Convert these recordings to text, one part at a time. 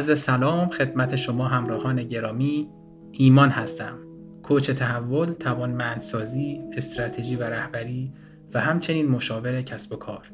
عرض سلام خدمت شما همراهان گرامی. ایمان هستم. کوچ تحول، توانمندسازی، استراتژی و رهبری و همچنین مشاور کسب و کار.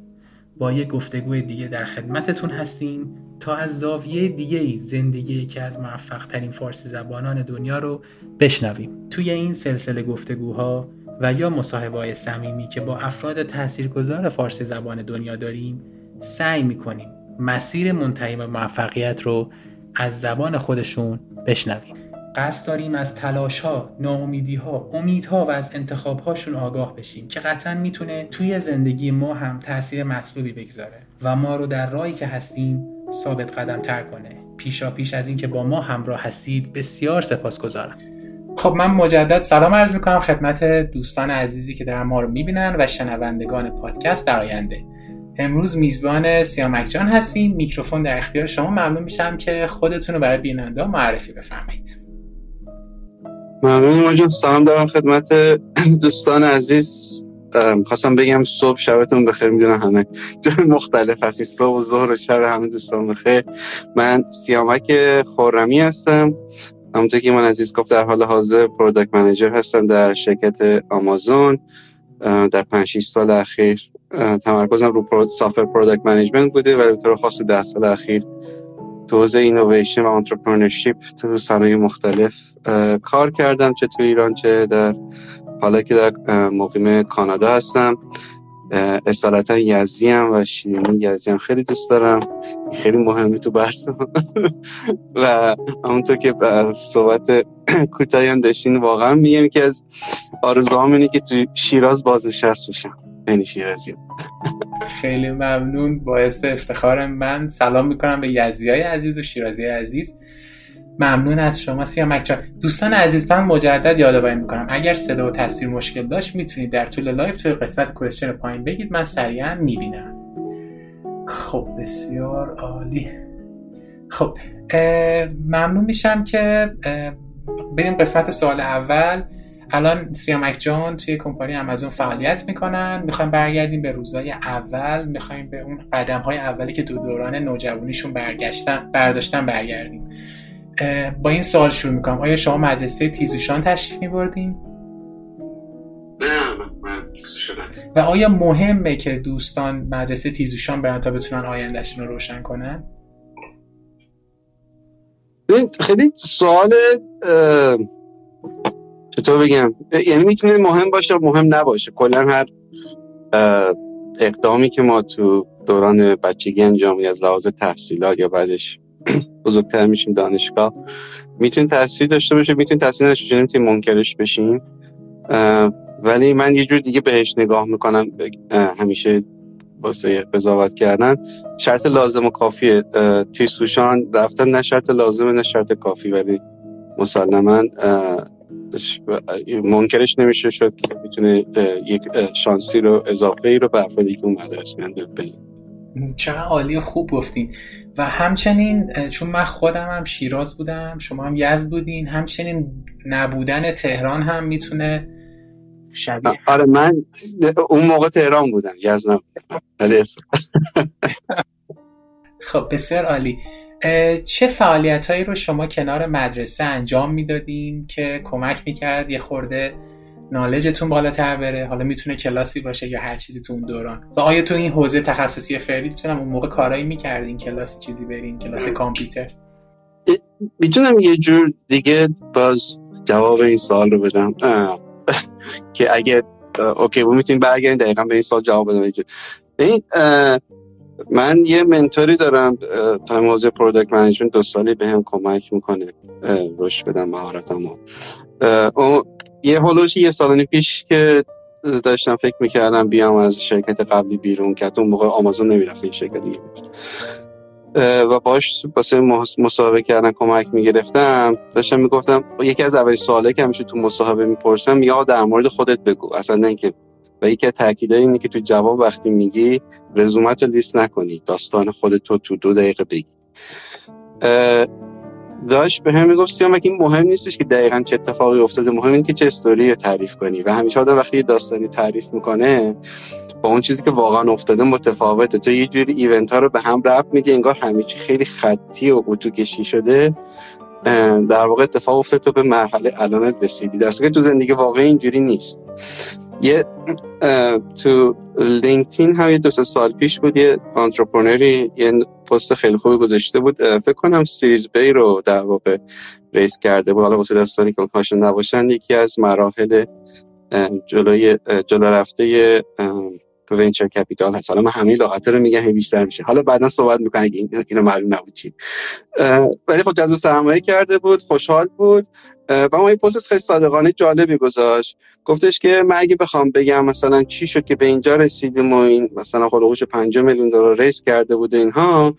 با یک گفتگوی دیگه در خدمتتون هستیم تا از زاویه دیگه زندگی یکی از موفق ترین فارسی زبانان دنیا رو بشنویم. توی این سلسله گفتگوها و یا مصاحبه های صمیمی که با افراد تاثیرگذار فارسی زبان دنیا داریم سعی می‌کنیم مسیر منتهی به موفقیت رو از زبان خودشون بشنویم. قصد داریم از تلاش ها، ناامیدی ها، امیدها و از انتخاب هاشون آگاه بشیم که قطعا می‌تونه توی زندگی ما هم تاثیر مطلوبی بگذاره و ما رو در راهی که هستیم ثابت قدم تر کنه. پیشا پیش از اینکه با ما همراه هستید بسیار سپاسگزارم. خب من مجدد سلام عرض می‌کنم خدمت دوستان عزیزی که در ما رو می‌بینن و شنوندگان پادکست در آینده. امروز میزبان سیامک جان هستیم. میکروفون در اختیار شما. ممنون میشم که خودتون رو برای بیننده معرفی بفرمایید. ممنون ماجون سلام دارم خدمت دوستان عزیز. خواستم بگم صبح شبتون بخیر می‌دونم همه جای مختلف هستی صبح و ظهر و شب همه دوستان بخیر. من سیامک خورمی هستم. همونطور که من عزیز گفت در حال حاضر پرودکت منیجر هستم در شرکت آمازون. در 5 سال اخیر تمرکزم رو software product management بوده و به طور خاص ده سال اخیر تو حوزه اینویشن و entrepreneurship تو صنایع مختلف کار کردم چه تو ایران چه در حالا که در مقیم کانادا هستم. اصالتا یزدی‌ام و شیرینی یزدی هم خیلی دوست دارم. خیلی مهمه تو بحث. و همونطور که صحبت کوتاهی هم داشتین واقعا میگم که از آرزوهام اینه که تو شیراز بازنشست بشم. یعنی شیرازی. خیلی ممنون. باعث افتخار من. سلام می‌کنم به یزدی های عزیز و شیرازی عزیز. ممنون از شما سیامک دوستان عزیز من مجدد یادآوری می‌کنم. اگر صدا و تصویر مشکل داشت می‌تونید در طول live توی قسمت question پایین بگید. من سریعا می‌بینم. خب بسیار عالی. خب ممنون میشم که بریم قسمت سوال اول. الان سیامک جان توی کمپانی آمازون فعالیت می‌کنن. می‌خوایم برگردیم به روزای اول. می‌خوایم به اون قدم های اولی که دو دوران نوجوانیشون برگشتن برداشتن برگردیم. با این سوال شروع می‌کنم. آیا شما مدرسه تیزوشان تشریف میبردین؟ نه من و آیا مهمه که دوستان مدرسه تیزوشان برن تا بتونن آیندهشون رو روشن کنن؟ خیلی سوال چطور بگم؟ یعنی می‌تونه مهم باشه مهم نباشه. کلا هر اقدامی که ما تو دوران بچگی انجام از لحاظ تحصیلات یا بعدش بزرگتر میشیم دانشگاه می‌تونه تاثیر داشته باشه می‌تونه تاثیر داشته باشه نمی‌تونیم منکرش بشیم. ولی من یه جور دیگه بهش نگاه می‌کنم همیشه واسه قضاوت کردن. شرط لازم و کافیه. توی سوشان رفتن نه شرط لازمه نه شرط کافی ولی مسلما منکرش نمیشه شد که می‌تونه یک شانسی رو اضافه ای رو به افرادی که اون مدرسه میان چقدر عالی و خوب گفتین. و همچنین چون من خودم هم شیراز بودم شما هم یزد بودین همچنین نبودن تهران هم می‌تونه شبیه آره من اون موقع تهران بودم یزد نبودم خب بسیار عالی. چه فعالیت هایی رو شما کنار مدرسه انجام می‌دادین که کمک می‌کرد یه خورده نالجتون بالاتر بره؟ حالا می‌تونه کلاسی باشه یا هر چیزی تو اون دوران؟ و آیا تو این حوزه تخصصی تونم اون موقع کارایی می‌کردین کلاسی چیزی برین کلاس کامپیوتر؟ می‌تونم یه جور دیگه باز جواب این سوال رو بدم. که اگه okay بود می‌تونیم برگردیم دقیقا به این سوال جواب بدم من یه mentor ی دارم تو product management دو سالی به هم کمک می‌کنه. رشد بدم مهارتمو. یه حول و حوش یه سالی پیش که داشتم فکر می‌کردم بیام از شرکت قبلی بیرون که اون موقع آمازون نمی‌رفت این شرکت دیگه. و باش واسه مصاحبه کردن کمک می‌گرفتم. داشتم می‌گفتم یکی از اولین سواله که همیشه تو مصاحبه می‌پرسم یا در مورد خودت بگو. اصلا نه اینکه و یکی تاکیدای اینه که تو جواب وقتی میگی رزومت رو لیست نکنی داستان خودتو تو دو دقیقه بگی. داشت به هم می‌گفت سیامک این مهم نیستش که دقیقا چه اتفاقی افتاده؟ مهم اینه که چه استوری تعریف کنی. و همیشه آدم وقتی داستانی تعریف می‌کنه با اون چیزی که واقعا افتاده متفاوته. تو یه جوری event ها رو به هم ربط میدی انگار همه چی خیلی خطی و اتو کشی شده در واقع اتفاق افتاد تو به مرحله الانت رسیدی. در که تو زندگی واقعی اینجوری نیست. یه تو لینکدین هم یه دو سال پیش بود یه entrepreneur ی یه پست خیلی خوبی گذاشته بود. فکر کنم series B رو در واقع raise کرده بود. حالا واسه دوستانی که نباشن یکی از مراحل جلوی جلو رفته venture capital هست. حالا من همین لغت رو میگم بیشتر میشه. حالا بعدا صحبت می‌کنم اگه اینو معلوم نبود چی. ولی خب جذب سرمایه کرده بود خوشحال بود. و ما این پست خیلی صادقانه جالبی گذاشت. گفتش که من اگه بخوام بگم مثلا چی شد که به اینجا رسیدیم و این مثلا خلوش 5 میلیون دلار raise کرده بود اینها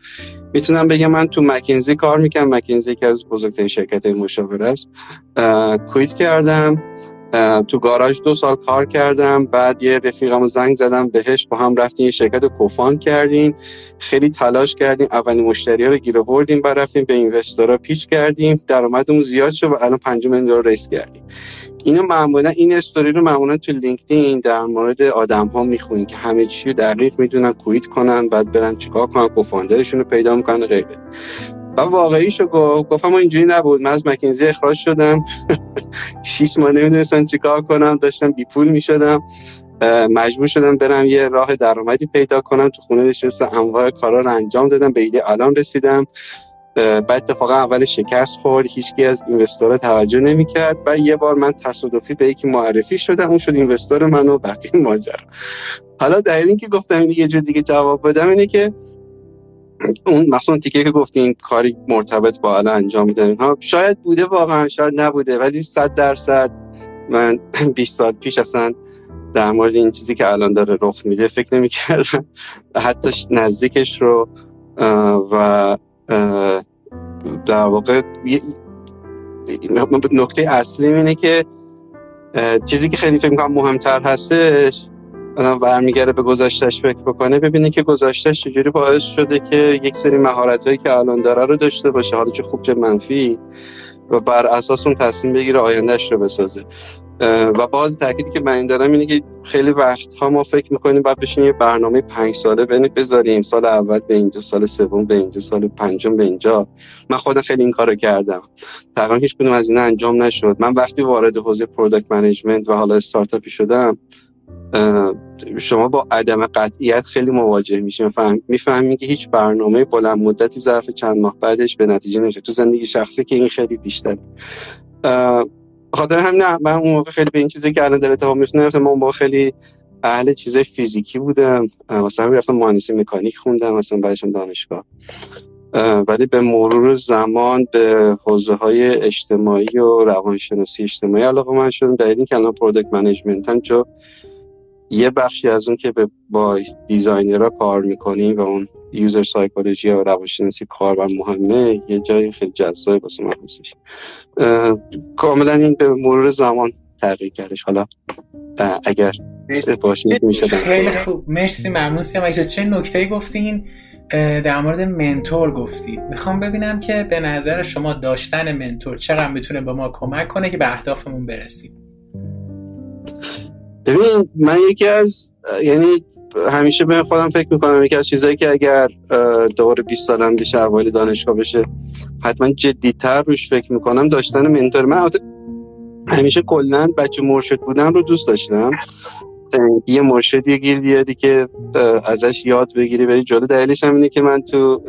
می‌تونم بگم من تو مکینزی کار می‌کنم مکینزی که از بزرگترین شرکت مشاوره است. quit کردم. تو گاراژ دو سال کار کردم بعد یه رفیقم زنگ زدم بهش با هم رفتیم یه شرکت رو co-found کردیم. خیلی تلاش کردیم اولین مشتری ها رو گیر بردیم بعد رفتیم به investor ها pitch کردیم. درآمدمون زیاد شد و الان 5 میلیون دلار raise کردیم. اینو معمولا این استوری رو معمولا تو لینکدین در مورد آدم ها می‌خونین که همه چی رو دقیق می‌دونن quit کنن بعد برن چیکار کنن co-founder شون رو پیدا می‌کنن غیره. و واقعیشو گفت گفتم اینجوری نبود. من از مکنزی اخراج شدم. شیش ماه نمی‌دونستم چیکار کنم داشتم بی پول می‌شدم مجبور شدم برم یه راه درآمدی پیدا کنم. تو خونه نشستم انواع کارا رو انجام دادم به ایده الان رسیدم. بعد اتفاقا اول شکست خورد هیچکی از اینوستورها توجه نمی‌کرد. و یه بار من تصادفی به یکی معرفی شدم اون شد اینوستور منو و بقیه ماجرا. حالا دلیلی که گفتم این یه جور دیگه جواب بدم اینه که اون مثلا تیکه که گفتین کاری مرتبط با الان انجام میدن ها شاید بوده واقعا شاید نبوده ولی صد درصد من 20 سال پیش اصلا در مورد این چیزی که الان داره رخ میده فکر نمی کردم حتی نزدیکش رو و در واقع نکته اصلی اینه که چیزی که خیلی فکر می‌کنم مهمتر هستش آدم برمیگرده به گذشتش فکر بکنه ببینه که گذشتش چجوری باعث شده که یک سری مهارت هایی که الان داره رو داشته باشه حالا چه خوب چه منفی و بر اساس اون تصمیم بگیره آیندهش رو بسازه. و باز تاکیدی که من دارم اینه که خیلی وقتها ما فکر می‌کنیم بعد بشین یه برنامه پنج ساله بذاریم. سال اول به اینجا سال سوم به اینجا سال پنجم به اینجا. من خودم خیلی این کارو کردم. تقریبا هیچ کدوم از اینا انجام نشد. من وقتی وارد حوزه product management و حالا استارتاپی شدم شما با عدم قطعیت خیلی مواجه میشین. می‌فهمی که هیچ برنامه بلند مدتی ظرف چند ماه بعدش به نتیجه نمیشه تو زندگی شخصی که این خیلی بیشتر خاطر همین من اون موقع خیلی به این چیزی که الان در اتفاق میفته من اون خیلی اهل چیزای فیزیکی بودم. مثلا می‌رفتم مهندسی مکانیک خوندم مثلا بعدشم دانشگاه. ولی به مرور زمان به حوزه های اجتماعی و روانشناسی اجتماعی علاقه من شدم. در این که الان management هم چون یه بخشی از اون که با designer ها کار می‌کنیم و اون user psychology و روانشناسی کار مهمه یه جای خیلی جذاب واسه من هستش. کاملا این به مرور زمان تغییر کردش. حالا اگر باشه میشه خیلی خوب. مرسی ممنون سیامک چه نکته گفتین؟ در مورد منتور گفتی می‌خوام ببینم که به نظر شما داشتن منتور چقدر می‌تونه به ما کمک کنه که به اهدافمون برسیم. ببین من یکی از یعنی همیشه به خودم فکر می‌کنم یکی از چیزایی که اگر دوباره 20 سالم بشه اولی دانشگاه بشه حتما جدیتر روش فکر می‌کنم داشتن منتور. من همیشه کلا بچه مرشد بودن رو دوست داشتم. یه مرشدی گیر دیاری که ازش یاد بگیری بری جلو. دلیلش هم اینه که من تو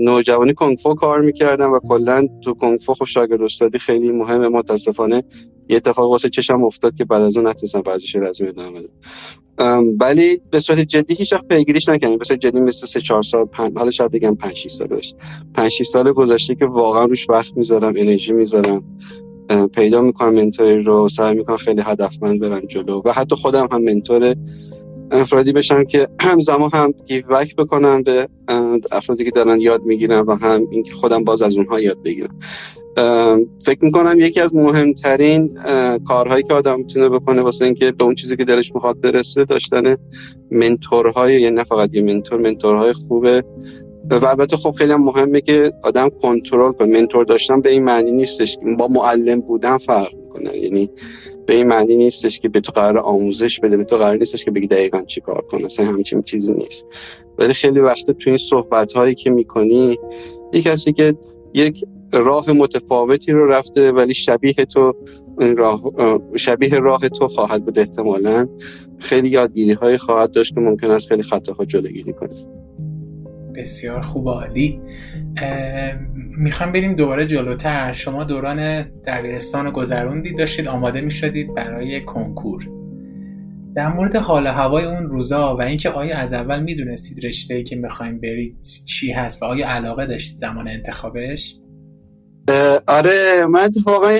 نوجوانی کنگفو کار می‌کردم و کلا تو کنگفو خب شاگرد استادی خیلی مهمه متاسفانه. یه اتفاق واسه چشم افتاد که بعد از اون نتونستم ورزش رزمی ادامه بدم. ولی به صورت جدی هیچ وقت پیگیریش نکردم. به صورت جدی مثل 3 4 سال پن... حالا شاید بگم 5 6 سال باشه. 5 6 سال گذشته که واقعا روش وقت می‌ذارم انرژی می‌ذارم. پیدا می‌کنم منتوری رو سعی می‌کنم خیلی هدفمند برم جلو و حتی خودم هم منتور افرادی بشم که همزمان هم گیوک بکنم به افرادی که دارن یاد می‌گیرن و هم اینکه خودم باز از اونها یاد بگیرم. فکر می‌کنم یکی از مهمترین کارهایی که آدم می‌تونه بکنه واسه اینکه به اون چیزی که دلش می‌خواد برسه داشتن منتورهای یعنی نه فقط یه منتور منتورهای خوبه. و البته خب خیلی هم مهمه که آدم کنترل کنه. منتور داشتن به این معنی نیستش با معلم بودن فرق می‌کنه. یعنی به این معنی نیستش که به تو قرار آموزش بده به تو قرار نیستش که بگی دقیقا چی کار کنه. اصلا همچین چیزی نیست. ولی خیلی وقت تو این صحبت هایی که می‌کنی یک کسی که یک راه متفاوتی رو رفته ولی شبیه تو راه شبیه راه تو خواهد بود احتمالا. خیلی یادگیری های خواهد داشت که ممکن است خیلی خطاها جلوگیری کنه. بسیار خوب عالی. می‌خوام بریم دوباره جلوتر. شما دوران دبیرستان گذروندید داشتید آماده می‌شدید برای کنکور. در مورد حال هوای اون روزا و اینکه آیا از اول می‌دونستید رشته که می‌خوایم برید چی هست و آیا علاقه داشتید زمان انتخابش؟ آره من اتفاقا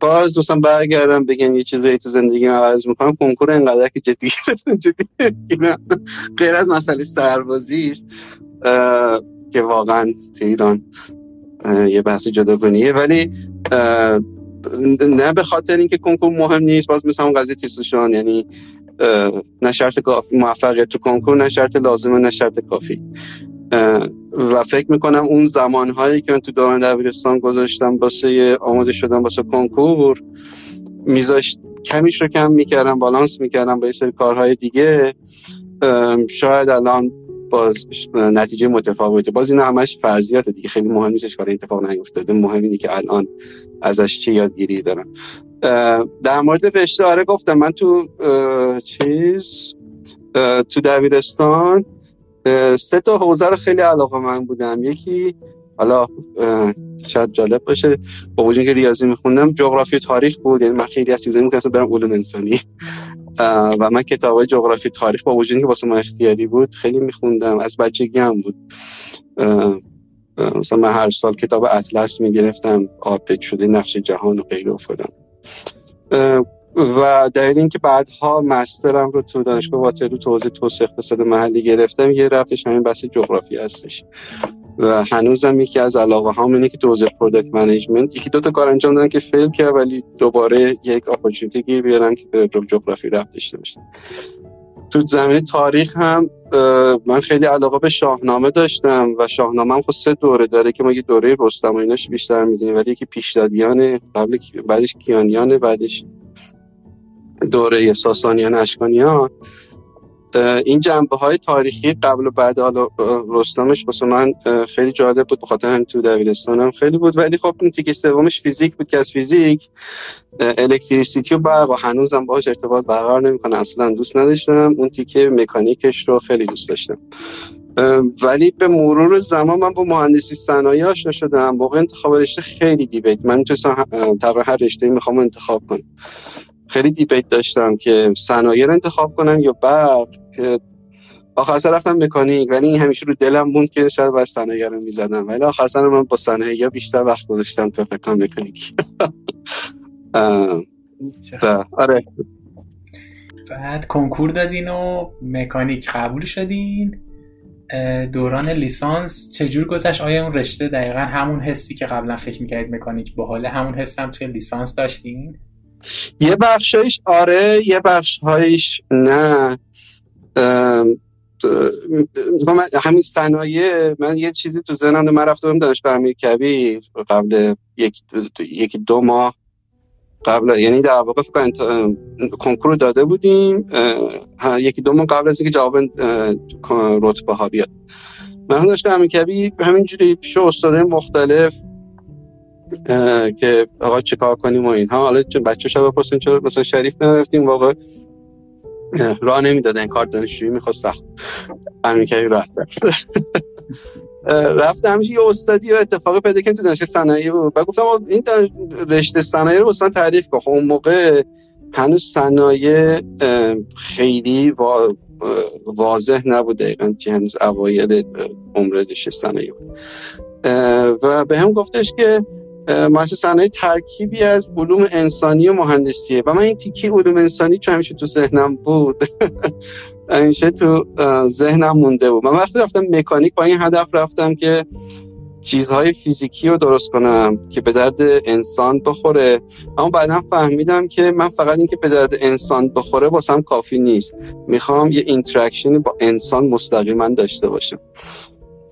باز دوستم برگردم بگم یه چیزایی تو زندگی عوض می‌کنم. کنکور انقدر که جدی گرفتم جدی غیر از مسئله سربازیش که واقعا تو ایران یه بحث جداگانیه ولی نه به خاطر اینکه کنکور مهم نیست باز مثل قضیه تیسوشان یعنی نه شرط موفقیت تو کنکور نه شرط لازمه نه شرط کافی. و فکر می‌کنم اون زمانهایی که من تو دوران دبیرستان گذاشتم واسه آماده شدم واسه کنکور میذاشت کمیش رو کم می‌کردم بالانس می‌کردم با یه سری کارهای دیگه. شاید الان باز نتیجه متفاوته. باز این همش فرضیات دیگه. خیلی مهم نیستش کار اتفاق نیفتاده. مهم اینه که الان ازش چه یادگیری دارم. در مورد رشته آره گفتم من تو چیز تو دبیرستان سه تا حوزه رو خیلی علاقه‌مند بودم. یکی حالا شاید جالب باشه با وجود که ریاضی میخوندم جغرافی تاریخ بود. یعنی من خیلی از چیزایی می‌کنم برم علوم انسانی. و من کتاب جغرافی تاریخ با وجودی که واسه من اختیاری بود خیلی میخوندم. از بچگی هم بود. مثلا من هر سال کتاب اطلس می‌گرفتم update شده نقش جهان و غیره افتادم. و دلیل اینکه بعدها master م رو تو دانشگاه واترلو تو حوزه توسعه اقتصاد محلی گرفتم یه رفتش همین بحث جغرافی هستش. و هنوزم یکی از علاقه هم اینه که تو حوزه product management یکی دو تا کار انجام دادن که fail کرد ولی دوباره یک opportunity گیر بیارن که به جغرافی ربط داشته. باشه تو زمین تاریخ هم من خیلی علاقه به شاهنامه داشتم و شاهنامه هم خود سه دوره داره که ما یه دوره رستم و ایناش بیشتر می‌دونیم ولی یکی پیشدادیان قبل بعدش کیانیان بعدش دوره ساسانیان اشکانیان این جنبه های تاریخی قبل و بعد حالا رستمش واسه من خیلی جالب بود بخاطر هم تو دبیرستانم خیلی بود. ولی خب این تیکه سومش فیزیک بود که از فیزیک الکتریسیتی و برق و هنوزم باهاش ارتباط برقرار نمی‌کنه. اصلا دوست نداشتم. اون تیکه مکانیکش رو خیلی دوست داشتم. ولی به مرور زمان من با مهندسی صنایع آشنا شدم. موقع انتخاب رشته خیلی دیبیت. من می‌تونستم تقریبا هر رشته می‌خوام انتخاب کنم. خیلی دیبیت داشتم که صنایع رو انتخاب کنم یا برق که آخر سر رفتم مکانیک ولی این همیشه رو دلم موند که شاید باید صنایع رو می‌زدم. ولی آخر سر من با صنایع بیشتر وقت گذاشتم تا فکر مکانیک. آره. بعد کنکور دادین و مکانیک قبول شدین. دوران لیسانس چجور گذشت؟ آیا اون رشته دقیقا همون حسی که قبلا فکر می‌کردید مکانیک باحاله؟ همون حس هم توی لیسانس داشتین؟ یه بخشش آره یه بخشهایش نه. همین صنایع من یه چیزی تو ذهنم من رفته بودم دانشگاه امیرکبیر قبل یک یکی دو ماه قبل یعنی در واقع فکر کنکور داده بودیم یکی دو ماه قبل از اینکه جواب رتبه ها بیاد. من دانشگاه امیرکبیر همینجوری پیش استادای مختلف که آقا چیکار کنیم و اینها. حالا بچه شب بپرسیم چرا مثلا شریف نرفتیم. واقعا راه نمی‌دادن کار دانشجویی می‌خواست سخت. امریکایی رفت. رفتم یه استادی و اتفاقی پیدا کردم تو دانشگاه صنایع بود و گفتم این رشته صنایع رو اصلا تعریف کن. خب اون موقع هنوز صنایع خیلی واضح نبود دقیقا که هنوز اوایل عمر رشته صنایع بود. و به هم گفتش که مؤسسه صنایع ترکیبی از علوم انسانی و مهندسیه. و من این تیکه علوم انسانی چون همیشه تو ذهنم بود همیشه تو ذهنم مونده بود. من وقتی رفتم مکانیک با این هدف رفتم که چیزهای فیزیکی رو درست کنم که به درد انسان بخوره. اما بعدا فهمیدم که من فقط اینکه به درد انسان بخوره واسم کافی نیست. می‌خوام یه interaction ی با انسان مستقیما داشته باشم.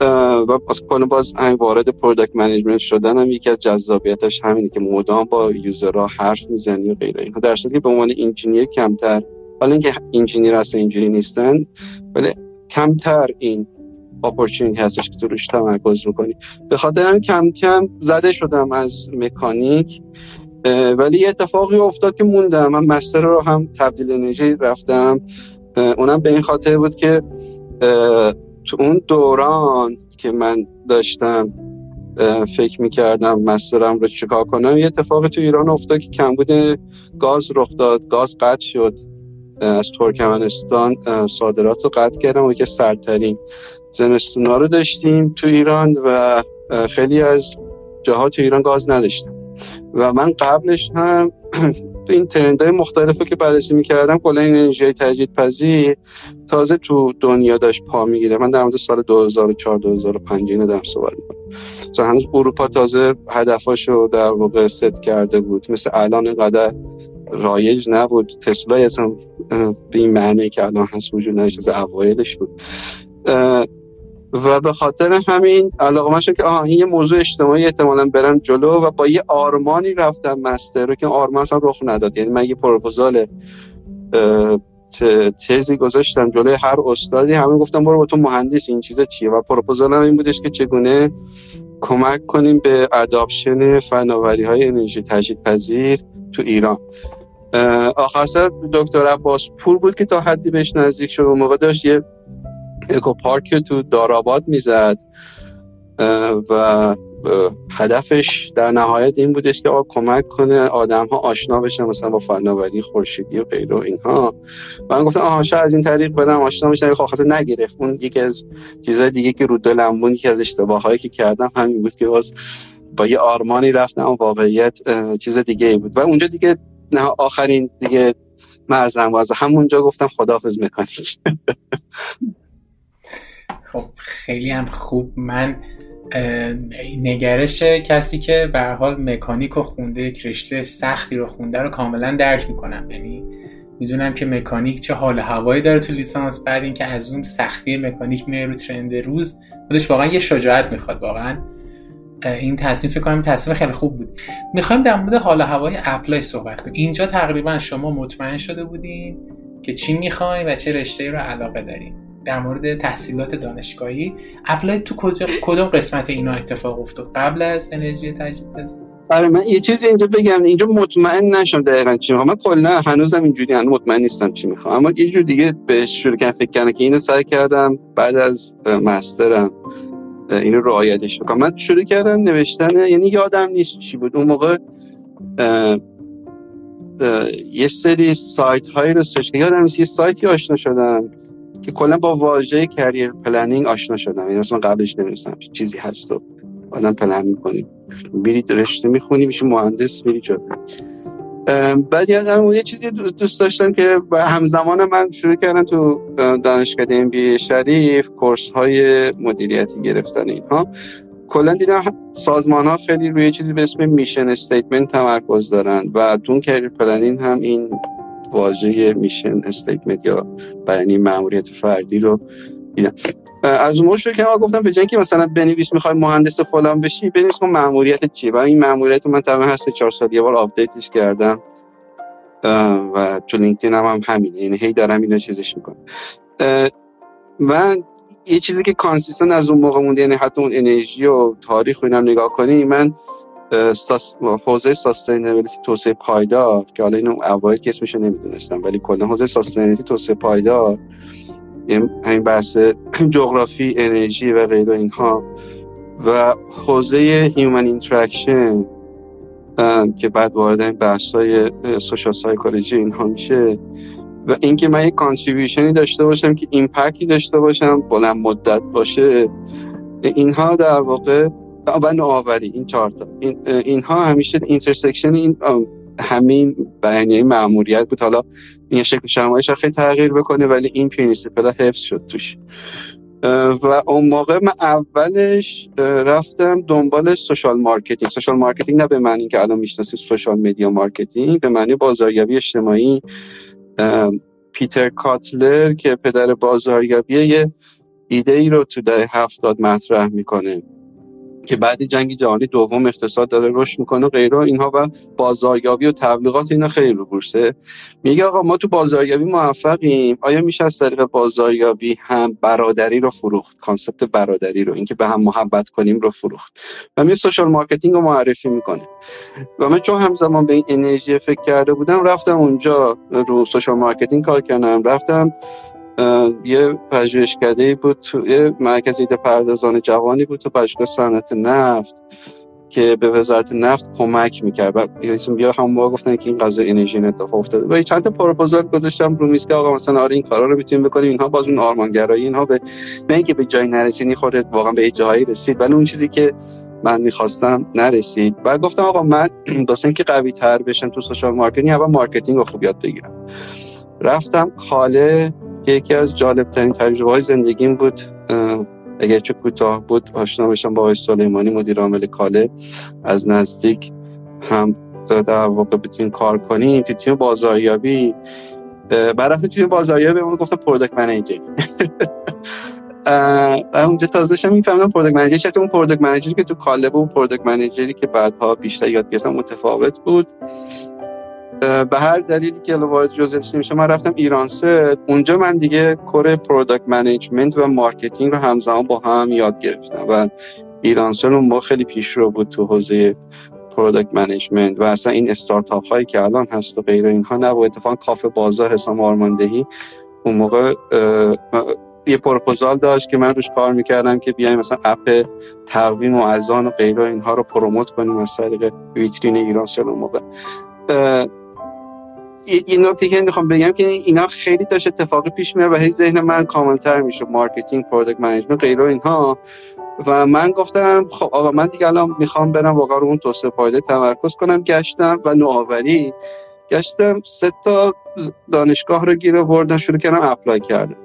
و باز کنه باز همین وارد product management شدن هم یکی از جذابیتش همینه که مدام با user ها حرف می‌زنی و غیره اینها. در که به عنوان engineer کمتر حالا اینکه engineer اصلا اینجوری نیستن ولی کمتر این opportunity هستش که تو روش تمرکز می‌کنی به خاطر کم کم زده شدم از مکانیک ولی یه اتفاقی افتاد که موندم. من مستر رو هم تبدیل انرژی رفتم. اونم به این خاطر بود که تو اون دوران که من داشتم فکر می‌کردم مسترم رو چیکار کنم یه اتفاقی تو ایران افتاد که کمبود گاز رخ داد گاز قطع شد. از ترکمنستان صادرات رو قطع کردم و که سرترین زمستونا رو داشتیم تو ایران و خیلی از جاها تو ایران گاز نداشتم. و من قبلش هم این ترند های مختلفی که بررسی می‌کردم کلا این انرژی تجدید پذیر تازه تو دنیا داشت پا می‌گیره. من در مورد سال 2004 2005 اینو دارم صحبت می‌کنم. هنوز اروپا تازه هدفاشو در واقع ست کرده بود. مثل الان اینقدر رایج نبود. تسلا اصلا به این معنی که الان هست وجود نداشت از اوایلش بود. و به خاطر همین علاقه من که آها این یه موضوع اجتماعی احتمالا برم جلو و با یه آرمانی رفتم مستر رو که آرمان اصلا رخ نداد. یعنی من یه پروپوزال تزی گذاشتم جلوی هر استادی. همه گفتم برو با تو مهندس این چیزا چیه؟ و پروپوزال هم این بودش که چگونه کمک کنیم به اداپشن فناوری های انرژی تجدید پذیر تو ایران. آخر سر دکتر عباس پور بود که تا حدی بهش نزدیک شد. و موقع داشت یه اکو پارک تو داراباد می‌زد و هدفش در نهایت این بودش که کمک کنه آدم ها آشنا بشن مثلا با فناوری خورشیدی و غیره و اینها. من گفتم آها شاید از این طریق برم آشنا بشن خب خاصه نگرفت. اون یکی از چیزهای دیگه که رو دلم بود که از اشتباهایی که کردم همین بود که باز با یه آرمانی رفتم واقعیت چیز دیگه بود. و اونجا دیگه نه آخرین دیگه مرزم واز همونجا گفتم خداحافظ مکانیک. خب خیلی هم خوب. من نگرش کسی که به حال مکانیک رو خونده رشته سختی رو خونده رو کاملا درک می‌کنم. یعنی می‌دونم که مکانیک چه حال هوایی داره تو لیسانس بعد اینکه از اون سختی مکانیک میره رو ترند روز خودش واقعا یه شجاعت می‌خواد واقعا. این تصمیم فکر کنم تصمیم خیلی خوب بود. می‌خوایم در مورد حال هوای apply صحبت کنیم. اینجا تقریبا شما مطمئن شده بودین که چی می‌خواین و چه رشته رو علاقه دارین. در مورد تحصیلات دانشگاهی. apply تو کدوم قسمت اینا اتفاق افتاد؟ قبل از انرژی تجدید؟ آره من یه چیزی اینجا بگم. اینجا مطمئن نشم دقیقا چی می‌خوام. من کلا هنوزم اینجوری هنوز مطمئن نیستم چی می‌خوام. اما یه جور دیگه به شروع کردم فکر کردم که اینو سعی کردم. بعد از master م اینو رعایتش بکنم من شروع کردم نوشتن یعنی یادم نیست چی بود. اون موقع یه سری سایت هایی رو سرچ یادم نیست یه سایتی آشنا شدم. که کلا با واژه career planning آشنا شدم. یعنی مثلا قبلش نمی‌دونستم چیزی هست و آدم پلن می‌کنی میری رشته می‌خونی میشه مهندس میری جا بعد یادم یه چیزی دوست داشتم که همزمان من شروع کردم تو دانشگاه MBA شریف course های مدیریتی گرفتن اینها. کلا دیدم سازمان ها خیلی روی چیزی به اسم mission statement تمرکز دارن و تو career planning هم این واژه mission statement یا بیانیه ماموریت فردی رو دیدم. از اون شروع که گفتم به جای مثلا بنویس می‌خوای مهندس فلان بشی بنویس کن ماموریت چیه؟ و این ماموریت من تقریبا هست چهار سال یه بار update ش کردم. و تو لینکدین هم, هم همینه یعنی هی دارم اینو چیزش می‌کنم. و یه چیزی که consistent از اون موقع مونده یعنی حتی اون انرژی و تاریخ و اینم نگاه کنی من حوزه sustainability توسعه پایدار که حالا اینو اوایل که اسمش نمی‌دونستم ولی کلا حوزه sustainability توسعه پایدار همین بحث جغرافی انرژی و غیره اینها. و حوزه human interaction که بعد وارد این بحث های social psychology اینها میشه. و اینکه من یک contribution ی داشته باشم که impact ی داشته باشم بلند مدت باشه اینها در واقع و نوآوری این چهار تا. این اینها همیشه intersection این همین بیانیه مأموریت بود. حالا این شکل شمایش خیلی تغییر بکنه ولی این principle حفظ شد توش. و اون موقع من اولش رفتم دنبال social marketing social marketing نه به معنی که الان می‌شناسید social media marketing به معنی بازاریابی اجتماعی. پیتر کاتلر که پدر بازاریابی یه ایده ای رو تو دهه هفتاد مطرح می‌کنه. که بعد جنگ جهانی دوم اقتصاد داره رشد می‌کنه و غیره اینها و بازاریابی و تبلیغات اینا خیلی رو بورسه. میگه آقا ما تو بازاریابی موفقیم. آیا میشه از طریق بازاریابی هم برادری رو فروخت؟ concept برادری رو اینکه به هم محبت کنیم رو فروخت. و می social marketing رو معرفی می‌کنه. و من چون همزمان به این انرژی فکر کرده بودم رفتم اونجا رو social marketing کار کردم. رفتم یه پژوهشکده بود تو یه مرکز ایده پردازان جوانی بود تو پژوهش صنعت نفت که به وزارت نفت کمک می‌کرد. و بیا هم با گفتن که این قضیه انرژی اتفاق افتاده. و چند تا پروپوزال گذاشتم رو میز که آقا مثلا آره این کارا رو می‌تونیم بکنیم. اینها باز اون آرمانگرایی اینها به نه اینکه به جای نرسید خودت واقعا به جایی رسید ولی اون چیزی که من می‌خواستم نرسید. و گفتم آقا من واسه اینکه قوی تر بشم تو social marketing اول marketing رو خوب یاد بگیرم. رفتم کاله که یکی از جالب ترین تجربه های زندگیم بود. اگر چه کوتاه بود آشنا بشم با آقای سلیمانی مدیر عامل کاله از نزدیک هم در واقع بتونیم کار کنیم تو تیم بازاریابی برای تیم بازاریابی بهمون گفتم product manager اونجا تازه شم میفهمیدم product manager چیه اون product manager ی که تو کاله بود product manager ی که بعدها بیشتر یاد گرفتم متفاوت بود. به هر دلیلی که وارد جزئیاتش نمیشه من رفتم ایرانسل. اونجا من دیگه core product management و marketing رو همزمان با هم یاد گرفتم و ایرانسل ما خیلی پیش رو بود تو حوزه product management و اصلا این استارتاپ هایی که الان هست و غیر اینها نه اتفاقا کافه بازار حسام آرمندهی اون موقع یه پروپوزال داشت که من روش کار می‌کردم که بیایم مثلا اپ تقویم و اذان و غیره اینها رو promote کنیم از طریق ویترین ایرانسل اون موقع. این نکته که می‌خوام بگم که اینا خیلی داشت اتفاقی پیش میاد و هی ذهن من کامل‌تر میشه marketing product management غیره اینها. و من گفتم خب آقا من دیگه الان می‌خوام برم واقعا رو اون توسعه پایدار تمرکز کنم. گشتم و نوآوری. گشتم سه تا دانشگاه رو گیر آوردم شروع کردم اپلای کردم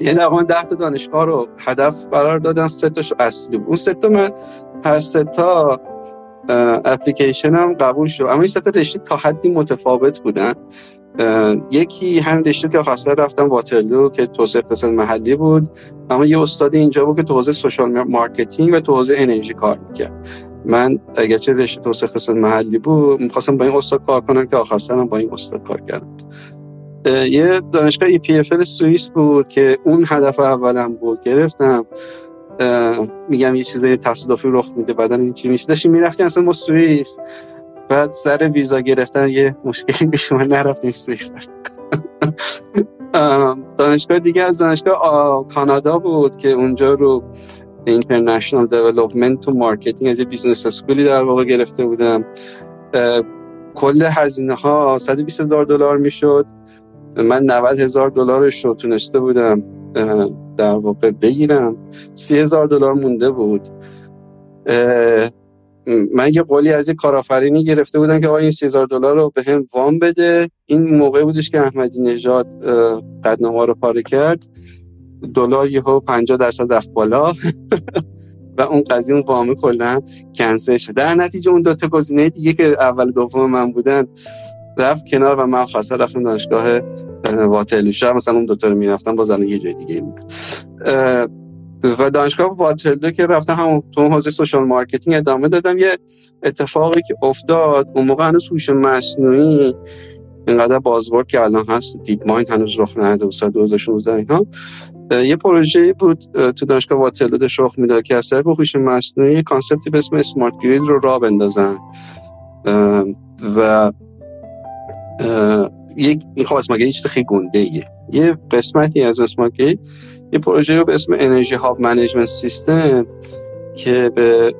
یعنی من ده تا دانشگاه رو هدف قرار دادم سه تاش اصلی بود. اون سه تا من هر سه تا اپلیکیشن هم قبول شد. اما این سه رشته تا حدی متفاوت بودن. یکی هم رشته که خواسته رفتم واترلو که توسعه اقتصاد محلی بود. اما یه استاد اینجا بود که تو حوزه social marketing و تو حوزه انرژی کار می‌کرد. من اگرچه رشته توسعه اقتصاد محلی بود می‌خواستم با این استاد کار کنم که آخر سرم با این استاد کار کردم. یه دانشگاه EPFL سوئیس بود که اون هدف اولم بود. گرفتم. میگم یه چیزای تصادفی رخ میده بعدا این چی میشه. داشتیم می‌رفتیم اصلا ما سوئیس. بعد سر ویزا گرفتن یه مشکلی پیش من نرفتیم سوئیس. دانشگاه دیگه از دانشگاه کانادا بود که اونجا رو international development و marketing از یه business school ی در واقع گرفته بودم. کل هزینه ها 120 هزار دلار می‌شد. من 90 هزار دلارش رو تونسته بودم. در واقع بگیرم. سی هزار دلار مونده بود. من یه قولی از یه کارآفرینی گرفته بودم که آقا این سی هزار دلار رو به هم وام بده. این موقع بودش که احمدی نژاد قطعنامه رو پاره کرد. دلار یهو 50 درصد رفت بالا. و اون قضیه اون وامه کلا کنسل شد. در نتیجه اون دو تا گزینه دیگه که اول دوم من بودن رفت کنار و من خواسته رفتم دانشگاه واترلو. شهر مثلا اون دوتا رو می‌رفتم باز یه جای دیگه بود. و دانشگاه واترلو که رفتم همون تو حوزه social marketing ادامه دادم یه اتفاقی که افتاد اون موقع هنوز هوش مصنوعی اینقدر buzzword که الان هست DeepMind هنوز رخ نداده و سال 2016 اینها یه پروژه بود تو دانشگاه واترلو داشت رخ می‌داد که از طریق هوش مصنوعی concept ی به اسم smart grid رو راه بندازن. و یک این خب smart یه چیز خیلی گنده ایه. یه قسمتی از smart یه پروژه رو به اسم energy hub management system که به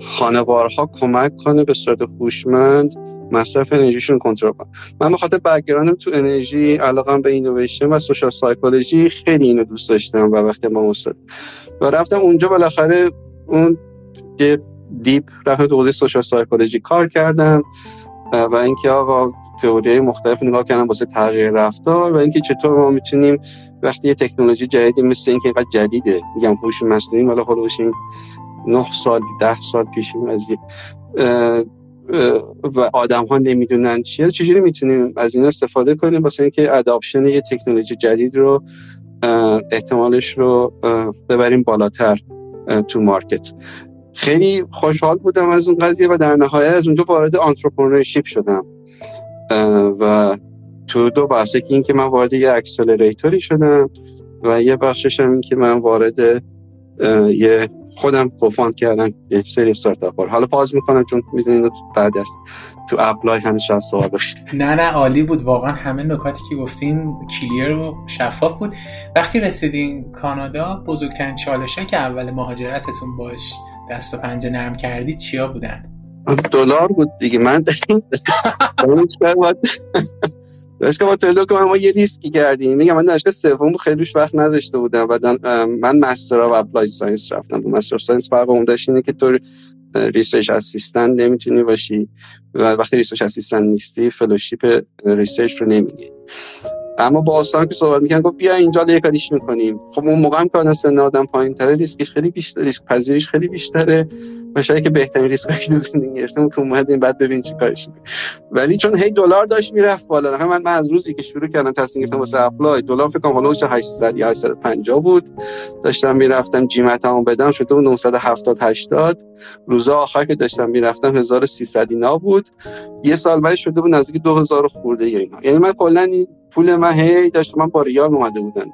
خانوارها کمک کنه به صورت هوشمند مصرف انرژیشون کنترل کنه من به خاطر background م تو انرژی علاقم به innovation و social psychology خیلی اینو دوست داشتم و وقتی ما استاد و رفتم اونجا بالاخره اون deep رفتم تو social psychology کار کردم و اینکه آقا تئوری مختلف نگاه کردم واسه تغییر رفتار و اینکه چطور ما می‌تونیم وقتی یه تکنولوژی جدیدی مثل اینکه اینقدر جدیده میگم هوش مصنوعی مال خود این 9 سال 10 سال پیش قضیه و آدم ها نمی‌دونن چیه چجوری می‌تونیم از این استفاده کنیم واسه اینکه adoption یه تکنولوژی جدید رو احتمالش رو ببریم بالاتر تو market. خیلی خوشحال بودم از اون قضیه و در نهایت از اونجا وارد entrepreneurship شدم. و تو دو بحث که این که من وارد یه accelerator ی شدم و یه بخشش هم این که من وارد یه خودم کوفاند کردم یه سری استارتاپ حالا پاز می‌کنم چون می‌دونید بعد است تو اپلای هنوز شاید سوال نه نه عالی بود. واقعا همه نکاتی که گفتین کلیر و شفاف بود. وقتی رسیدین کانادا بزرگترین چالشه که اول مهاجرتتون باش دست و پنجه نرم کردید چیا بودن؟ دلار بود دیگه. من دانشگاه با که ما یه ریسکی کردیم. میگم من دانشگاه سوم خیلی وقت نذاشته بودم و من Master of Applied Science رفتم. با Master of Science فرق اون داشت اینه که تو research assistant نمی‌تونی باشی و وقتی research assistant نیستی fellowship research رو نمیگیری. اما با آسان که صحبت می‌کنن گفت بیا اینجا یه کاریش می‌کنیم. خب اون موقع هم که سن آدم پایین تره ریسکش خیلی بیشتر ریسک پذیریش خیلی بیشتره. و شاید که بهترین ریسک که تو زندگی گرفتم که اومدیم بعد ببین چی کارش ولی چون هی دلار داشت می‌رفت بالا. من, من از روزی که شروع کردم تصمیم گرفتم واسه اپلای دلار فکر کنم حالا 800 یا 850 بود. داشتم می‌رفتم جیمتمو بدم شده بود 970 80 روزا آخر که داشتم می‌رفتم 1300 اینا بود. یه سال بعد شده بود نزدیک 2000 خورده اینا. یعنی من کلا پول من هی داشت من با ریال اومده بودن.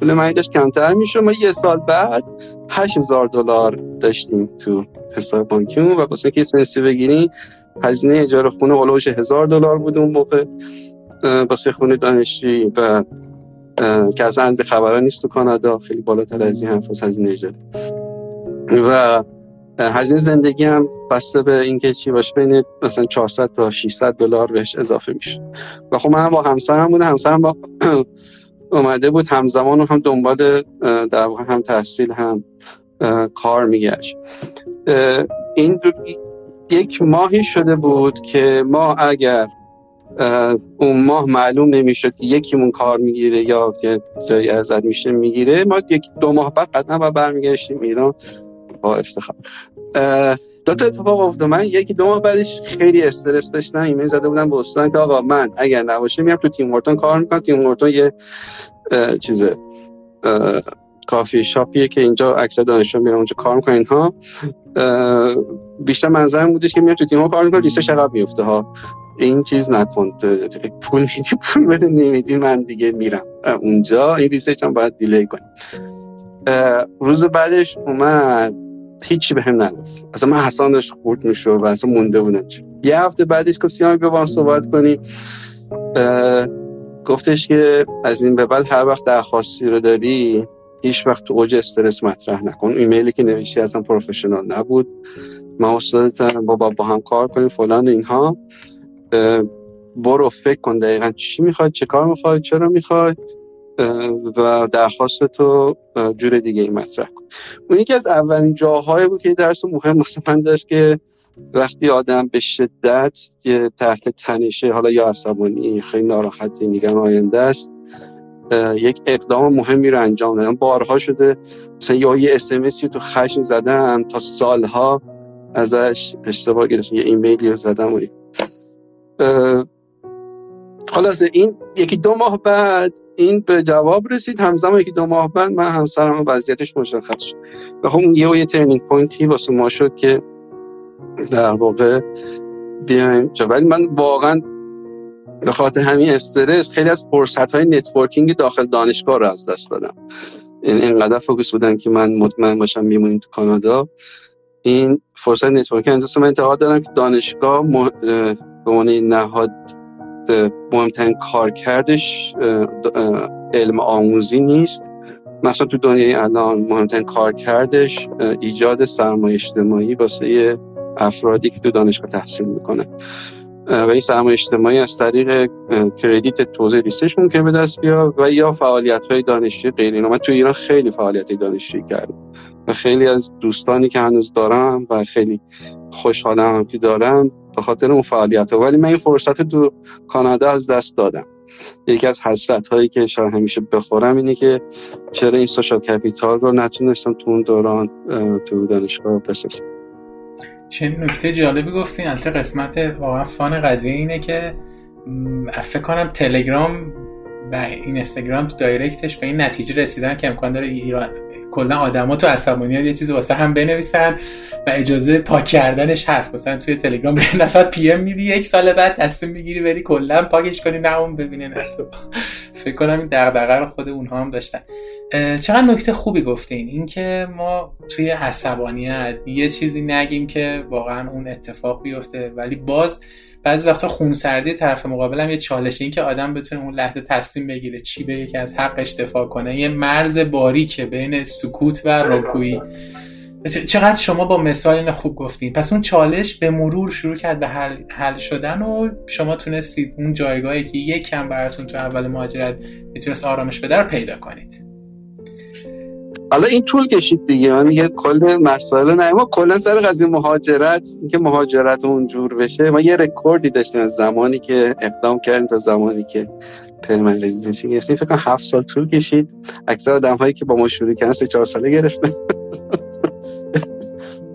پول من داشت کمتر میشه ما یه سال بعد 8000 دلار داشتیم تو حساب بانکیمون و واسه که سنسی بگیریم هزینه اجاره خونه هولوش هزار دلار بود اون موقع واسه خونه دانشجویی و که از اند خبرها نیست تو کانادا خیلی بالاتر از این حرف هزینه اجاره. و هزینه زندگی هم بسته به اینکه چی باشه بین مثلا 400 تا 600 دلار بهش اضافه میشه. و خب من با همسرم بوده همسرم با اومده بود همزمان هم دنبال در واقع هم تحصیل هم کار میگشت. این یک ماهی شده بود که ما اگر اون ماه معلوم نمی‌شد که یکیمون کار می‌گیره یا که جایی ازت میشه می‌گیره ما یک دو ماه بعد قطعا با برمیگشتیم ایران. افتخار. دو تا اتفاق افتاد. من یکی دو ماه بعدش خیلی استرس داشتم. ایمیل زده بودم به استاد که آقا من اگر نباشه میام تو تیم ورتون کار می‌کنم. تیم ورتون یه چیزه کافی شاپیه که اینجا اکثر دانشجو میرن اونجا کار می‌کنن اینها. بیشتر منظورم بودش که میام تو تیم کار می‌کنم. research عقب میفته ها. این چیز نکن. پول میدی پول بده نمیدی من دیگه میرم. اونجا این research هم باید delay کنیم روز بعدش اومد. هیچی به هم نگفت. اصلا من احسان داشت خورد میشه و اصلا مونده بودم یه هفته بعدش گفت سیامک بیا صحبت کنیم گفتش که از این به بعد هر وقت درخواستی رو داری هیچ وقت تو اوج استرس مطرح نکن. ایمیلی که نوشتی اصلا پروفشنال نبود. من استادتم با با هم کار کنیم فلان اینها. برو فکر کن دقیقا چی می‌خوای چه کار می‌خوای چرا می‌خوای و درخواست تو جور دیگه ای مطرح کن. اون یکی از اولین جاهایی بود که درس مهم واسه من داشت که وقتی آدم به شدت تحت تنشه حالا یا عصبانی خیلی ناراحتی نگران آینده است یک اقدام مهمی رو انجام دادن. بارها شده مثلا یا یه SMS ی تو خشم زدن تا سالها ازش اشتباه گرفتن یه ایمیلی رو زدم و خلاصه این یکی دو ماه بعد این به جواب رسید. همزمان یکی دو ماه بعد من همسرم وضعیتش مشخص شد. و خب یه یه turning point ی واسه ما شد که در واقع بیایم ولی من واقعا به خاطر همین استرس خیلی از فرصت های networking داخل دانشگاه رو از دست دادم. این اینقدر focus بودن که من مطمئن باشم میمونیم تو کانادا. این فرصت networking. من انتقاد دارم که دانشگاه به عنوان نهاد مهمترین کارکردش علم آموزی نیست. مثلا تو دنیای الان مهمترین کارکردش ایجاد سرمایه اجتماعی واسه افرادی که تو دانشگاه تحصیل می‌کنه. و این سرمایه اجتماعی از طریق کردیت توزیع ریسش ممکن به دست بیاد و یا فعالیت های دانشجویی غیر اینا من تو ایران خیلی فعالیت دانشجویی کردم و خیلی از دوستانی که هنوز دارم و خیلی خوشحالم که دارم به خاطر اون فعالیت ها ولی من این فرصت تو کانادا از دست دادم. یکی از حسرت هایی که شاید همیشه بخورم اینه که چرا این social capital رو نتونستم تو اون دوران تو دانشگاه بسازم. چه نکته جالبی گفتین البته قسمت واقعا fun قضیه اینه که فکر کنم تلگرام و این اینستاگرام تو direct ش به این نتیجه رسیدن که امکان داره ایران کلا آدما تو عصبانیت یه چیزی واسه هم بنویسن و اجازه پاک کردنش هست. مثلا توی تلگرام یه نفر PM میدی یک سال بعد تصمیم می‌گیری بری کلا پاکش کنی نه اون ببینه نه تو. فکر کنم این دغدغه رو خود اونها هم داشتن. چقدر نکته خوبی گفتین؟ اینکه ما توی عصبانیت یه چیزی نگیم که واقعا اون اتفاق بیفته ولی باز بعضی وقتا خونسردی طرف مقابل هم یه چالشه این که آدم بتونه اون لحظه تصمیم بگیره چی به که از حقش دفاع کنه. یه مرز باریکه بین سکوت و رکویی چقدر شما با مثال خوب گفتین. پس اون چالش به مرور شروع کرد به حل, حل شدن و شما تونستید اون جایگاهی که یک کم براتون تو اول مهاجرت می‌تونست آرامش بده رو پیدا کنید. حالا این طول کشید دیگه. من دیگه کل مسائل نه ما کلا سر قضیه مهاجرت اینکه مهاجرت اونجور بشه ما یه رکوردی داشتیم از زمانی که اقدام کردیم تا زمانی که permanent residency گرفتیم. فکر کنم هفت سال طول کشید. اکثر آدم هایی که با ما شروع کردن سه چهار ساله گرفتن.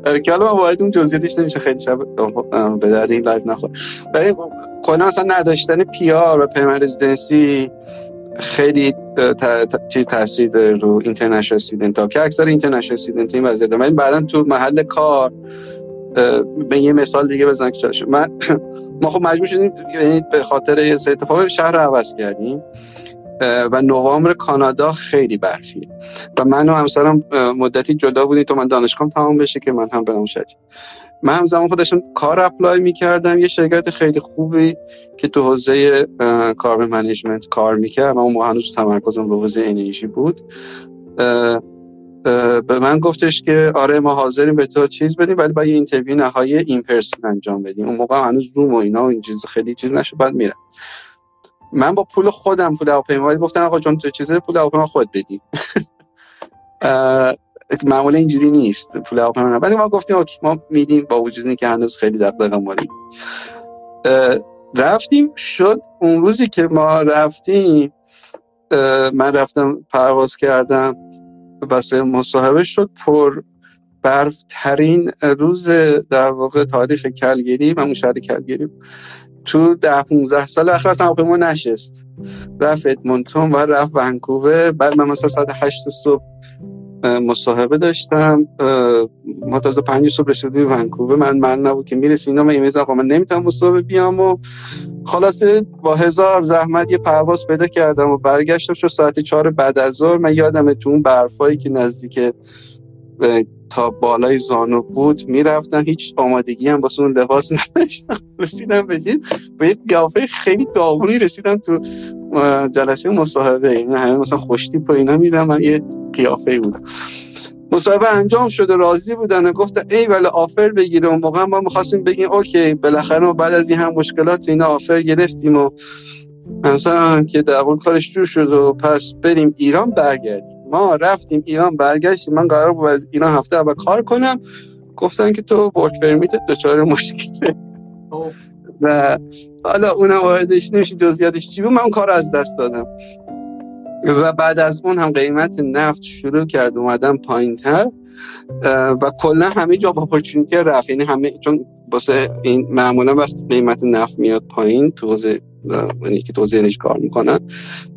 آره، که حالا من وارد اون جزئیاتش نمیشم. خیلی شاید به درد این live نخوره. ولی کلا اصلا نداشتن پی آر و پرمن رزیدنسی خیلی چی تاثیر داره رو اینترنشنال استودنت ها که اکثر اینترنشنال استودنت این وضعیت ولی بعدا تو محل کار به یه مثال دیگه بزنم که من ما خب مجبور شدیم یعنی به خاطر یه سری اتفاق شهر رو عوض کردیم. و نوامبر کانادا خیلی برفیه. و من و همسرم مدتی جدا بودیم تا من دانشگاه تمام بشه که من هم برم شدیم من هم زمان خودشون کار apply می‌کردم. یه شرکت خیلی خوبی که تو حوزه carbon management کار می‌کرد. من هنوز تمرکزم به حوزه انرژی بود. به من گفتش که آره ما حاضریم به تو چیز بدیم ولی باید یه interview نهایی in person انجام بدیم. اون موقع هنوز روم و اینا و این چیز خیلی چیز نشد بعد میرم من با پول خودم پول هواپیما گفتم آقا جون تو چیز پول هواپیما خود بدی. معمولا اینجوری نیست. پول هواپیما ولی ما گفتیم اوکی ما میدیم با وجود که هنوز خیلی دغدغه مالی رفتیم شد. اون روزی که ما رفتیم من رفتم پرواز کردم واسه مصاحبه شد. پر برف ترین روز در واقع تاریخ کلگیری. من شهر کلگیری. تو ده 15 سال اخیر اصلا هواپیما نشست. رفت ادمونتون و رفت ونکوور. بعد من مثلا ساعت 8 صبح مصاحبه داشتم ما تازه پنج صبح رسیدیم ونکوور من من نبود که می‌رسیم. اینا من ایمیز آقا من نمی‌تونم مصاحبه بیام و خلاصه با هزار زحمت یه پرواز پیدا کردم و برگشتم شد ساعت چهار بعد از ظهر. من یادم تو اون برفایی که نزدیک تا بالای زانو بود می‌رفتم. هیچ آمادگی هم واسه اون لباس نداشتم. رسیدم به یه قیافه خیلی داغونی رسیدم تو جلسه مصاحبه این همه مثلا خوشتی پا اینا میرم من یه قیافه بودم. مصاحبه انجام شده راضی بودن و گفتن ای ولی آفر بگیره. اون موقع ما می‌خواستیم بگیم اوکی بالاخره ما بعد از این هم مشکلات اینا آفر گرفتیم و مثلا که در کارش جور شد و پس بریم ایران برگردیم. ما رفتیم ایران برگشتیم. من قرار بود از ایران هفته اول کار کنم. گفتن که تو ورک پرمیت دچار مشکله. و حالا اونم واردش نمیشه جزئیاتش چی بود؟ من کار از دست دادم. و بعد از اون هم قیمت نفت شروع کرد اومدن پایین تر و کلا همه جاب اپورتونتی رفت. یعنی همه چون واسه این معمولا وقتی قیمت نفت میاد پایین تو یعنی که توزیع کار می‌کنن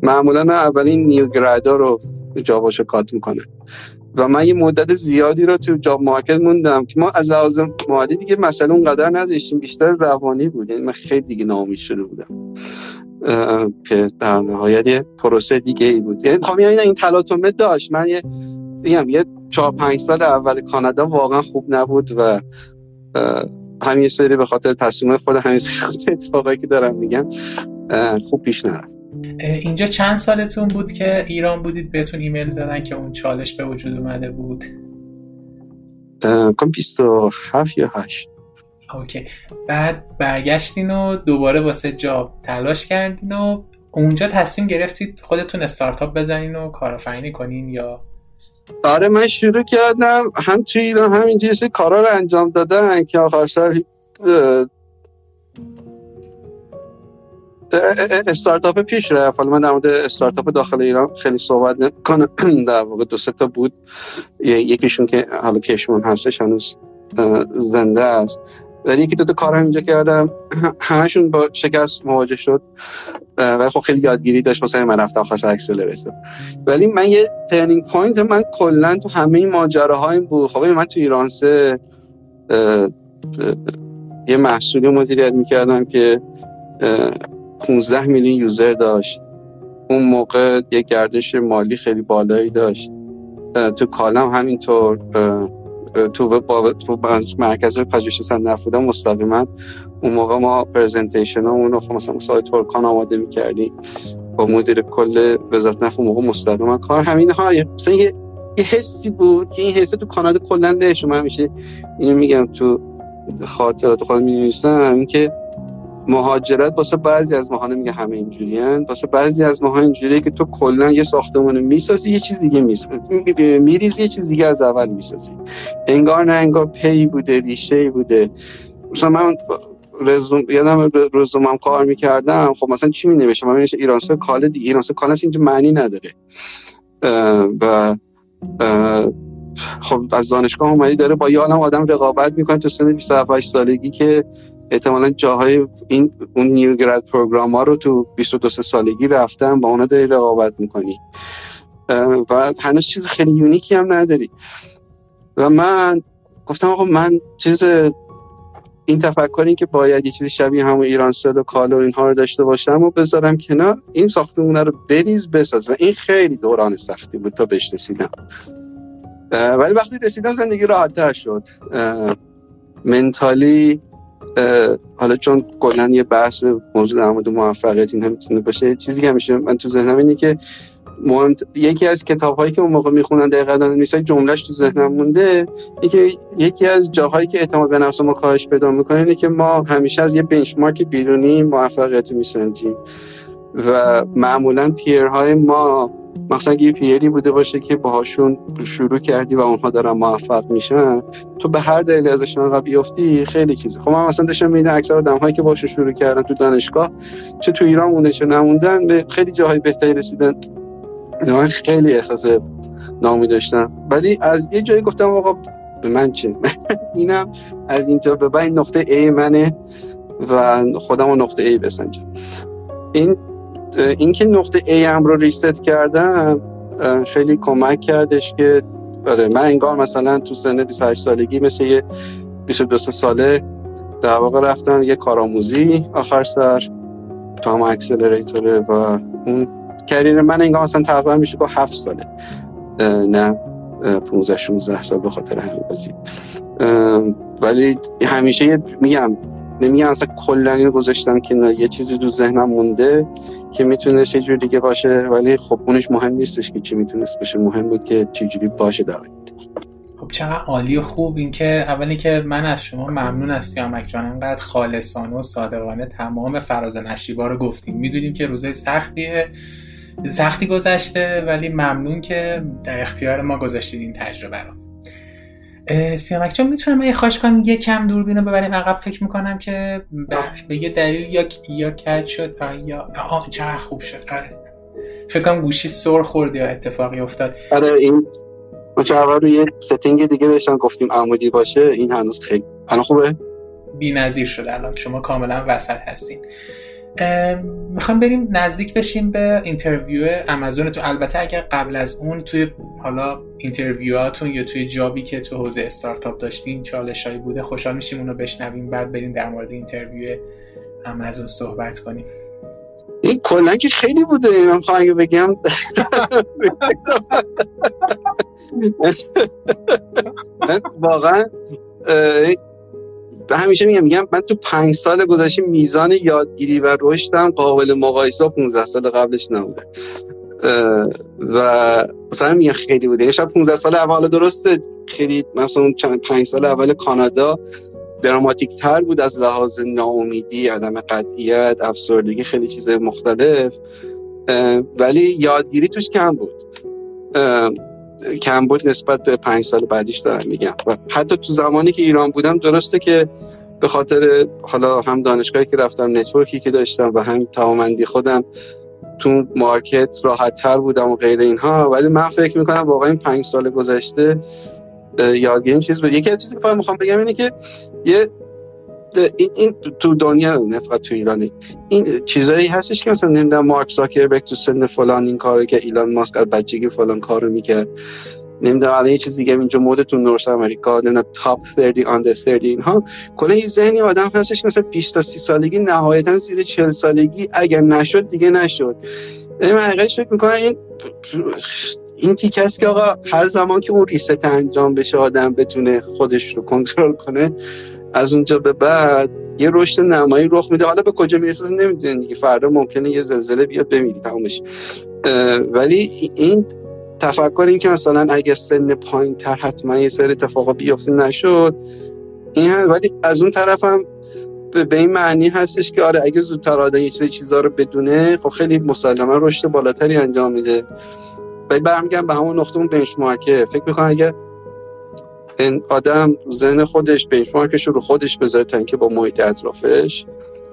معمولا اولین نیوگرادا رو جاباشو کات می‌کنن. و من یه مدت زیادی رو تو جاب مارکت موندم که ما از لحاظ مالی دیگه مسئله اونقدر نداشتیم بیشتر روانی بود. یعنی من خیلی دیگه ناامید شده بودم. که در نهایت یه پروسه دیگه ای بود. یعنی خواهم این تلاطمه داشت. من یه میگم یه چهار پنج سال اول کانادا واقعا خوب نبود و همین سری به خاطر تصمیم خود همین سری اتفاقایی که دارم میگم خوب پیش نرفت. اینجا چند سالتون بود که ایران بودید؟ بهتون ایمیل زدن که اون چالش به وجود اومده بود. کم 27 یا 8 okay. بعد برگشتین و دوباره واسه job تلاش کردین و اونجا تصمیم گرفتید خودتون استارتاپ بزنین و کارآفرینی کنین یا؟ آره من شروع کردم هم توی ایران همین کارا رو انجام دادن که آخر استارتاپ پیش رفت. حالا من در مورد استارتاپ داخل ایران خیلی صحبت نکنم در واقع دو سه تا بود. یکیشون که حالا کشمون هستش هنوز زنده است. ولی یکی دو تا کار اینجا کردم. همشون با شکست مواجه شد. ولی خب خیلی یادگیری داشت. مثلا من رفتم خواست accelerator ولی من یه turning point من کلا تو همه این ماجراهای بود. خب من تو ایران سه یه محصولی مدیریت می‌کردم که 15 میلیون یوزر داشت. اون موقع یه گردش مالی خیلی بالایی داشت. تو کالم همینطور تو تو مرکز پژوهش صنعت بودم مستقیما اون موقع ما پرزنتیشن اون رو خب مثلا سایت ترکان آماده می‌کردیم. با مدیر کل وزارت نفت موقع مستقیما کار همین ها مثلا یه یه حسی بود که این حس تو کانادا کلا نشه من میشه اینو میگم تو خاطرات خودم می‌نویسم که مهاجرت واسه بعضی از ماها نمیگه همه اینجوریان واسه بعضی از ماها اینجوریه که تو کلا یه ساختمان می‌سازی یه چیز دیگه می‌سازی. میریزی یه چیز دیگه از اول می‌سازی. انگار نه انگار پی بوده ریشه بوده. مثلا من رزوم یادم رزومم کار می‌کردم. خب مثلا چی می نوشتم من ایرانسه کال دیگه. ایرانسه کال هست اینجا معنی نداره. و خب از دانشگاه اومدی داره با یه آدم رقابت می‌کنه. تو سن 27 سالگی که احتمالا جاهای این اون new grad program ها رو تو 22 سالگی رفتن با اونا داری رقابت می‌کنی. و هنوز چیز خیلی unique ی هم نداری. و من گفتم آقا من چیز این تفکری که باید یه چیزی شبیه همون ایران سل و کال و اینها رو داشته باشم و بذارم کنار این ساختمونه رو بریز بساز. و این خیلی دوران سختی بود تا بهش رسیدم. ولی وقتی رسیدم زندگی راحت شد. منتالی حالا چون کلا یه بحث موضوع در مورد موفقیت این هم باشه چیزی که همیشه من تو ذهنم اینه که مهمت... یکی از کتاب هایی که اون موقع می‌خونن دقیقا نیست جملهش تو ذهنم مونده که یکی از جاهایی که اعتماد به نفس ما کاهش پیدا می‌کنه اینه که ما همیشه از یه بنچمارک بیرونی موفقیت میسنجیم و معمولا پیرهای ما مثلا یه پیری بوده باشه که باهاشون شروع کردی و اونها دارن موفق میشن تو به هر دلیلی ازشون عقب بیفتی خیلی چیزه. خب من مثلا داشتم میدن اکثر آدم هایی که باهاشون شروع کردن تو دانشگاه چه تو ایران مونده چه نموندن به خیلی جاهای بهتری رسیدن. من خیلی احساس نامی داشتم. ولی از یه جایی گفتم آقا به من چه؟ اینم از اینجا به بعد نقطه A منه و خودم نقطه A بسنجم. این اینکه نقطه A هم رو ریست کردم خیلی کمک کردش که آره من انگار مثلا تو سن 28 سالگی مثل یه 22 ساله در واقع رفتم یه کارآموزی آخر سر تو هم اکسلریتوره و اون کریر من انگار مثلا تقریبا میشه که 7 ساله. نه 15 16 سال به خاطر همین بازی. ولی همیشه میگم نمیگم اصلا کلا اینو گذاشتم که یه چیزی تو ذهنم مونده که می‌تونه یه جور دیگه باشه ولی خب اونش مهم نیستش که چی می‌تونست باشه مهم بود که چه جوری باشه در خب چقدر عالی و خوب این که اولی که من از شما ممنون از سیامک جان انقدر خالصانه و صادقانه تمام فراز نشیبا رو گفتیم. می‌دونیم که روزه سختیه سختی گذشته ولی ممنون که در اختیار ما گذاشتید این تجربه رو. سیامک جان می‌تونم یه خواهش کنم یه کم دوربین رو ببریم؟ عقب فکر می‌کنم که به یه دلیل یا یا کج شد یا آه چقدر خوب شد. آره. فکر کنم گوشی سر خورد یا اتفاقی افتاد. آره این ما رو یه setting دیگه داشتن گفتیم عمودی باشه این هنوز خیلی الان خوبه؟ بی نظیر شده الان. شما کاملا وسط هستین. می‌خوام بریم نزدیک بشیم به interview آمازون تو. البته اگر قبل از اون توی حالا interview هاتون یا توی job ی که تو حوزه استارتاپ داشتین چالش هایی بوده خوشحال میشیم اونو بشنویم بعد بریم در مورد interview آمازون صحبت کنیم. این کلا که خیلی بوده من خواهم بگم. واقعا همیشه میگم میگم من تو پنج سال گذشته میزان یادگیری و رشدم قابل مقایسه 15 سال قبلش نبوده. و مثلا میگم خیلی بوده. شب 15 سال اول درسته. خیلی مثلا چند پنج سال اول کانادا دراماتیک تر بود از لحاظ ناامیدی عدم قطعیت افسردگی خیلی چیز مختلف. ولی یادگیری توش کم بود. کم بود نسبت به پنج سال بعدیش دارم میگم. و حتی تو زمانی که ایران بودم درسته که به خاطر حالا هم دانشگاهی که رفتم نتورکی که داشتم و هم توامندی خودم تو مارکت راحت تر بودم و غیر اینها ولی من فکر می‌کنم واقعا این پنج سال گذشته یادگیری چیز بود. یکی از چیزی که می‌خوام بگم اینه که یه این, این تو دنیا نه فقط تو ایرانی این چیزایی هستش که مثلا نمی‌دونم مارک زاکربرگ تو سن فلان این کارو که ایلان ماسک از بچگی فلان کارو می‌کرد. نمی‌دونم الان یه چیز دیگه اینجا مود تو نورس امریکا نه تاپ 30 آن 30 اینها. کلا این ذهنی آدم هستش مثلا 20 تا 30 سالگی نهایتا زیر 40 سالگی اگر نشد دیگه نشد. من حقیقتش فکر می‌کنم این این تیک است که آقا هر زمان که اون ریست انجام بشه آدم بتونه خودش رو کنترل کنه از اونجا به بعد یه رشد نمایی رخ میده. حالا به کجا می‌رسه نمی‌دونی دیگه. فردا ممکنه یه زلزله بیاد بمیری. تمامش ولی این تفکر این که مثلا اگه سن پایین تر حتما یه سر اتفاقا بیفته نشد این هم ولی از اون طرف هم به این معنی هستش که آره اگه زودتر آدم یه چیزی چیزا رو بدونه خب خیلی مسلما رشد بالاتری انجام میده. ولی برمیگردم به همون نقطه اون بنچمارکه فکر می‌کنم اگه آدم زن خودش بنچمارکش رو خودش بذاره تا اینکه با محیط اطرافش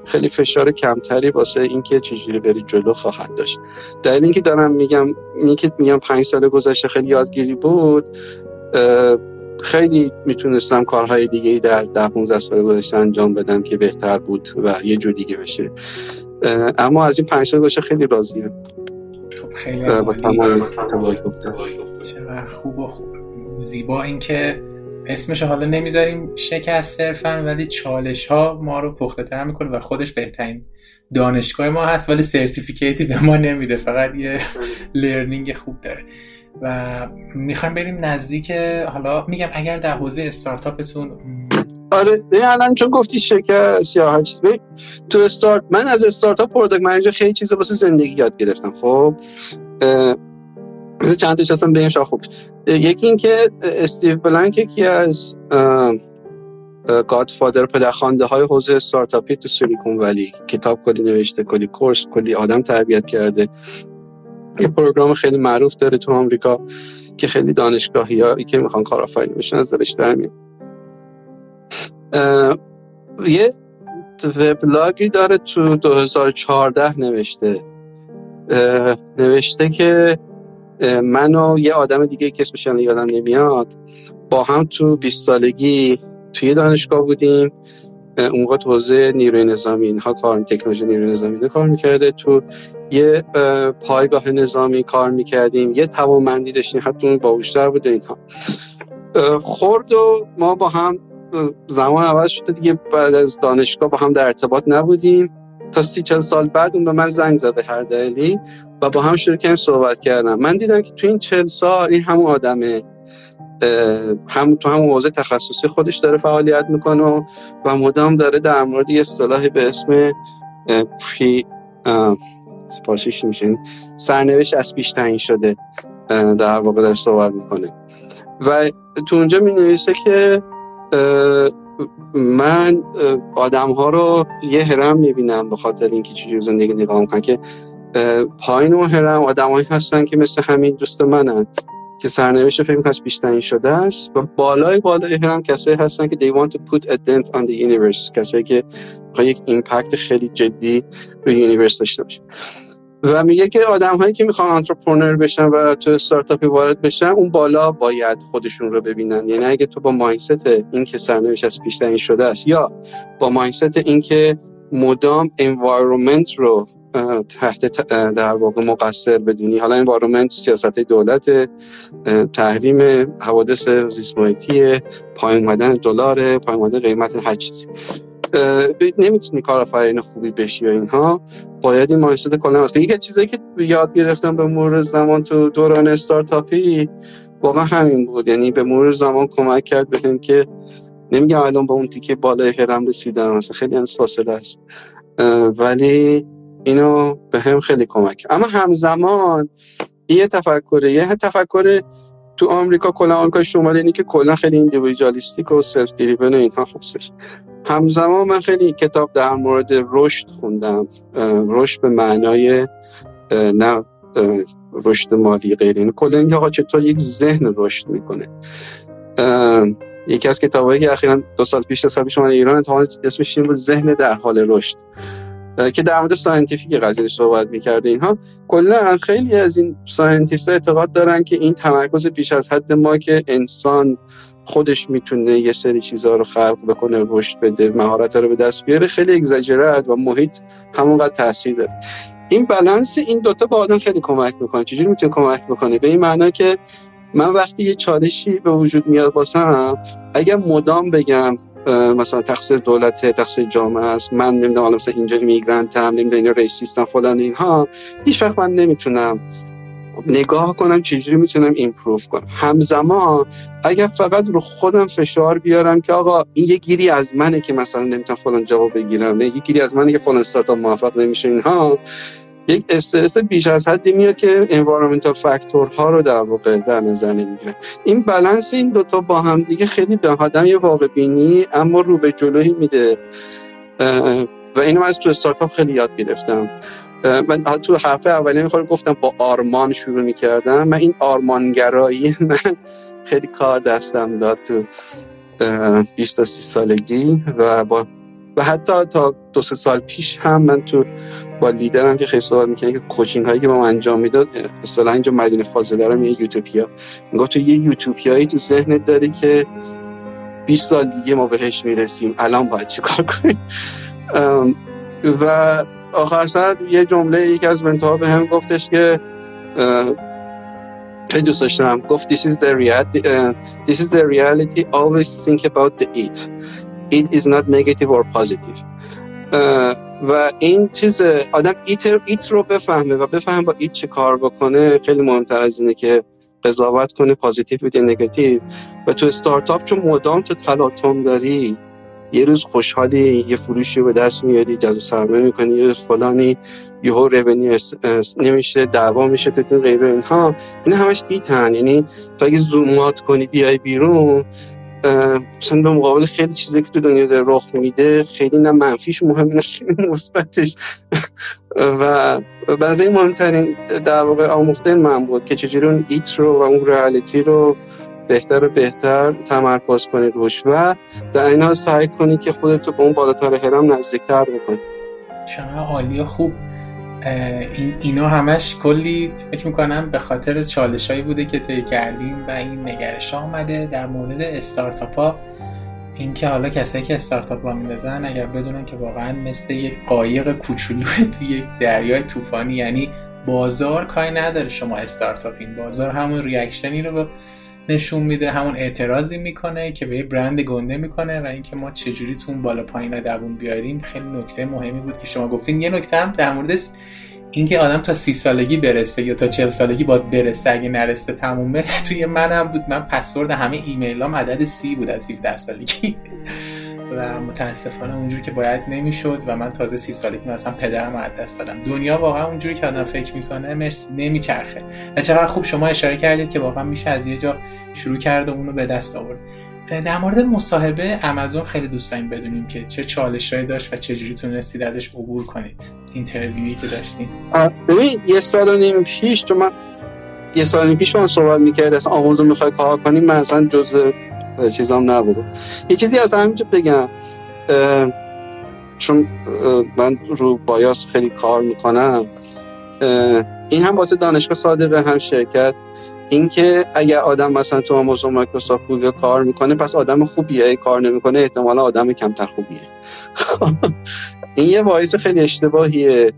خیلی فشار کمتری واسه اینکه چجوری بری جلو خواهد داشت. دلیل اینکه دارم میگم اینکه میگم پنج سال گذشته خیلی یادگیری بود خیلی می‌تونستم کارهای دیگه ای در ده 15 سال گذشته انجام بدم که بهتر بود و یه جور دیگه بشه. اما از این پنج سال گذشته خیلی راضیم. خب خیلی با تمام خوب و خوب. زیبا اینکه اسمش حالا نمی‌ذاریم شکست صرفا ولی چالش ها ما رو پخته تر می‌کنه و خودش بهترین دانشگاه ما هست ولی سرتیفیکیتی به ما نمیده. فقط یه learning خوب داره. و می‌خوایم بریم نزدیک حالا میگم اگر در حوزه استارتاپتون آره الان چون گفتی شکست یا هر چیز تو استارت من از startup product manager خیلی چیزا واسه زندگی یاد گرفتم خب؟ مثل چند تاش اصلا بگم خوب. یکی این که استیو بلانک یکی از godfather پدرخوانده های حوزه استارتاپی تو سیلیکون ولی کتاب کلی نوشته کلی course کلی آدم تربیت کرده. یه پروگرام خیلی معروف داره تو آمریکا که خیلی دانشگاهی هایی که می‌خوان کارآفرین بشن از دلش در میاد. یه وبلاگی داره تو 2014 نوشته. نوشته که من و یه آدم دیگه که اسمش یادم نمیاد با هم تو 20 سالگی توی دانشگاه بودیم. اون وقت حوزه نیروی نظامی اینها کار تکنولوژی نیروی نظامی کار می‌کرده. تو یه پایگاه نظامی کار می‌کردیم. یه توانمندی داشتیم. حتی اون باوشتر بوده اینها. خورد و ما با هم زمان عوض شده دیگه. بعد از دانشگاه با هم در ارتباط نبودیم. تا سی چل سال بعد اون به من زنگ زد به هر دلیلی. و با هم شروع کردیم صحبت کردم من دیدم که تو این چل سال این همون آدمه. هم تو همون حوزه تخصصی خودش داره فعالیت می‌کنه و مدام داره در مورد یه اصطلاحی به اسم پری سپاسیش میشه. سرنوشت از پیش تعیین شده در واقع داره صحبت می‌کنه. و تو اونجا می نویسه که من آدم ها رو یه هرم می‌بینم به خاطر اینکه چجوری زندگی نگاه می‌کنن که پایین اون هرم آدمایی هستن که مثل همین دوست منن که سرنوشت فکر کنم بیشترین شده است و بالای بالای هرم کسایی هستن که they want to put a dent on the universe کسایی که یک impact خیلی جدی روی universe داشته باشه و میگه که آدم هایی که می‌خوان entrepreneur بشن و تو استارتاپی وارد بشن اون بالا باید خودشون رو ببینن. یعنی اگه تو با mindset این که سرنوشت از پیش تعیین شده است یا با mindset این که مدام environment رو تحت در واقع مقصر بدونی. حالا environment سیاست دولت تحریم حوادث زیست پایین اومدن دلار پایین اومدن قیمت هر چیزی. نمی‌تونی کارآفرین خوبی بشی و اینها. باید این مایندست کلا هست یکی چیزایی که یاد گرفتم به مرور زمان تو دوران استارتاپی واقعا همین بود. یعنی به مرور زمان کمک کرد بهم که نمیگم الان با اون تیکه بالای هرم رسیدم مثلا خیلی فاصله است. ولی اینو به هم خیلی کمک اما همزمان یه تفکره یه تفکر تو آمریکا کلا آمریکا شمالی اینی که کلا خیلی individualistic و self-driven و اینها خوبش همزمان من خیلی کتاب در مورد رشد خوندم. رشد به معنای نه رشد مالی غیر این کلا اینکه آقا چطور یک ذهن رشد می‌کنه. یکی از کتابایی که اخیرا دو سال پیش سال پیش من ایران اتفاقا اسمش این بود ذهن در حال رشد. که در مورد scientific قضیه صحبت می‌کرده اینها. کلا خیلی از این scientist اعتقاد دارن که این تمرکز بیش از حد ما که انسان خودش می‌تونه یه سری چیزها رو خلق بکنه رشد بده مهارت رو به دست بیاره خیلی exaggerate و محیط همونقدر تاثیر داره. این بالانس این دوتا به آدم خیلی کمک می‌کنه. چجوری می‌تونه کمک بکنه؟ به این معنا که من وقتی یه چالشی به وجود میاد واسم اگر مدام بگم مثلا تقصیر دولت تقصیر جامعه است. من نمی‌دونم مثلا اینجا migrant ام نمی‌دونم اینا racist ان فلان اینها. هیچ وقت من نمی‌تونم نگاه کنم چجوری می‌تونم improve کنم. همزمان اگر فقط رو خودم فشار بیارم که آقا این یه گیری از منه که مثلا نمی‌تونم فلان جواب بگیرم یه گیری از منه که فلان استارتاپ موفق نمیشه اینها. یک استرس بیش از حدی میاد که environmental factor ها رو در واقع در نظر نمی‌گیره. این بالانس این دوتا با هم دیگه خیلی به آدم یه واقع بینی اما رو به جلوی میده. و اینو من از تو استارتاپ خیلی یاد گرفتم. من تو حرف اولی می‌خوام گفتم با آرمان شروع می‌کردم. من این آرمانگرایی من خیلی کار دستم داد تو 20 تا 30 سالگی و با و حتی تا دو سه سال پیش هم من تو با لیدرم که خیلی صحبت می‌کنه که کوچینگ هایی که با من انجام می‌داد اصلا اینجا مدینه فاضله رو یه یوتوپیا. می‌گفت تو یه یوتوپیایی تو ذهنت داری که 20 سال دیگه ما بهش می‌رسیم. الان باید چیکار کنیم؟ و آخر سر یه جمله یکی از منتها به هم گفتش که خیلی دوست داشتم. گفت this is the reality this is the reality. Always think about the it. It is not negative or positive. Uh, و این چیز آدم ایت, ایت رو بفهمه و بفهم با ایت چه کار بکنه. خیلی مهمتر از اینه که قضاوت کنه پازیتیو یا نگاتیو و تو استارتاپ چون مدام تو تلاطم داری یه روز خوشحالی یه فروشی به دست میاری جذب سرمایه می‌کنی یه روز فلانی یهو رونی نمیشه دعوا میشه تو غیره اینها. این همش ایتن. یعنی تو اگه زومات کنی بیای بیرون مثلا به مقابل خیلی چیزی که تو دنیا در رخ میده خیلی نه منفیش مهم نیست مثبتش. و بعضی مهمترین در واقع آموخته من بود که چجوری اون ایت رو و اون رئالیتی رو بهتر و بهتر تمرکز کنی روش و در این سعی کنی که خودتو به اون بالاتر هرم نزدیکتر بکنی شما عالی خوب. این اینا همش کلی فکر می‌کنم به خاطر چالش هایی بوده که طی کردیم و این نگرش آمده در مورد استارتاپ ها. اینکه حالا کسایی که استارتاپ را میندازن اگر بدونن که واقعا مثل یک قایق کوچولو توی یک دریای طوفانی یعنی بازار کاری نداره شما استارتاپین. بازار همون reaction ی رو نشون میده همون اعتراضی می‌کنه که به برند گنده می‌کنه و اینکه ما چجوری تو اون بالا پایین دووم بیاریم. خیلی نکته مهمی بود که شما گفتین. یه نکته هم در مورد اینکه آدم تا سی سالگی برسه یا تا چل سالگی باید برسه اگه نرسه تمومه. توی منم بود. من پسورد همه ایمیل هم عدد سی بود از 17 سالگی. و متاسفانه اونجوری که باید نمی‌شد و من تازه سی سالگی مثلا پدرم از دست دادم. دنیا واقعا اونجوری که آدم فکر می‌کنه مرسی نمیچرخه. و چقدر خوب شما اشاره کردید که واقعا میشه از یه جا شروع کرد و اونو به دست آورد. در مورد مصاحبه امازون خیلی دوست داریم بدونیم که چه چالشهایی داشت و چجوری تونستید ازش عبور کنید. اینترویویی که داشتین. ببین یه سال و نیم پیش تو من یه سال نیم پیش من صحبت می‌کرد اصلا آموزون می‌خوای کار کنیم من اصلا جز چیزام نبود یه چیزی از همینجا بگم چون من رو بایاس خیلی کار می‌کنم. این هم واسه دانشگاه صادقه هم شرکت. اینکه اگر آدم مثلا تو آمازون مایکروسافت گوگل کار می‌کنه پس آدم خوبیه. کار نمی‌کنه احتمالا آدم کمتر خوبیه. این یه bias خیلی اشتباهیه.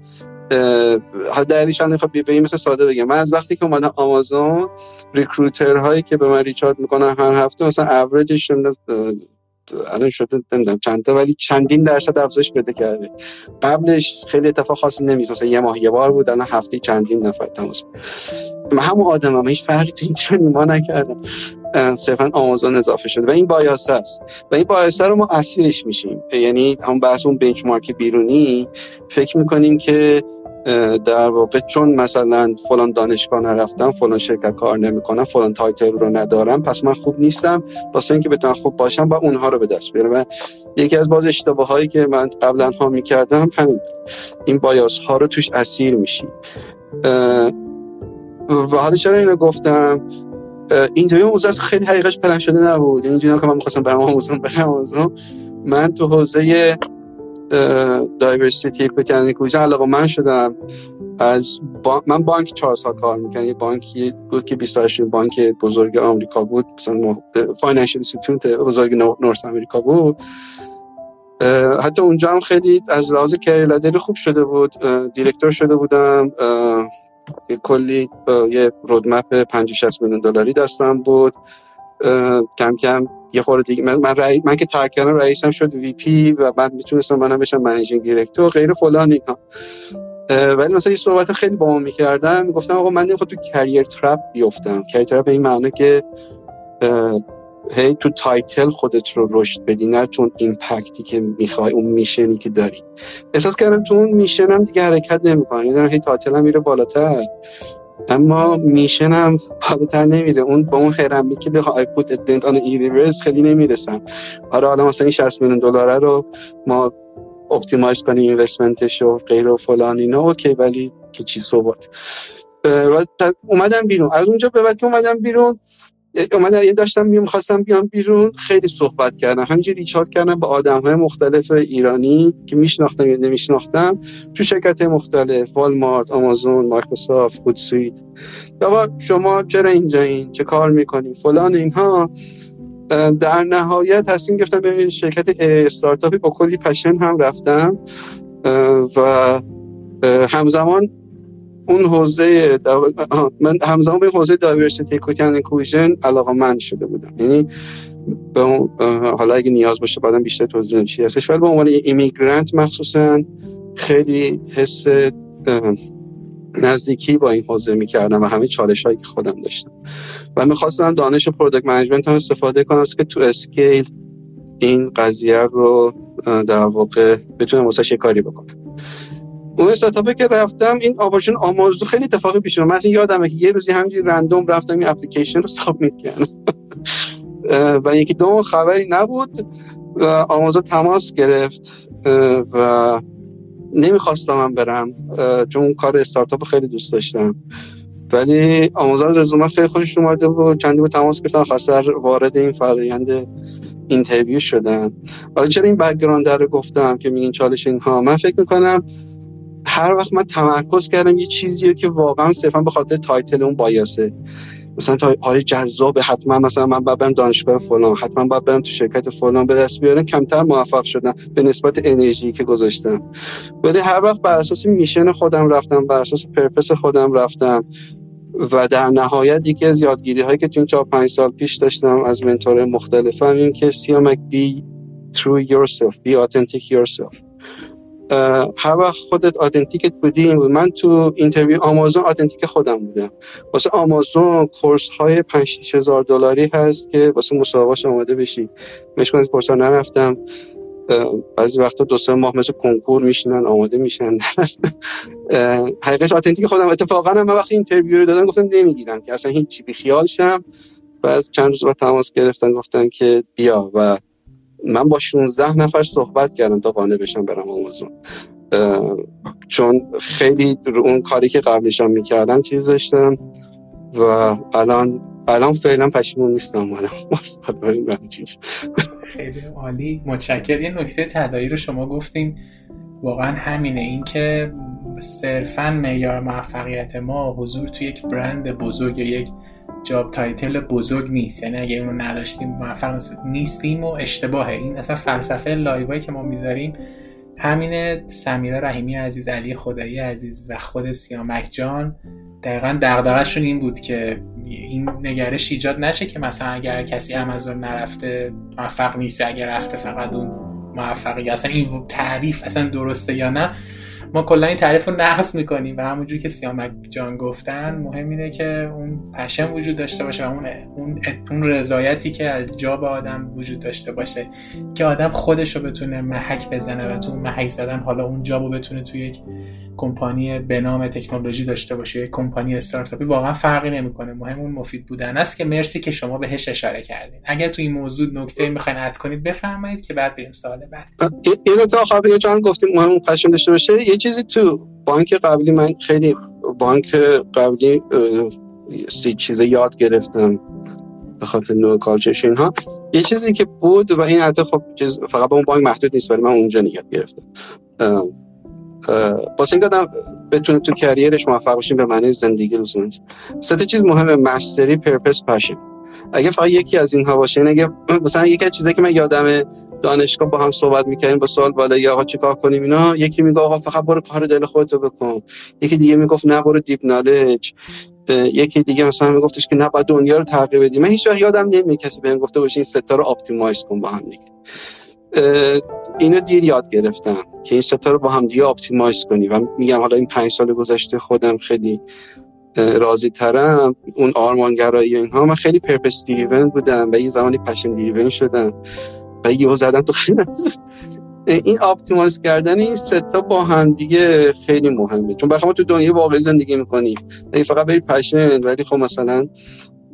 دلیلش هم خب یه مثال ساده بگم. من از وقتی که اومدم آمازون recruiter هایی که به من reach out می‌کنن هر هفته مثلا اوریجش الان شده نمی‌دونم چند تا ولی چندین درصد افزایش پیدا کرده. قبلش خیلی اتفاق خاصی نمیشه مثلا یه ماه یه بار بود الان هفته چندین نفر تماس همون آدم هم هیچ فرقی تو این چند ماه نکردم. صرفا آمازون اضافه شده. و این bias ه است. و این bias ه رو ما اسیرش میشیم. یعنی هم بحث اون benchmark بیرونی فکر می‌کنیم که در واقع چون مثلا فلان دانشگاه نرفتم فلان شرکت کار نمی‌کنم فلان title رو ندارم پس من خوب نیستم. واسه اینکه بتونم خوب باشم باید اونها رو به دست بیارم. و یکی از باز اشتباه هایی که من قبلا ها می‌کردم همین. این bias ها رو توش اسیر میشی و حالا چرا اینو گفتم؟ interview موضوع خیلی حقیقش پلن شده نبود. اینجوری که من می‌خواستم برم آمازون برم آمازون. من تو حوزه diversity equity کجا علاقه‌مند شدم. از با... من بانک چهار سال کار می‌کنم یه بانکی بود که 28 بانک بزرگ آمریکا بود. مثلا financial institute بزرگ North America بود. حتی اونجا هم خیلی از لحاظ career خوب شده بود. director شده بودم. کلی یه roadmap 50 60 میلیون دلاری دستم بود. کم کم یه خورده دیگه من من, من که ترک کردم رئیسم شد VP و بعد می‌تونستم منم بشم managing director غیره فلان اینا ولی مثلا یه صحبت خیلی با ما می‌کردم گفتم آقا من نمی‌خوام تو career trap بیفتم. career trap به این معنی که هی تو title خودت رو رشد بدی نه تو impact ی که می‌خوای اون mission ی که داری. احساس کردم تو اون mission ام دیگه حرکت نمی‌کنه یعنی هی title هم میره بالاتر. اما mission ام بالاتر نمیره. اون با اون هرمی که بخواه I put dent on universe خیلی نمی‌رسم. آره حالا مثلا این 60 میلیون دلار رو ما optimize کنیم investment ش و غیره و فلان اینا. اوکی ولی که چی صحبت. اومدم بیرون. از اونجا به بعد که اومدم بیرون اومدم داشتم میام خواستم بیام بیرون. خیلی صحبت کردم. همینجوری reach out کردم با آدم های مختلف ایرانی که میشناختم یا نمیشناختم. تو شرکت مختلف والمارت آمازون مایکروسافت فود سویت آقا شما چرا اینجا این؟ چه کار می‌کنی؟ فلان اینها. در نهایت تصمیم گرفتم به شرکت استارتاپی با کلی passion هم رفتم. و همزمان اون حوزه من همزمان به حوزه diversity and inclusion علاقه‌مند شده بودم. یعنی به حالا اگه نیاز باشه بعدم بیشتر توضیح چی هستش. ولی به عنوان immigrant مخصوصا خیلی حس نزدیکی با این حوزه می‌کردم و همه چالش هایی که خودم داشتم. و می‌خواستم دانش product management هم استفاده کنم که تو scale این قضیه رو در واقع بتونم واسه کاری بکنم. اون استارتاپی که رفتم این آپورچون آمازون خیلی اتفاقی پیش اومد. مثلا یادمه که یه روزی همینجوری رندوم رفتم این اپلیکیشن رو سابمیت کردم و یکی دو خبری نبود. و آمازون تماس گرفت و نمی‌خواستم من برم چون کار استارتاپ خیلی دوست داشتم. ولی آموزان رزومه خیلی خوشش اومده و چندی با تماس گرفتن خواستر وارد این فرآیند interview شدن حالا چرا این background رو گفتم که میگین چالش اینها؟ من فکر می‌کنم هر وقت من تمرکز کردم یه چیزی که واقعا صرفا به خاطر title اون bias ه. مثلا تا آره جذاب حتما مثلا من باید برم دانشگاه فلان حتما باید برم تو شرکت فلان به دست بیارم کمتر موفق شدم به نسبت انرژی که گذاشتم. ولی هر وقت بر اساس mission خودم رفتم بر اساس purpose خودم رفتم و در نهایت یکی از یادگیری هایی که تو این 4 5 سال پیش داشتم از mentor مختلفم این که سیامک be true yourself be authentic yourself. هر وقت خودت authentic بودی من تو interview آمازون authentic خودم بودم. واسه آمازون course های 5 هزار دلاری هست که واسه مصاحبه آماده بشی مشکل course ها نرفتم. بعضی وقتا دو سه ماه مثل کنکور میشینن آماده میشن. حقیقت authentic خودم. اتفاقا من وقتی interview رو دادم گفتم نمی‌گیرم که اصلا هیچ چی بیخیال شم. بعد چند روز بعد تماس گرفتن گفتن که بیا و من با 16 نفر صحبت کردم تا قانع بشم برم آمازون. چون خیلی رو اون کاری که قبلشم می‌کردم چیز داشتم و الان الان فعلا پشیمون نیستم خیلی عالی. متشکر یه نکته تدایی رو شما گفتیم واقعا همینه. این که صرفا معیار موفقیت ما حضور توی یک برند بزرگ یا یک job title بزرگ نیست. یعنی اگه اونو نداشتیم موفق نیستیم و اشتباهه. این اصلا فلسفه live ایی که ما می‌ذاریم همین سمیرا رحیمی عزیز علی خدایی عزیز و خود سیامک جان. دقیقا دغدغشون این بود که این نگرش ایجاد نشه که مثلا اگر کسی امازون نرفته موفق نیست. اگر رفته فقط اون موفقی. اصلا این تعریف اصلا درسته یا نه؟ ما کلا این تعریف رو نقض می‌کنیم. و همونجور که سیامک جان گفتن مهم اینه که اون passion وجود داشته باشه و اون اون, اون رضایتی که از جا به آدم وجود داشته باشه که آدم خودش رو بتونه محک بزنه و تو محک زدن حالا اون جا رو بتونه توی یک کمپانی به نام تکنولوژی داشته باشه یک کمپانی استارتاپی واقعا فرقی نمی‌کنه. مهم اون مفید بودن است که مرسی که شما بهش اشاره کردین. اگر تو این موضوع نکته می‌خواین اد کنید بفرمایید که بعد بریم سوال بعد. اینو تا خب یه جان گفتیم مهم پشن داشته باشه. یه چیزی تو بانک قبلی من خیلی بانک قبلی سی چیز یاد گرفتم به خاطر نوع کالچرش اینها. یه چیزی که بود و این حتی خب فقط به اون بانک محدود نیست ولی من اونجا یاد گرفتم. واسه این آدم بتونه تو کریرش موفق باشیم به معنی زندگی لزوما سه چیز مهمه مستری پرپس پاشن اگه فقط یکی از اینها باشه این اگه مثلا یکی از چیزایی که من یادم دانشگاه با هم صحبت می‌کردیم با سوال بالا یا آقا چیکار کنیم اینا یکی میگه آقا فقط برو کار دل خودتو بکن. یکی دیگه می‌گفت نه برو deep knowledge یکی دیگه مثلا میگفتش که نه باید دنیا رو تغییر بدی من هیچ وقت یادم نمیاد کسی بهم گفته باشه این سه تا رو optimize کن با هم دیگه. اینو دیر یاد گرفتم که این سه تا رو با هم دیگه optimize کنی و میگم حالا این پنج سال گذشته خودم خیلی راضی ترم. اون آرمانگرایی و اینها من خیلی purpose driven بودم و یه زمانی passion driven شدم و یه زدم تو خیلی این optimize کردن این سه تا با هم دیگه خیلی مهمه. چون بخوام تو دنیا واقعی زندگی می‌کنی. اگه فقط بری passion ولی خب مثلا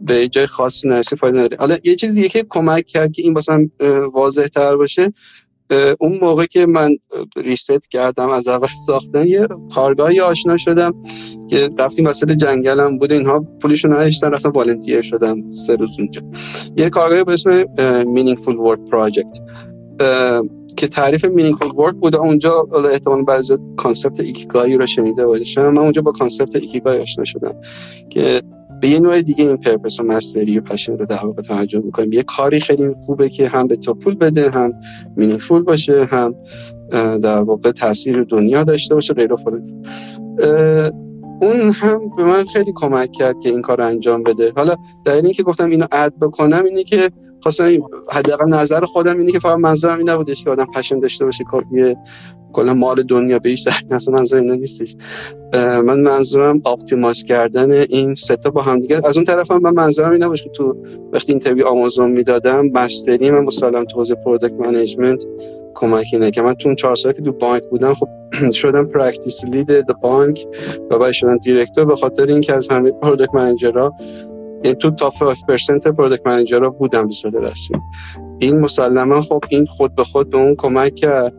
به جای خاصی نرسی فایده نداره. حالا یه چیزی که کمک کرد که این مثلا واضح تر باشه اون موقع که من reset کردم از اول ساختن یه کارگاهی آشنا شدم که رفتیم وسط جنگلم بود. اینها پولیشو نداشتن رفتم volunteer شدم سه روز اونجا. یه کارگاهی به اسم Meaningful Work Project که تعریف meaningful work بود. اونجا احتمال بعضی concept ایکیگایی رو شنیده باشم. من اونجا با concept ایکیگای آشنا شدم که به یه نوع دیگه این purpose و mastery و passion رو در واقع توجه می‌کنیم. یه کاری خیلی خوبه که هم به تو پول بده هم meaningful باشه هم در واقع تاثیر دنیا داشته باشه غیر اون هم به من خیلی کمک کرد که این کار رو انجام بده. حالا در این که گفتم اینو add بکنم اینه که خواستم حداقل نظر خودم اینه که فقط منظورم این نبودش که آدم passion داشته باشه یه کلا مال دنیا به هیچ درد اصلا منظور اینا نیستش. من منظورم optimize کردن این سه تا با هم دیگه. از اون طرف هم من منظورم این نباشه که تو وقتی interview آمازون می‌دادم mastery من مسلم تو حوزه product management کمکی نه که من تو اون چهار سال که تو بانک بودم خب شدم practice lead بانک و بعد شدم director به خاطر اینکه از همه product manager ها این تو تا 5% product manager ها بودم به صورت رسمی. این مسلما خب این خود به خود به اون کمک کرد.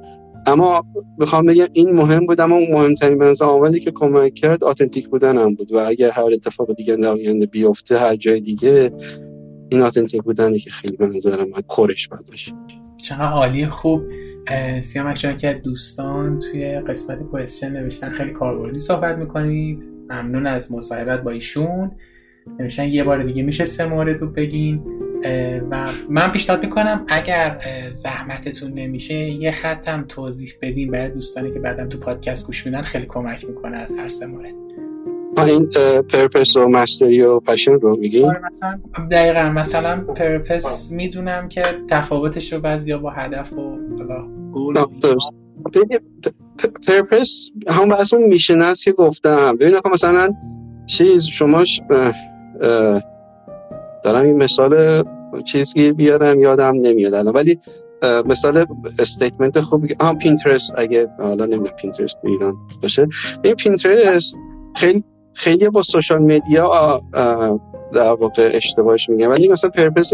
اما بخوام بگم این مهم بود اما مهمترین به عاملی که کمک کرد authentic بودن هم بود و اگر هر اتفاق دیگه در آینده بیفته هر جای دیگه این authentic بودنی که خیلی به نظر من core ش باید باشه. چقدر عالی خوب. سیامک جان که دوستان توی قسمت کوشن نوشتن خیلی کاربردی صحبت می‌کنید. ممنون از مصاحبت با ایشون. نوشتن یه بار دیگه میشه سه مورد رو بگین. و من پیشنهاد می‌کنم اگر زحمتتون نمیشه یه خطم توضیح بدین برای دوستانی که بعدم تو پادکست گوش میدن خیلی کمک می‌کنه از هر سه مورد. این پرپس و مستری و پشن رو میگیم آره، مثلا دقیقا مثلا پرپس می‌دونم که تفاوتش رو بعضی با هدف و goal purpose هم بحث اون mission هست که گفتم. ببین مثلا چیز شما دارم این مثال چیزی بیارم یادم نمیاد الان. ولی مثال statement خوبی هم پینترست اگه حالا نمی‌دونم پینترست ایران باشه. این پینترست خیلی خیلی با social media در واقع اشتباهش میگم. ولی مثلا purpose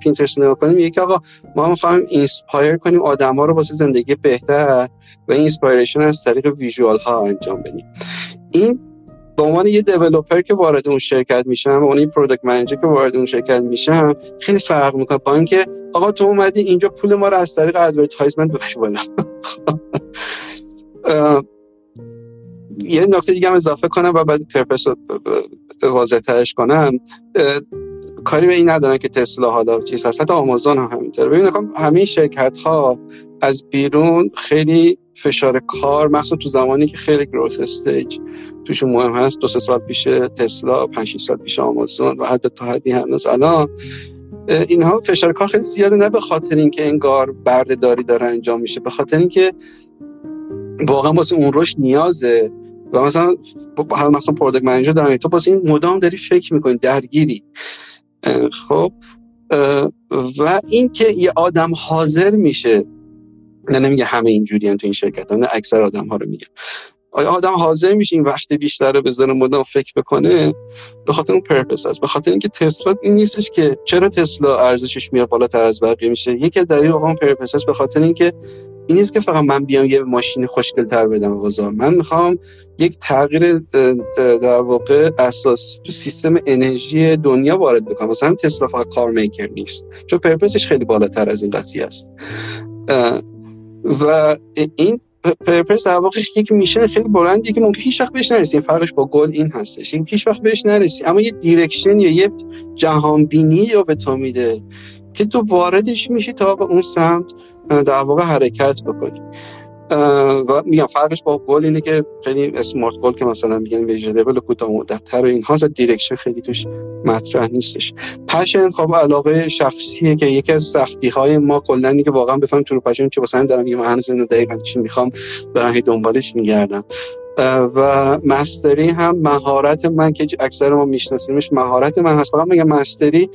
پینترست نگاه کنیم یکی آقا ما می‌خوایم inspire کنیم آدم ها رو واسه زندگی بهتر و inspiration از طریق visual ها انجام بدیم. این به عنوان یه developer که وارد اون شرکت میشم به عنوان یه product manager که وارد اون شرکت میشم خیلی فرق می‌کنه با اینکه آقا تو اومدی اینجا پول ما رو از طریق advertisement ببر بالا. یه نکته دیگه هم اضافه کنم و بعد پرپس رو واضح ترش کنم. کاری به این ندارن که تسلا حالا چیز هست. حتی آمازون هم همینطوره. ببینید همه شرکت ها از بیرون خیلی فشار کار مخصوصا تو زمانی که خیلی گروث استیج توشون مهم هست. دو سه سال پیش تسلا پنج سال پیش آمازون و حتی تا حدی هنوز الان. اینها فشار کار خیلی زیاده نه به خاطر اینکه انگار بردهداری داره انجام میشه به خاطر اینکه واقعا واسه اون رشد نیازه. و مثلا مثلا product manager دارن تو واسه این مدام داری فکر می‌کنی درگیری. خب و اینکه یه آدم حاضر میشه نه نمیگه همه اینجوری هم تو این شرکت ها نه اکثر آدم ها رو میگه. آیا آدم حاضر میشه این وقت بیشتر رو بذاره مدام فکر بکنه؟ به خاطر اون purpose هست به خاطر اینکه تسلا این نیستش که چرا تسلا ارزشش میاد بالاتر از بقیه میشه؟ یکی دلیل اون purpose هست به خاطر اینکه این نیست که فقط من بیام یه ماشین خوشگل تر بدم بازار من می‌خوام یک تغییر در واقع اساس تو سیستم انرژی دنیا وارد بکنم. مثلا تسلا فقط car maker نیست. چون purpose ش خیلی بالاتر از این قضیه است. و این purpose در واقع یک mission خیلی بلندی که ممکن هیچ وقت بهش نرسیم. فرقش با گل این هستش. این هیچ وقت بهش نرسی اما یه direction یا یه جهان بینی رو به تو میده که تو واردش میشی تا به اون سمت در واقع حرکت بکنی. و میگم فرقش با گل اینه که خیلی smart goal که مثلا میگن ویژنبل کوتاه مدت و اینها direction خیلی توش مطرح نیستش. passion خب علاقه شخصیه که یکی از سختی های ما کلا که واقعا بفهم تو passion چه مثلا دارم یه هنوز دقیقاً چی می‌خوام دارم هی دنبالش میگردم. و mastery هم مهارت من که اکثر ما میشناسیمش مهارت من هست. فقط میگم mastery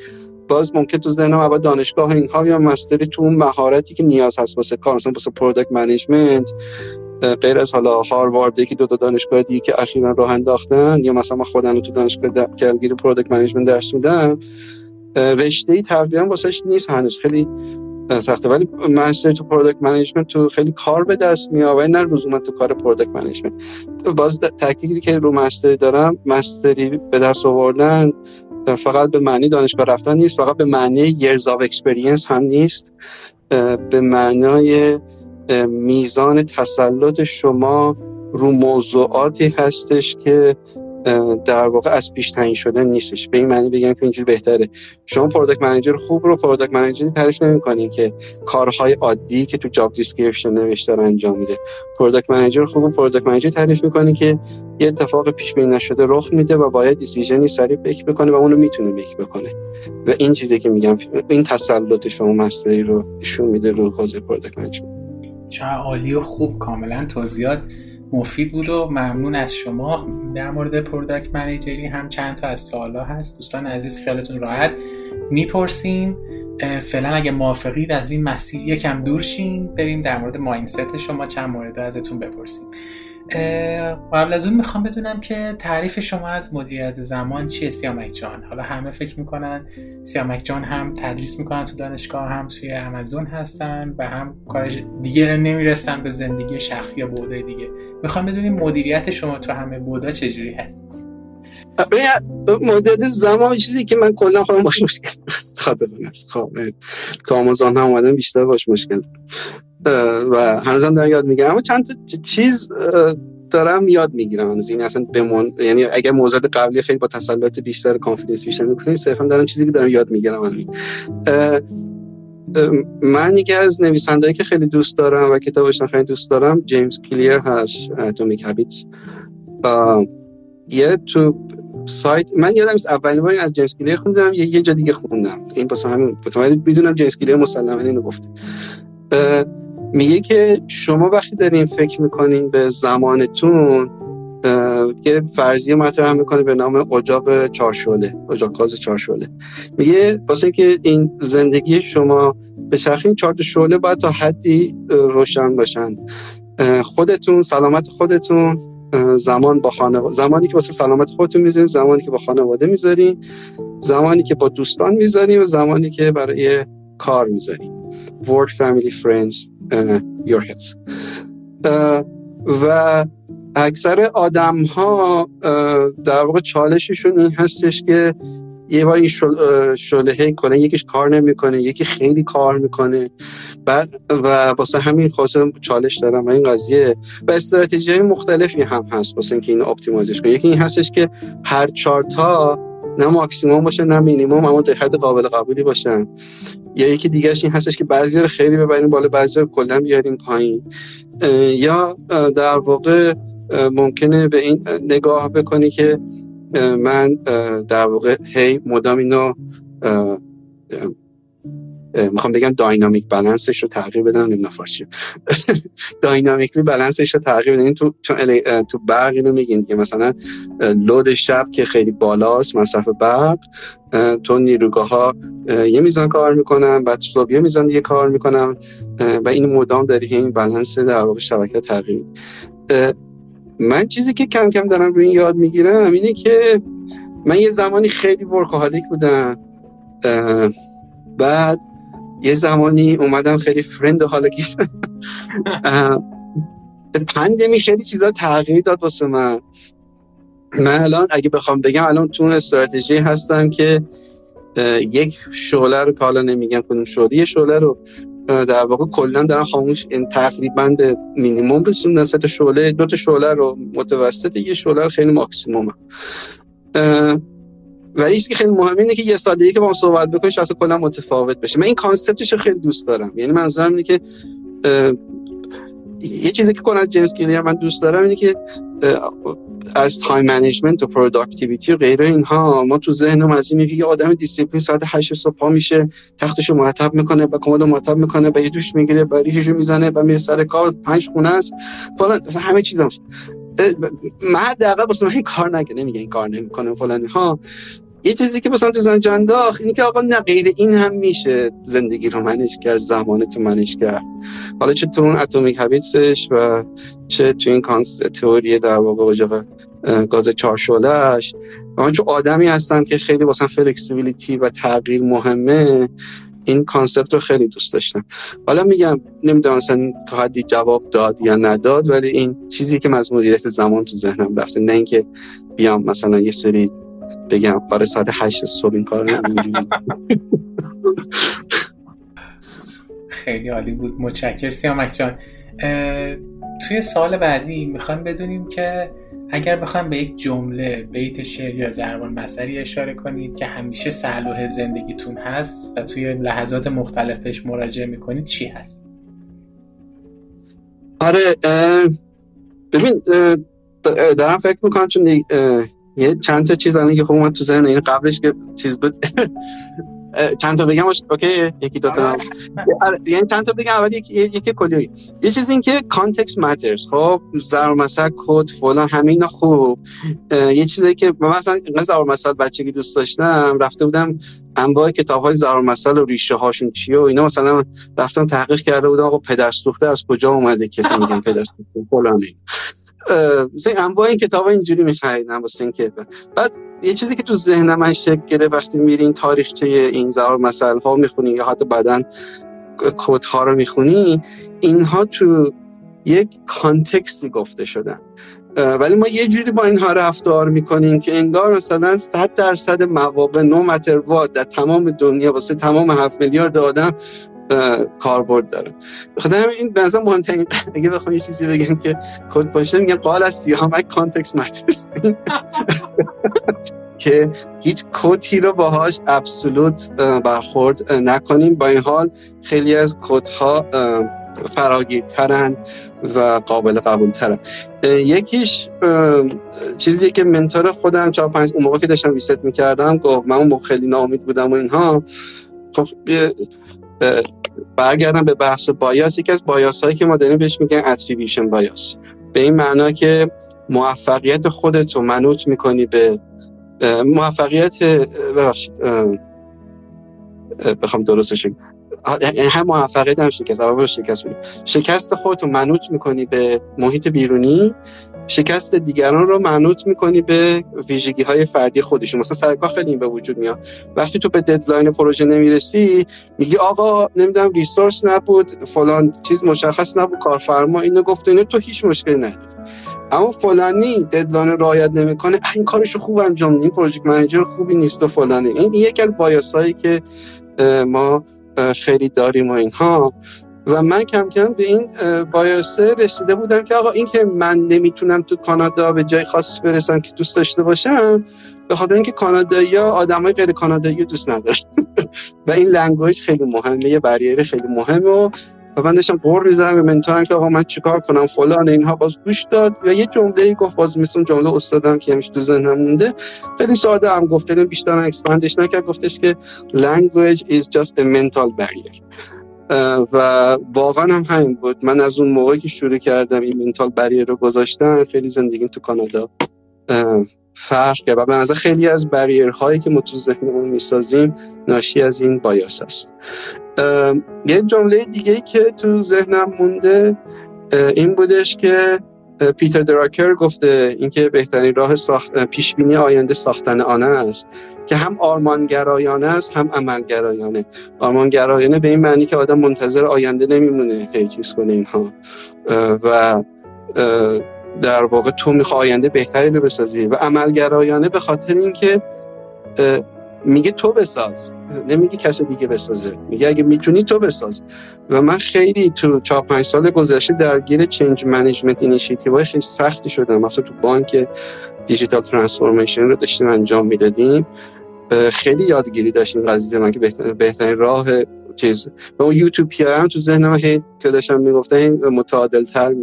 باز ممکن تو ذهنم اول دانشگاه اینها یا mastery تو اون مهارتی که نیاز هست واسه کار مثلا واسه product management غیر از حالا هاروارد یکی دو تا دانشگاه دیگه که اخیرا راه انداختن یا مثلا من خودم تو دانشگاه کلگیر product management درس میدم رشته ای تقریبا واسش نیست هنوز. خیلی سخته. ولی mastery تو product management تو خیلی کار به دست میاد نه لزوما تو کار product management باز تاکیدی که رو mastery دارم mastery به دست آوردن فقط به معنی دانشگاه رفتن نیست فقط به معنی years of experience هم نیست. به معنای میزان تسلط شما رو موضوعاتی هستش که در واقع از پیش تعیین شده نیستش. به این معنی بگم که اینجوری بهتره. شما product manager خوب رو product manager ی تعریف نمی‌کنین که کارهای عادی که تو job description نوشته رو انجام میده. product manager خوب و product manager تعریف می‌کنی که یه اتفاق پیش بینی نشده رخ میده و باید decision ی سریع make بکنه و اونو می‌تونه back بکنه. و این چیزی که میگم این تسلط شما mastery رو نشون میده رو حوزه product management چه عالی و خوب. کاملا توضیحات. مفید بود و ممنون از شما. در مورد product manager ی هم چند تا از سوالا هست. دوستان عزیز خیالتون راحت می‌پرسیم. فعلا اگه موافقید از این مسیر یکم دور شیم بریم در مورد mindset شما چند مورد ازتون بپرسیم. قبل از اون می‌خوام بدونم که تعریف شما از مدیریت زمان چیه سیامک جان؟ حالا همه فکر می‌کنن سیامک جان هم تدریس می‌کنن تو دانشگاه هم توی امازون هستن و هم کار دیگه نمی‌رسن به زندگی شخصی یا بوده دیگه. می‌خوام بدونیم مدیریت شما تو همه بودا چجوری هست؟ مدت زمان چیزی که من کلا خودم باش مشکل صادقانه است خب تو آمازون هم اومدم بیشتر باش مشکل و هنوزم دارم یاد می‌گیرم. اما چند تا چیز دارم یاد می‌گیرم. هنوز این اصلا بمون یعنی اگر موضوعات قبلی خیلی با تسلط بیشتر confidence بیشتر می‌کنین صرفا دارم چیزی که دارم یاد می‌گیرم من یکی از نویسندهایی که خیلی دوست دارم و کتابش خیلی دوست دارم جیمز کلیر هست Atomic Habits یه تو سایت من یادم است اولین بار از جیمز کلیر خوندم یه یه جا دیگه خوندم. این واسه همین متولد می‌دونم جیمز کلیر مسلما اینو گفته. میگه که شما وقتی دارین فکر می‌کنین به زمانتون یه فرضیه مطرح می‌کنه به نام اجاق چارشوله اجاق گاز چارشوله میگه واسه اینکه این زندگی شما به چرخین چهار شعله باید تا حدی روشن باشن. خودتون سلامت خودتون زمان با خانواده زمانی که واسه سلامت خودتون می‌ذارین زمانی که با خانواده می‌ذارین زمانی که با دوستان می‌ذارین و زمانی که برای کار می‌ذارین. Work family friends. Your health و اکثر آدم ها در واقع چالششون این هستش که یه بار این شله کنه یکیش کار نمی‌کنه یکی خیلی کار می‌کنه. و واسه همین خاصه چالش دارم و این قضیه. و استراتژی مختلفی هم هست واسه اینکه این اپتیمایزش کنه. یکی این هستش که هر چهار تا نه ماکسیموم باشه نه مینیموم اما در حد قابل قبولی باشن. یا یکی دیگهش این هستش که بعضی رو خیلی ببریم بالا بعضی رو کلا بیاریم پایین. یا در واقع ممکنه به این نگاه بکنی که من در واقع هی مدام اینو می‌خوام بگم داینامیک بالانسش رو تغییر بدم نمی‌دونم فارسی. داینامیکلی بالانسش رو تغییر بدم. تو چون تو برق اینو میگین که مثلا لود شب که خیلی بالاست مصرف برق تو نیروگاه ها یه میزان کار می‌کنن بعد صبح یه میزان دیگه کار می‌کنن. و این مدام داری این بالانس در واقع شبکه تغییر من چیزی که کم کم دارم روی این یاد می‌گیرم اینه که من یه زمانی خیلی ورکوهالیک بودم. بعد یه زمانی اومدم خیلی فرند حالا pandemic خیلی چیزا تغییر داد واسه من. من الان اگه بخوام بگم الان تو استراتژی هستم که یک شعله رو که حالا نمیگم کنیم شعله یه شعله رو در واقع کلا دارن خاموش این تقریبا به مینیمم رسوندن سه تا شعله دو تا شعله رو متوسط یه شعله رو خیلی ماکسیموم ولی که خیلی مهمه اینه که یه سال دیگه که با صحبت بکنیش اصلا کلا متفاوت بشه. من این concept ش رو خیلی دوست دارم. یعنی منظورم اینه که یه چیزی که کلا جیمز کلیر من دوست دارم اینه که از time management و productivity و غیره اینها ما تو ذهنم از این یه آدم دیسیپلین ساعت 8 صبح پا میشه تختشو مرتب می‌کنه با کمد مرتب می‌کنه با یه دوش می‌گیره با ریشو می‌زنه و میره سر کار پنج خونه است. فلان همه چیز هم. من حداقل واسه من کار نگه نمیگه این کار نمی‌کنه فلان ها یه چیزی که مثلا تو ذهنم انداخت اینه که آقا نه غیر این هم میشه زندگی رو manage کرد زمان تو manage کرد. حالا چه تو اون Atomic Habits ش و چه تو این تئوری در واقع اجاق گاز چارشعله‌ش و من چون آدمی هستم که خیلی واسه flexibility و تغییر مهمه این concept رو خیلی دوست داشتم. حالا میگم نمی‌دونم مثلا حدی جواب داد یا نداد ولی این چیزی که از مدیریت زمان تو ذهنم رفته نه اینکه بیام مثلا یه سری بگم برای ساعت هشت صبح این کار خیلی عالی بود. متشکر سیامک جان. توی سال بعدی می‌خوایم بدونیم که اگر بخوایم به یک جمله بیت شعر یا زربان مثلی اشاره کنید که همیشه صلوح زندگیتون هست و توی لحظات مختلفش مراجعه می‌کنید چی هست؟ آره ببین دارم فکر می‌کنم چون یه چند تا چیز که خب من تو ذهن این قبلش که چیز بود. چند تا بگم اوکی یکی دو تا آره، یعنی چند تا بگم اول یکی یکی کلی یه چیز این که context matters خب ضرب‌المثلا quote فلان همه اینا خوب. یه چیزی که مثلا اینقدر ضرب‌المثلا بچگی دوست داشتم رفته بودم انواع کتاب های مثلا و ریشه هاشون چیه و اینا. مثلا رفتم تحقیق کرده بودم آقا پدر سوخته از کجا اومده؟ کسی میگن پدر سوخته فلان مثلا انواع این کتاب اینجوری میخریدم واسه این که بعد یه چیزی که تو ذهن من شکل گرفت وقتی میرین تاریخچه این زار مسائل ها می‌خونی یا حتی بعدا کد رو می‌خونی اینها تو یک کانتکسی گفته شدن. ولی ما یه جوری با اینها رفتار می‌کنیم که انگار مثلا 100 درصد مواقع نو متر در تمام دنیا واسه تمام 7 میلیارد آدم کاربرد داره. خدا این به نظر مهمترین اگه بخوام یه چیزی بگم که quote باشه میگم قول از سیامک context matters که هیچ quote ی رو باهاش absolute برخورد نکنیم. با این حال خیلی از quote ها فراگیرترن و قابل قبول ترن یکیش چیزی که mentor خودم چهار پنج اون موقع که داشتم reset می‌کردم گفت من اون موقع خیلی ناامید بودم و اینها. خب برگردم به بحث بایاس یکی از بایاس هایی که ما داریم بهش میگن اتریبیوشن بایاس به این معنا که موفقیت خودت رو منوط می‌کنی به موفقیت ببخشید بخوام درستش یعنی هم موفقیت هم شکست شکست شکست خودت رو منوط می‌کنی به محیط بیرونی شکست دیگران رو منوط می‌کنی به ویژگی های فردی خودشون. مثلا سرکار خیلی این به وجود میاد. وقتی تو به deadline پروژه نمی‌رسی میگی آقا نمی‌دونم resource نبود فلان چیز مشخص نبود کارفرما اینو گفته اینو تو هیچ مشکلی نداری. اما فلانی deadline رعایت نمی‌کنه این کارشو خوب انجام این پروژه manager خوبی نیست و فلانی. این یکی از bias ایی که ما خیلی داریم و اینها. و من کم کم به این bias ه رسیده بودم که آقا این که من نمی‌تونم تو کانادا به جای خاصی برسم که دوست داشته باشم به خاطر اینکه کانادایی آدمای غیر کانادایی دوست ندارن. و این language خیلی مهمه یه barrier ه خیلی مهمه و و من داشتم غر می‌زنم به mentor م که آقا من چیکار کنم؟ فلان اینها باز گوش داد و یه جمله ای گفت باز مثل جمله استادم که همیشه تو ذهنم مونده. خیلی ساده هم گفت بیشتر بیشتر expand ش نکرد. گفتش که language is just a mental barrier. و واقعا هم همین بود. من از اون موقعی که شروع کردم این mental barrier رو گذاشتن خیلی زندگیم تو کانادا. فرق کرد. و به نظر خیلی از بریرهایی که ما تو ذهنمون می‌سازیم ناشی از این بایاس است. یه جمله دیگه که تو ذهنم مونده این بودش که پیتر دراکر گفته اینکه بهترین راه ساخت پیش بینی آینده ساختن آن است که هم آرمانگرایانه است هم عملگرایانه. آرمانگرایانه به این معنی که آدم منتظر آینده نمیمونه هی چیز کنه اینها. و در واقع تو می‌خوای آینده بهتری رو بسازی. و عملگرایانه به خاطر اینکه میگه تو بساز. نمیگه کسی دیگه بسازه. میگه اگه می‌تونی تو بساز. و من خیلی تو چهار پنج سال گذشته درگیر change management initiative خیلی سختی شدم. مثلا تو بانک digital transformation رو داشتیم انجام می‌دادیم. خیلی یادگیری داشتیم قضیه من که بهترین راه چیز. و اون یوتوپیا هم تو ذهنم هی که داشتم می‌گفتم متعادل تر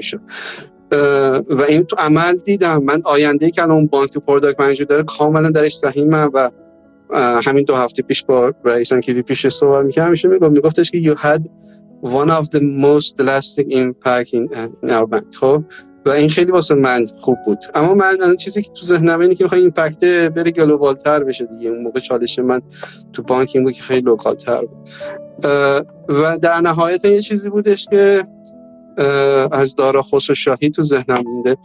و این تو عمل دیدم. من آینده که اون بانک product manager داره کاملا درش سهیمم و همین دو هفته پیش با رئیس کلی پیش صحبت می‌کردم. همیشه می‌گفت میگفتش که you had one of the most lasting impact in, in our bank. خب؟ و این خیلی واسه من خوب بود. اما من اون چیزی که تو ذهنم اینه که می‌خوام impact بره global تر بشه دیگه. اون موقع چالش من تو بانک این بود که خیلی local تر بود. و در نهایت یه چیزی بودش که از دارا خسرو شاهی تو ذهنم مونده.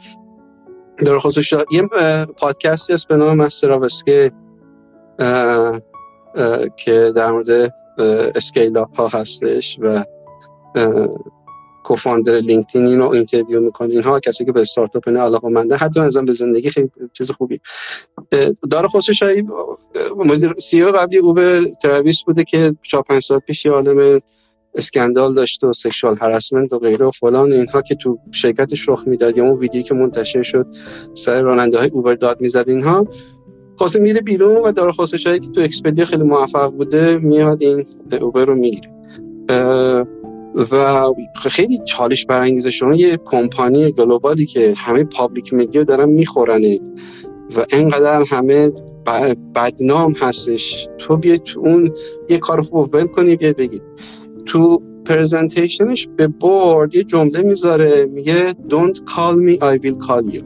دارا خسرو شاهی یه پادکستی هست به نام Masters که در مورد scale ها هستش و co-founder LinkedIn اینو interview می‌کنه. اینها کسی که به استارتاپ نه علاقه منده حتی ازم به زندگی خیلی چیز خوبی. دارا خسروشاهی مدیر CEO قبلی Uber Travis بوده که 4 5 سال پیش یه عالم scandal داشته و sexual harassment و غیره و فلان اینها که تو شرکتش رخ می‌داد یا اون ویدیویی که منتشر شد سر راننده های Uber داد می‌زد اینها. خلاصه میره بیرون و دارایی که تو Expedia خیلی موفق بوده میاد این Uber رو می‌گیره. و خیلی چالش برانگیزه شما یه کمپانی global ی که همه public media دارن میخورنید و انقدر همه بدنام هستش. تو بیا تو اون یه کار خوب ول کنی بیا بگید تو پرزنتیشنش به بورد یه جمله می‌ذاره میگه don't call me I will call you.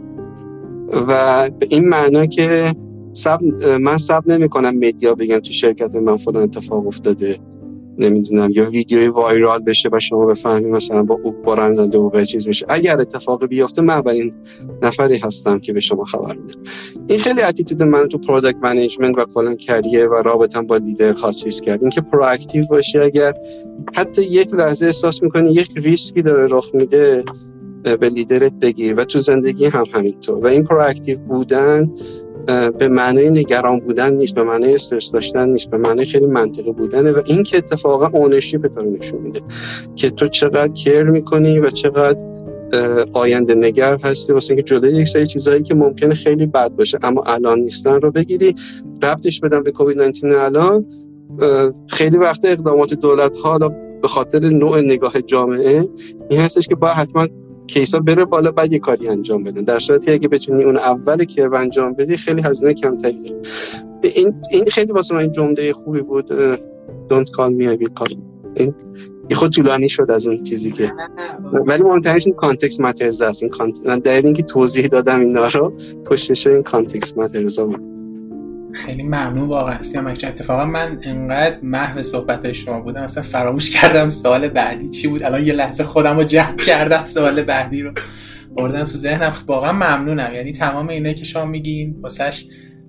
و به این معنا که سب من سب نمی کنم مدیا بگم تو شرکت من فلان اتفاق افتاده. نمی‌دونم یا ویدیوی وایرال بشه و شما بفهمی مثلا با او برنده و چیز میشه اگر اتفاق بیفته من اولین نفری هستم که به شما خبر میدم. این خیلی attitude من تو product management و کلا career و رابطم با لیدر خاص چیز کرد. اینکه proactive باشی اگر حتی یک لحظه احساس می‌کنی یک ریسکی داره رخ میده به لیدرت بگیر و تو زندگی هم همینطور. و این proactive بودن به معنی نگران بودن نیست به معنی استرس داشتن نیست به معنی خیلی منطقی بودنه و این که اتفاقا ownership تو نشون میده که تو چقدر کیر می‌کنی و چقدر آینده نگر هستی. واسه اینکه جلوی یک سری چیزهایی که ممکنه خیلی بد باشه اما الان نیستن رو بگیری ربطش بدم به کووید 19 الان خیلی وقت اقدامات دولت ها به خاطر نوع نگاه جامعه این هستش که باید حتما کیسا بره بالا بعد یه کاری انجام بدن در صورتی اگه بتونی اون اول کرو انجام بدی خیلی هزینه کمتری داره. این این خیلی واسه من جمله خوبی بود. don't call me I will call این خود طولانی شد از اون چیزی که. ولی مهمترینش این context matters است این cont... دلیل اینکه توضیح دادم اینا رو پشتش این context matters بود. خیلی ممنون واقعا. سیامک اتفاقا من انقدر محو صحبت شما بودم. اصلا فراموش کردم سوال بعدی چی بود. الان یه لحظه خودم رو جمع کردم سوال بعدی رو. بردم تو ذهنم. واقعا ممنونم. یعنی تمام اینه که شما میگین. واسش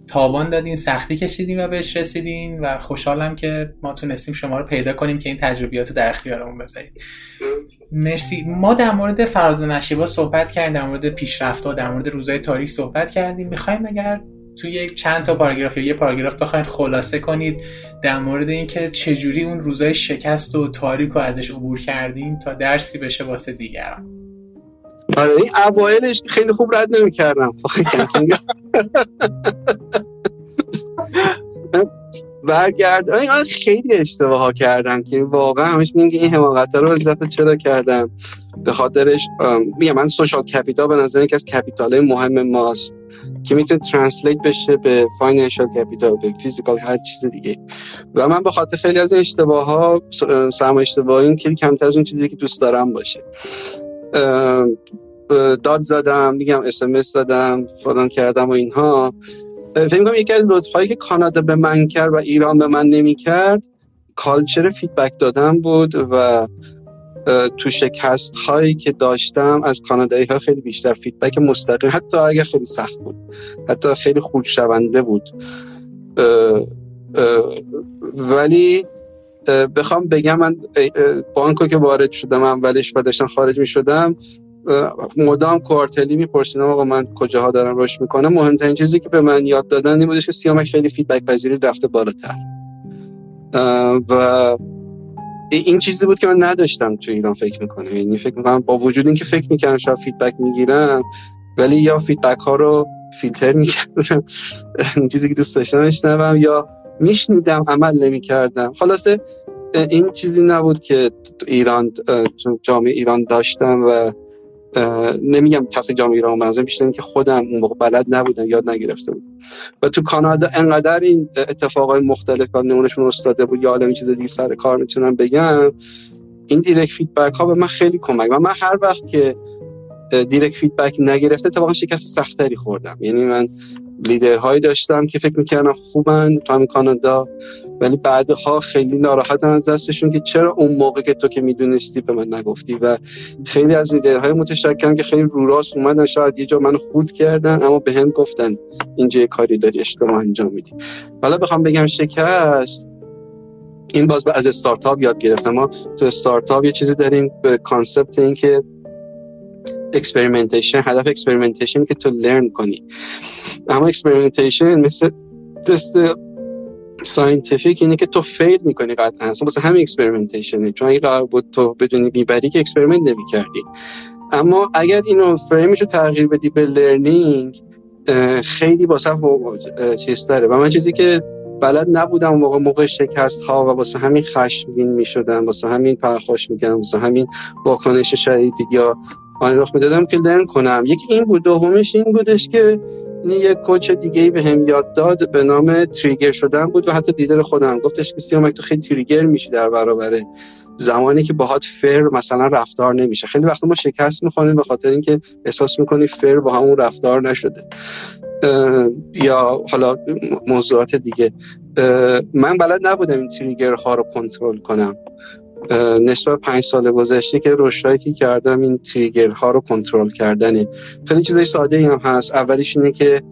تابان دادین سختی کشیدین و بهش رسیدین و خوشحالم که ما تونستیم شما رو پیدا کنیم که این تجربیات رو در اختیارمون بذارید. مرسی. ما در مورد فراز نشیبا صحبت کردیم در مورد پیشرفت‌ها در مورد روزهای تاریخ صحبت کردیم. می‌خوایم اگر توی چند تا پاراگراف یا یه پاراگراف بخواید خلاصه کنید در مورد اینکه چجوری اون روزای شکست و تاریک رو ازش عبور کردین تا درسی بشه واسه دیگران. آره این اوایلش خیلی خوب رد نمی‌کردم. برگرد خیلی اشتباه ها کردم که واقعا همش میگه این حماقت رو از چرا کردم به خاطرش میگم من social capital به نظر یکی از capital مهم ماست که می‌تونه translate بشه به financial capital به physical هر چیز دیگه. و من به خاطر خیلی از این اشتباه ها سرمایه اشتباهی که کمتر از اون چیزی که دوست دارم باشه. داد زدم میگم اس ام اس دادم فلان کردم و اینها. فکر کنم یکی از لطفایی که کانادا به من کرد و ایران به من نمی‌کرد culture feedback دادن بود و تو شکست هایی که داشتم از کانادایی ها خیلی بیشتر feedback مستقیم حتی اگر خیلی سخت بود حتی خیلی خوب شونده بود. ولی بخوام بگم من بانکو که وارد شدم اولش و داشتم خارج می شدم مدام quarterly میپرسیدم آقا من کجاها دارم رشد می‌کنم؟ مهمترین چیزی که به من یاد دادن این بودش که سیامک خیلی feedback پذیری رفته بالاتر. و این چیزی بود که من نداشتم تو ایران فکر می‌کنم. یعنی فکر می‌کنم با وجود اینکه فکر می‌کنم شاید feedback می‌گیرم ولی یا feedback ها رو فیلتر می‌کردم. چیزی که دوست داشتم میشنوم یا میشنیدم عمل نمی‌کردم. خلاصه این چیزی نبود که ایران جامعه ایران داشتم و نمیگم تخت جامعه ایران منظورم بیشتر که خودم اون موقع بلد نبودم یاد نگرفته بودم. و تو کانادا انقدر این اتفاقای مختلف و نمونشون استاده بود یا حالا چیز دیگه سر کار می‌تونم بگم. این دیرک فیدبک ها به من خیلی کمک و من هر وقت که دیرک فیدبک نگرفته اتفاقا شکست سختری خوردم. یعنی من لیدرهایی داشتم که فکر می‌کردم خوبن تو کانادا ولی بعدها خیلی ناراحتم از دستشون که چرا اون موقع که تو که می‌دونستی به من نگفتی. و خیلی از لیدرهای متشکرم که خیلی رو راست اومدن شاید یه جا منو خود کردن اما به هم گفتن اینجا یه کاری داری اشتباه انجام میدی. حالا بخوام بگم شکست این باز از استارتاپ یاد گرفتم. ما تو استارتاپ یه چیزی داریم به concept این که experimentation هدف experimentation که تو learn کنی. اما experimentation مثل تست scientific اینه که تو fail می‌کنی قطعا. اصلا واسه همین experimentation ه چون اگه قرار بود تو بدونی می‌بری که experiment نمی‌کردی. اما اگر اینو فریمش رو تغییر بدی به learning خیلی واسه چیز داره و من چیزی که بلد نبودم موقع موقع شکست ها و واسه همین خشمگین می‌شدم واسه همین پرخوش میگم واسه همین واکنش شدید یا آن رخ می‌دادم که لرن کنم. یکی این بود دومش این بودش که این یک کوچ دیگه ای به هم یاد داد به نام تریگر شدن بود و حتی لیدر خودم. گفتش که سیامک تو خیلی تریگر میشی در برابر زمانی که باهات فر مثلا رفتار نمیشه. خیلی وقت ما شکست می‌خوریم به خاطر اینکه احساس می‌کنی فر با همون رفتار نشده. یا حالا موضوعات دیگه. من بلد نبودم این تریگر ها رو کنترل کنم. نسبت پنج سال گذشته که رشدهایی که کردم این تریگرها رو کنترل کردنه. خیلی چیزای ساده هم هست. اولیش اینه که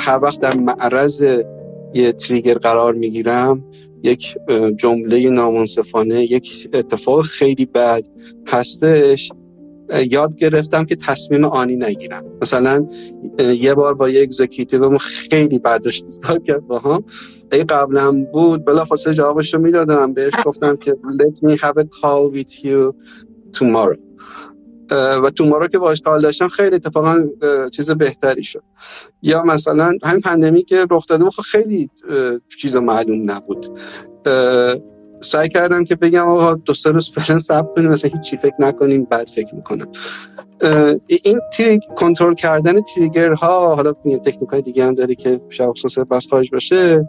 هر وقت در معرض یه تریگر قرار می‌گیرم یک جمله نامنصفانه یک اتفاق خیلی بد هستش. یاد گرفتم که تصمیم آنی نگیرم. مثلا یه بار با یه executive خیلی بد رفتار کرد با هم. اگه قبلا بود بلا فاصله جوابش رو می‌دادم. بهش گفتم که let me have a call with you tomorrow. و tomorrow که باش call داشتم خیلی اتفاقا چیز بهتری شد. یا مثلا همین pandemic ی که رخ داده خب خیلی چیز معلوم نبود. سعی کردم که بگم آقا دو سه روز فعلا صبر کنیم مثلا هیچی فکر نکنیم بعد فکر می‌کنم. این trigger کنترل کردن trigger ها حالا تکنیک های دیگه هم داره که شاید خصوص بس خارج باشه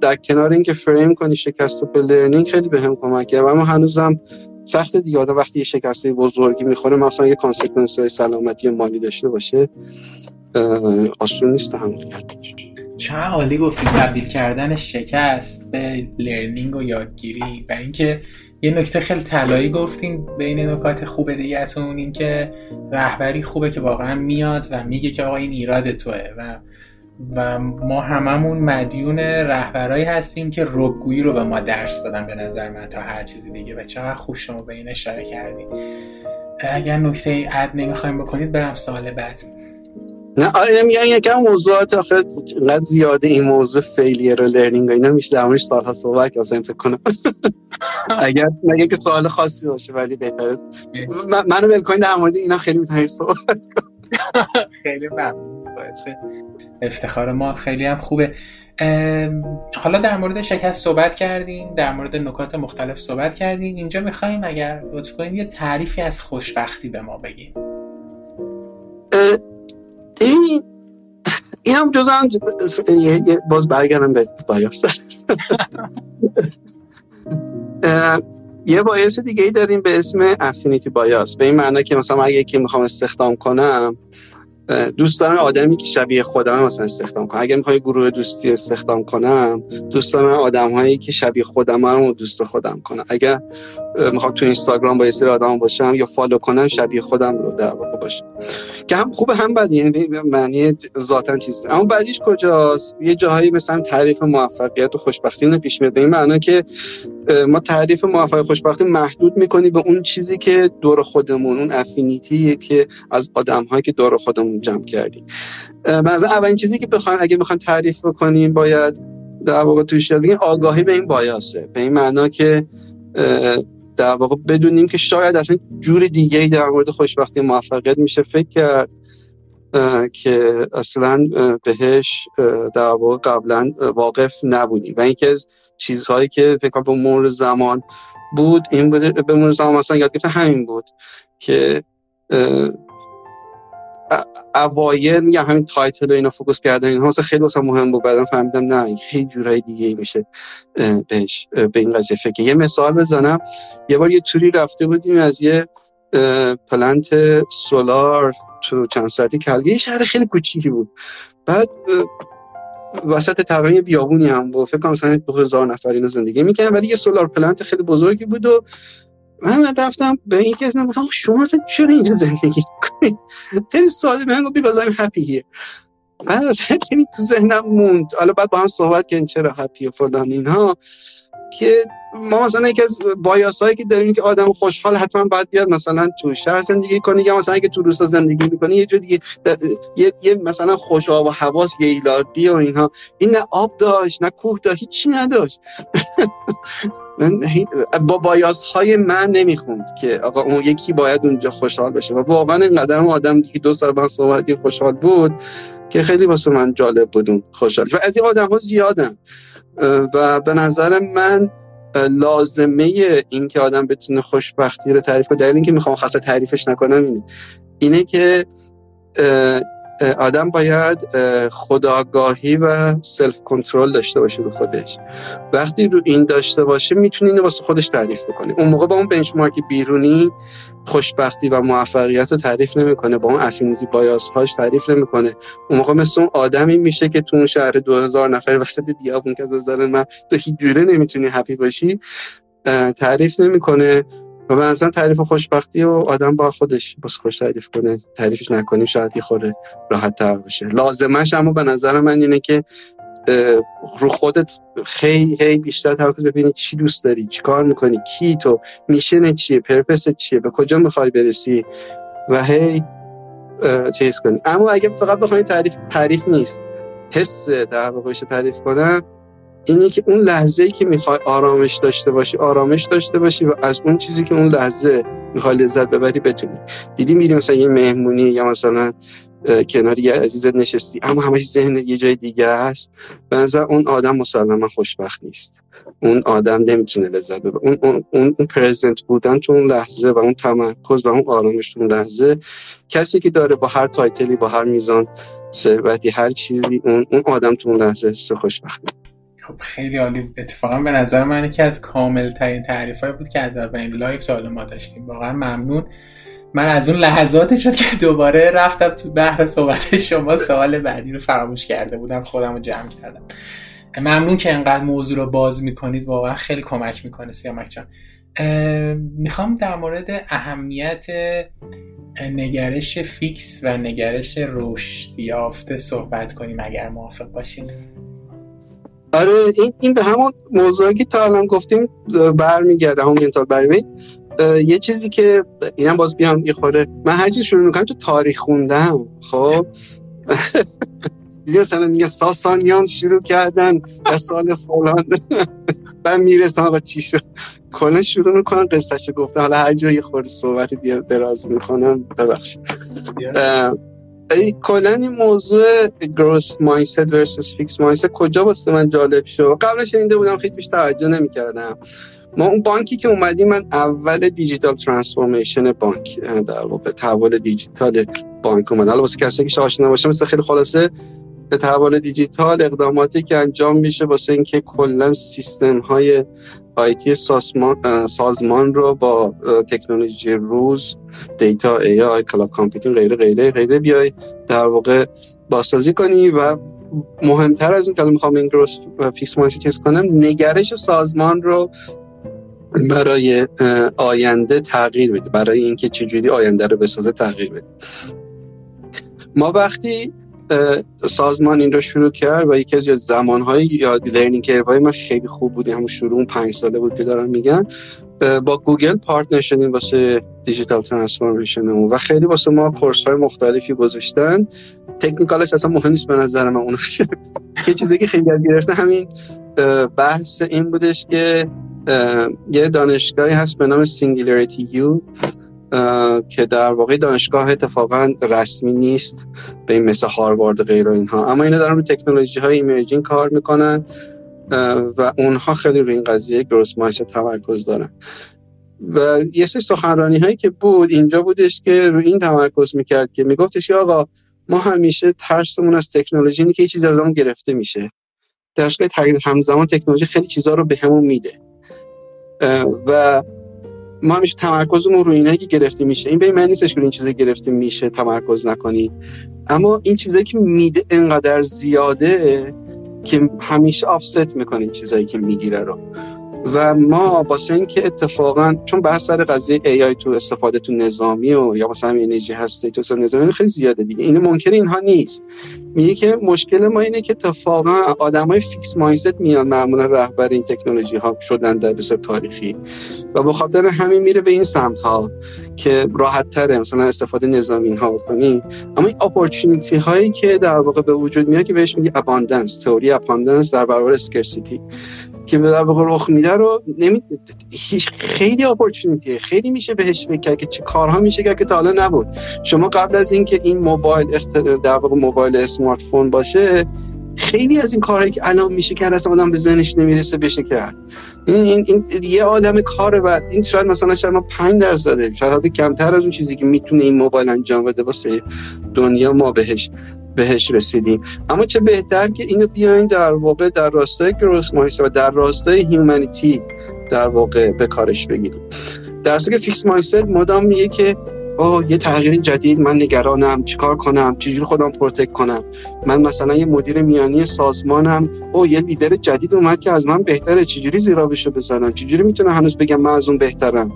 در کنار اینکه فریم کنی شکست رو learning خیلی به هم کمک کرد اما هنوزم سخت دیگه. آدم وقتی یه شکسته بزرگی می‌خوره مثلا یه consequence های سلامتی مالی داشته باشه آسون نیست تحمل کردنش چه عالی گفتی تبدیل کردن شکست به لرنینگ و یادگیری. و اینکه یه نکته خیلی طلایی گفتین بین نکات خوب دیگهتون اینکه رهبری خوبه که واقعا میاد و میگه که آقا این ایراد توه و و ما هممون مدیون رهبرایی هستیم که رگویی رو به ما درس دادن به نظر من تا هر چیزی دیگه و چقدر خوب شما به این اشاره کردید اگر نکته اد نمی‌خوایم بکنید برم سال بعد. نه آره میگم یکم موضوعات آخه اینقدر زیاده این موضوع فیلیر و لرنینگ اینا میشه در موردش سالها صحبت اصلا فکر کنم. اگر مگه که سوال خاصی باشه ولی بهتره. منو ول در مورد اینا خیلی می‌تونی صحبت کنم خیلی ممنون. افتخار ما خیلی هم خوبه. حالا در مورد شکست صحبت کردیم در مورد نکات مختلف صحبت کردیم اینجا می‌خوایم اگر لطف کنید یه تعریفی از خوشبختی به ما بگیم این این هم جز هم باز برگردم به بایاس. یه بایاس دیگه ای داریم به اسم افینیتی بایاس به این معنی که مثلا اگه یکی می‌خوام استخدام کنم دوست دارم آدمی که شبیه خودم مثلا استخدام کنم. اگه می‌خوای گروه دوستی استخدام کنم دوست دارم آدم هایی که شبیه خودم رو دوست خودم کنم. اگر می‌خوام تو اینستاگرام با یه سری آدم باشم یا فالو کنم شبیه خودم رو در واقع باشم. که هم خوبه هم بده یعنی معنی ذاتا چیزی اما بعدیش کجاست؟ یه جاهایی مثلا تعریف موفقیت و خوشبختی رو پیش میاد این معنا که ما تعریف موفقیت خوشبختی محدود می‌کنی به اون چیزی که دور خودمون اون افینیتی که از آدم هایی که دور خودمون جمع کردیم. مثلا اولین چیزی که بخوایم اگه بخوایم تعریف بکنیم باید در واقع توش آگاهی به این بایاسه. به این معنا که در واقع بدونیم که شاید اصلا جور دیگه ای در مورد خوشبختی موفقیت میشه فکر کرد که اصلا بهش در واقع قبلا واقف نبودیم. و اینکه از چیزهایی که فکر به مرور زمان بود این بوده به مرور زمان مثلا یاد گرفتن همین بود که اوایل میگم همین title و اینا focus کردن اینها مثلا خیلی واسه مهم بود. بعدم فهمیدم نه خیلی جورای دیگه میشه بهش به این قضیه فکر. یه مثال بزنم. یه بار یه توری رفته بودیم از یه plant solar تو چند ساعتی کلگری یه شهر خیلی کوچیکی بود. بعد وسط تقریبا بیابونی هم بود. فکر کنم مثلا 2000 نفر اینا زندگی می‌کنن ولی یه solar plant خیلی بزرگی بود و من رفتم به این کس گفتم شما اصلا چرا اینجا زندگی کنید خیلی ساده من گفت because I'm happy here. بعد اصلا تو ذهنم موند حالا بعد با هم صحبت کردیم چرا هپی و فلان اینها که ما مثلا یکی از بایاسایی که داریم که آدم خوشحال حتما باید بیاد مثلا تو شهر زندگی کنه یا مثلا اگه تو روستا زندگی می‌کنه یه جور دیگه یه, یه مثلا خوش آب و حواس یه ایلادی و اینها. این نه آب داشت نه کوه داشت هیچی نداشت. با بایاس های من نمی‌خوند که آقا اون یکی باید اونجا خوشحال بشه. و واقعا اینقدر آدم که دو سال من صحبت خوشحال بود که خیلی واسه من جالب بودون خوشحال و از این آدم ها زیادن. و به نظر من لازمه این که آدم بتونه خوشبختی رو تعریف کنه. دلیل اینکه می‌خوام خاصه تعریفش نکنم اینه. اینه که آدم باید خداگاهی و سلف کنترل داشته باشه رو خودش. وقتی رو این داشته باشه می‌تونه اینو واسه خودش تعریف بکنه اون موقع با اون بنچمارک بیرونی خوشبختی و موفقیت رو تعریف نمی‌کنه با اون افینیتی بایاس هاش تعریف نمی‌کنه. اون موقع مثل اون آدمی میشه که تو اون شهر 2000 نفر وسط بیابون که از نظر من تو هیچ جوره نمی‌تونی هپی باشی تعریف نمی‌کنه. و به نظرم تعریف خوشبختی و آدم با خودش بس خوش تعریف کنه. تعریفش نکنیم شاید خوره راحت تر باشه. لازمش اما به نظر من اینه که رو خودت خیلی خیلی بیشتر تمرکز ببینی چی دوست داری چی کار می‌کنی کی تو میشن چیه پرپس چیه به کجا می‌خوای برسی و هی چیز کنی. اما اگه فقط بخوای تعریف تعریف نیست حس در واقع تعریف کنم اینه که اون لحظه ای که می‌خوای آرامش داشته باشی آرامش داشته باشی و از اون چیزی که اون لحظه می‌خوای لذت ببری بتونی. دیدی میری مثلا یه مهمونی یا مثلا کنار یه عزیزت نشستی اما همش ذهن یه جای دیگه هست به نظر اون آدم مسلما خوشبخت نیست. اون آدم نمی‌تونه لذت ببره. اون اون اون, اون پرزنت بودن تو اون لحظه و اون تمرکز و اون آرامش تو اون لحظه کسی که داره با هر title ی با هر میزان ثروتی هر چیزی اون اون آدم تو اون لحظه خوشبخت خب خیلی عالی. اتفاقا به نظر من که از کامل ترین تعریف بود که از اولین live تا ما داشتیم. واقعا ممنون. من از اون لحظاتی شد که دوباره رفتم تو بحر صحبت شما سوال بعدی رو فراموش کرده بودم خودم رو جمع کردم. ممنون که انقدر موضوع رو باز می‌کنید. واقعا خیلی کمک می‌کنه سیامک جان. می‌خوام در مورد اهمیت نگرش فیکس و نگرش رشد یافته صحبت کنیم اگر موافق باشین. آره این, این به همون موضوعی که تا الان گفتیم برمیگرده همون منتال برمی. یه چیزی که اینم باز بیام یه خوره من هر چیز شروع می‌کنم تو تاریخ خوندم خب؟ دیگه مثلا میگه ساسانیان شروع کردن در سال فلان. من می‌رسم آقا چی شد؟ کلا شروع می‌کنم قصهش گفتم. حالا هر جایی خورده صحبت دیگه دراز می‌کنم ببخشید. کلا این موضوع growth mindset versus fixed mindset کجا واسه من جالب شد؟ قبلش شنیده بودم خیلی توش توجه نمی‌کردم. ما اون بانکی که اومدیم من اول digital transformation بانک در واقع تحول دیجیتال بانک اومد حالا واسه کسی که آشنا باشه مثل خیلی خلاصه به تحول دیجیتال اقداماتی که انجام میشه واسه اینکه کلا سیستم های IT سازمان, رو با تکنولوژی روز data AI cloud computing غیره غیره غیره بیای در واقع بازسازی کنی و مهمتر از این که می‌خوام این growth fix کنم نگرش سازمان رو برای آینده تغییر بده برای اینکه چجوری آینده رو بسازه تغییر بده. ما وقتی سازمان این رو شروع کرد و یکی از زمانهای یاد learning های من خیلی خوب بود همون شروع اون پنج ساله بود که دارم میگن با گوگل partner شدیم واسه digital transformation و خیلی واسه ما course های مختلفی گذاشتن. technical ش اصلا مهم نیست به نظر من اون یه چیزی که خیلی گرفته همین بحث این بودش که یه دانشگاهی هست به نام Singularity U که در واقع دانشگاه اتفاقا رسمی نیست به این مثل هاروارد و غیر اینها. اما اینا دارن رو تکنولوژی های ایمرجینگ کار می‌کنن و اونها خیلی روی این قضیه گروس مایس تمرکز دارن. و یه سری سخنرانی هایی که بود اینجا بودش که روی این تمرکز می‌کرد که میگفتش آقا ما همیشه ترسمون از تکنولوژی اینه که یه چیز از همون گرفته میشه. در همزمان تکنولوژی خیلی چیزها رو به میده. و ما همیشه تمرکزمون روی اینایی که گرفته میشه. این به معنی نیستش که این چیزا گرفته میشه تمرکز نکنی. اما این چیزایی که میده انقدر زیاده که همیشه آفست می‌کنه این چیزایی که می‌گیره رو. و ما واسه اینکه اتفاقا چون بحث سر قضیه AI تو استفاده تو نظامی و یا مثلا انرژی هسته تو نظامی خیلی زیاده دیگه. این ممکن اینها نیست. میگه که مشکل ما اینه که اتفاقا آدمای فیکس مایندست میان معمولا رهبر این تکنولوژی ها شدن در بسیار تاریخی. و به خاطر همین میره به این سمت ها که راحت تره مثلا استفاده نظامی ها بکنی. اما این opportunity هایی که در واقع به وجود میاد که بهش میگه abundance تئوری abundance در برابر scarcity که به در واقع رخ میده رو. هیچ خیلی opportunity ه خیلی میشه بهش فکر که چه کارها میشه کرد که تا حالا نبود. شما قبل از اینکه این موبایل اختر... در واقع موبایل smartphone باشه خیلی از این کارهایی که الان میشه کرد اصلا آدم به ذهنش نمی‌رسه بشه کرد. این, این, این یه عالم کاره و این شاید مثلا شاید ما 5 درصده شاید کمتر از اون چیزی که می‌تونه این موبایل انجام بده واسه دنیا ما بهش. بهش رسیدیم. اما چه بهتر که اینو بیاین در واقع در راستای growth mindset و در راستای humanity در واقع به کارش بگیریم. در که fixed mindset مدام میگه که آه یه تغییر جدید من نگرانم چیکار کنم؟ چجوری خودم protect کنم؟ من مثلا یه مدیر میانی سازمانم. او یه لیدر جدید اومد که از من بهتره. چجوری زیرآبشو بزنم؟ چجوری می‌تونم هنوز بگم من از اون بهترم؟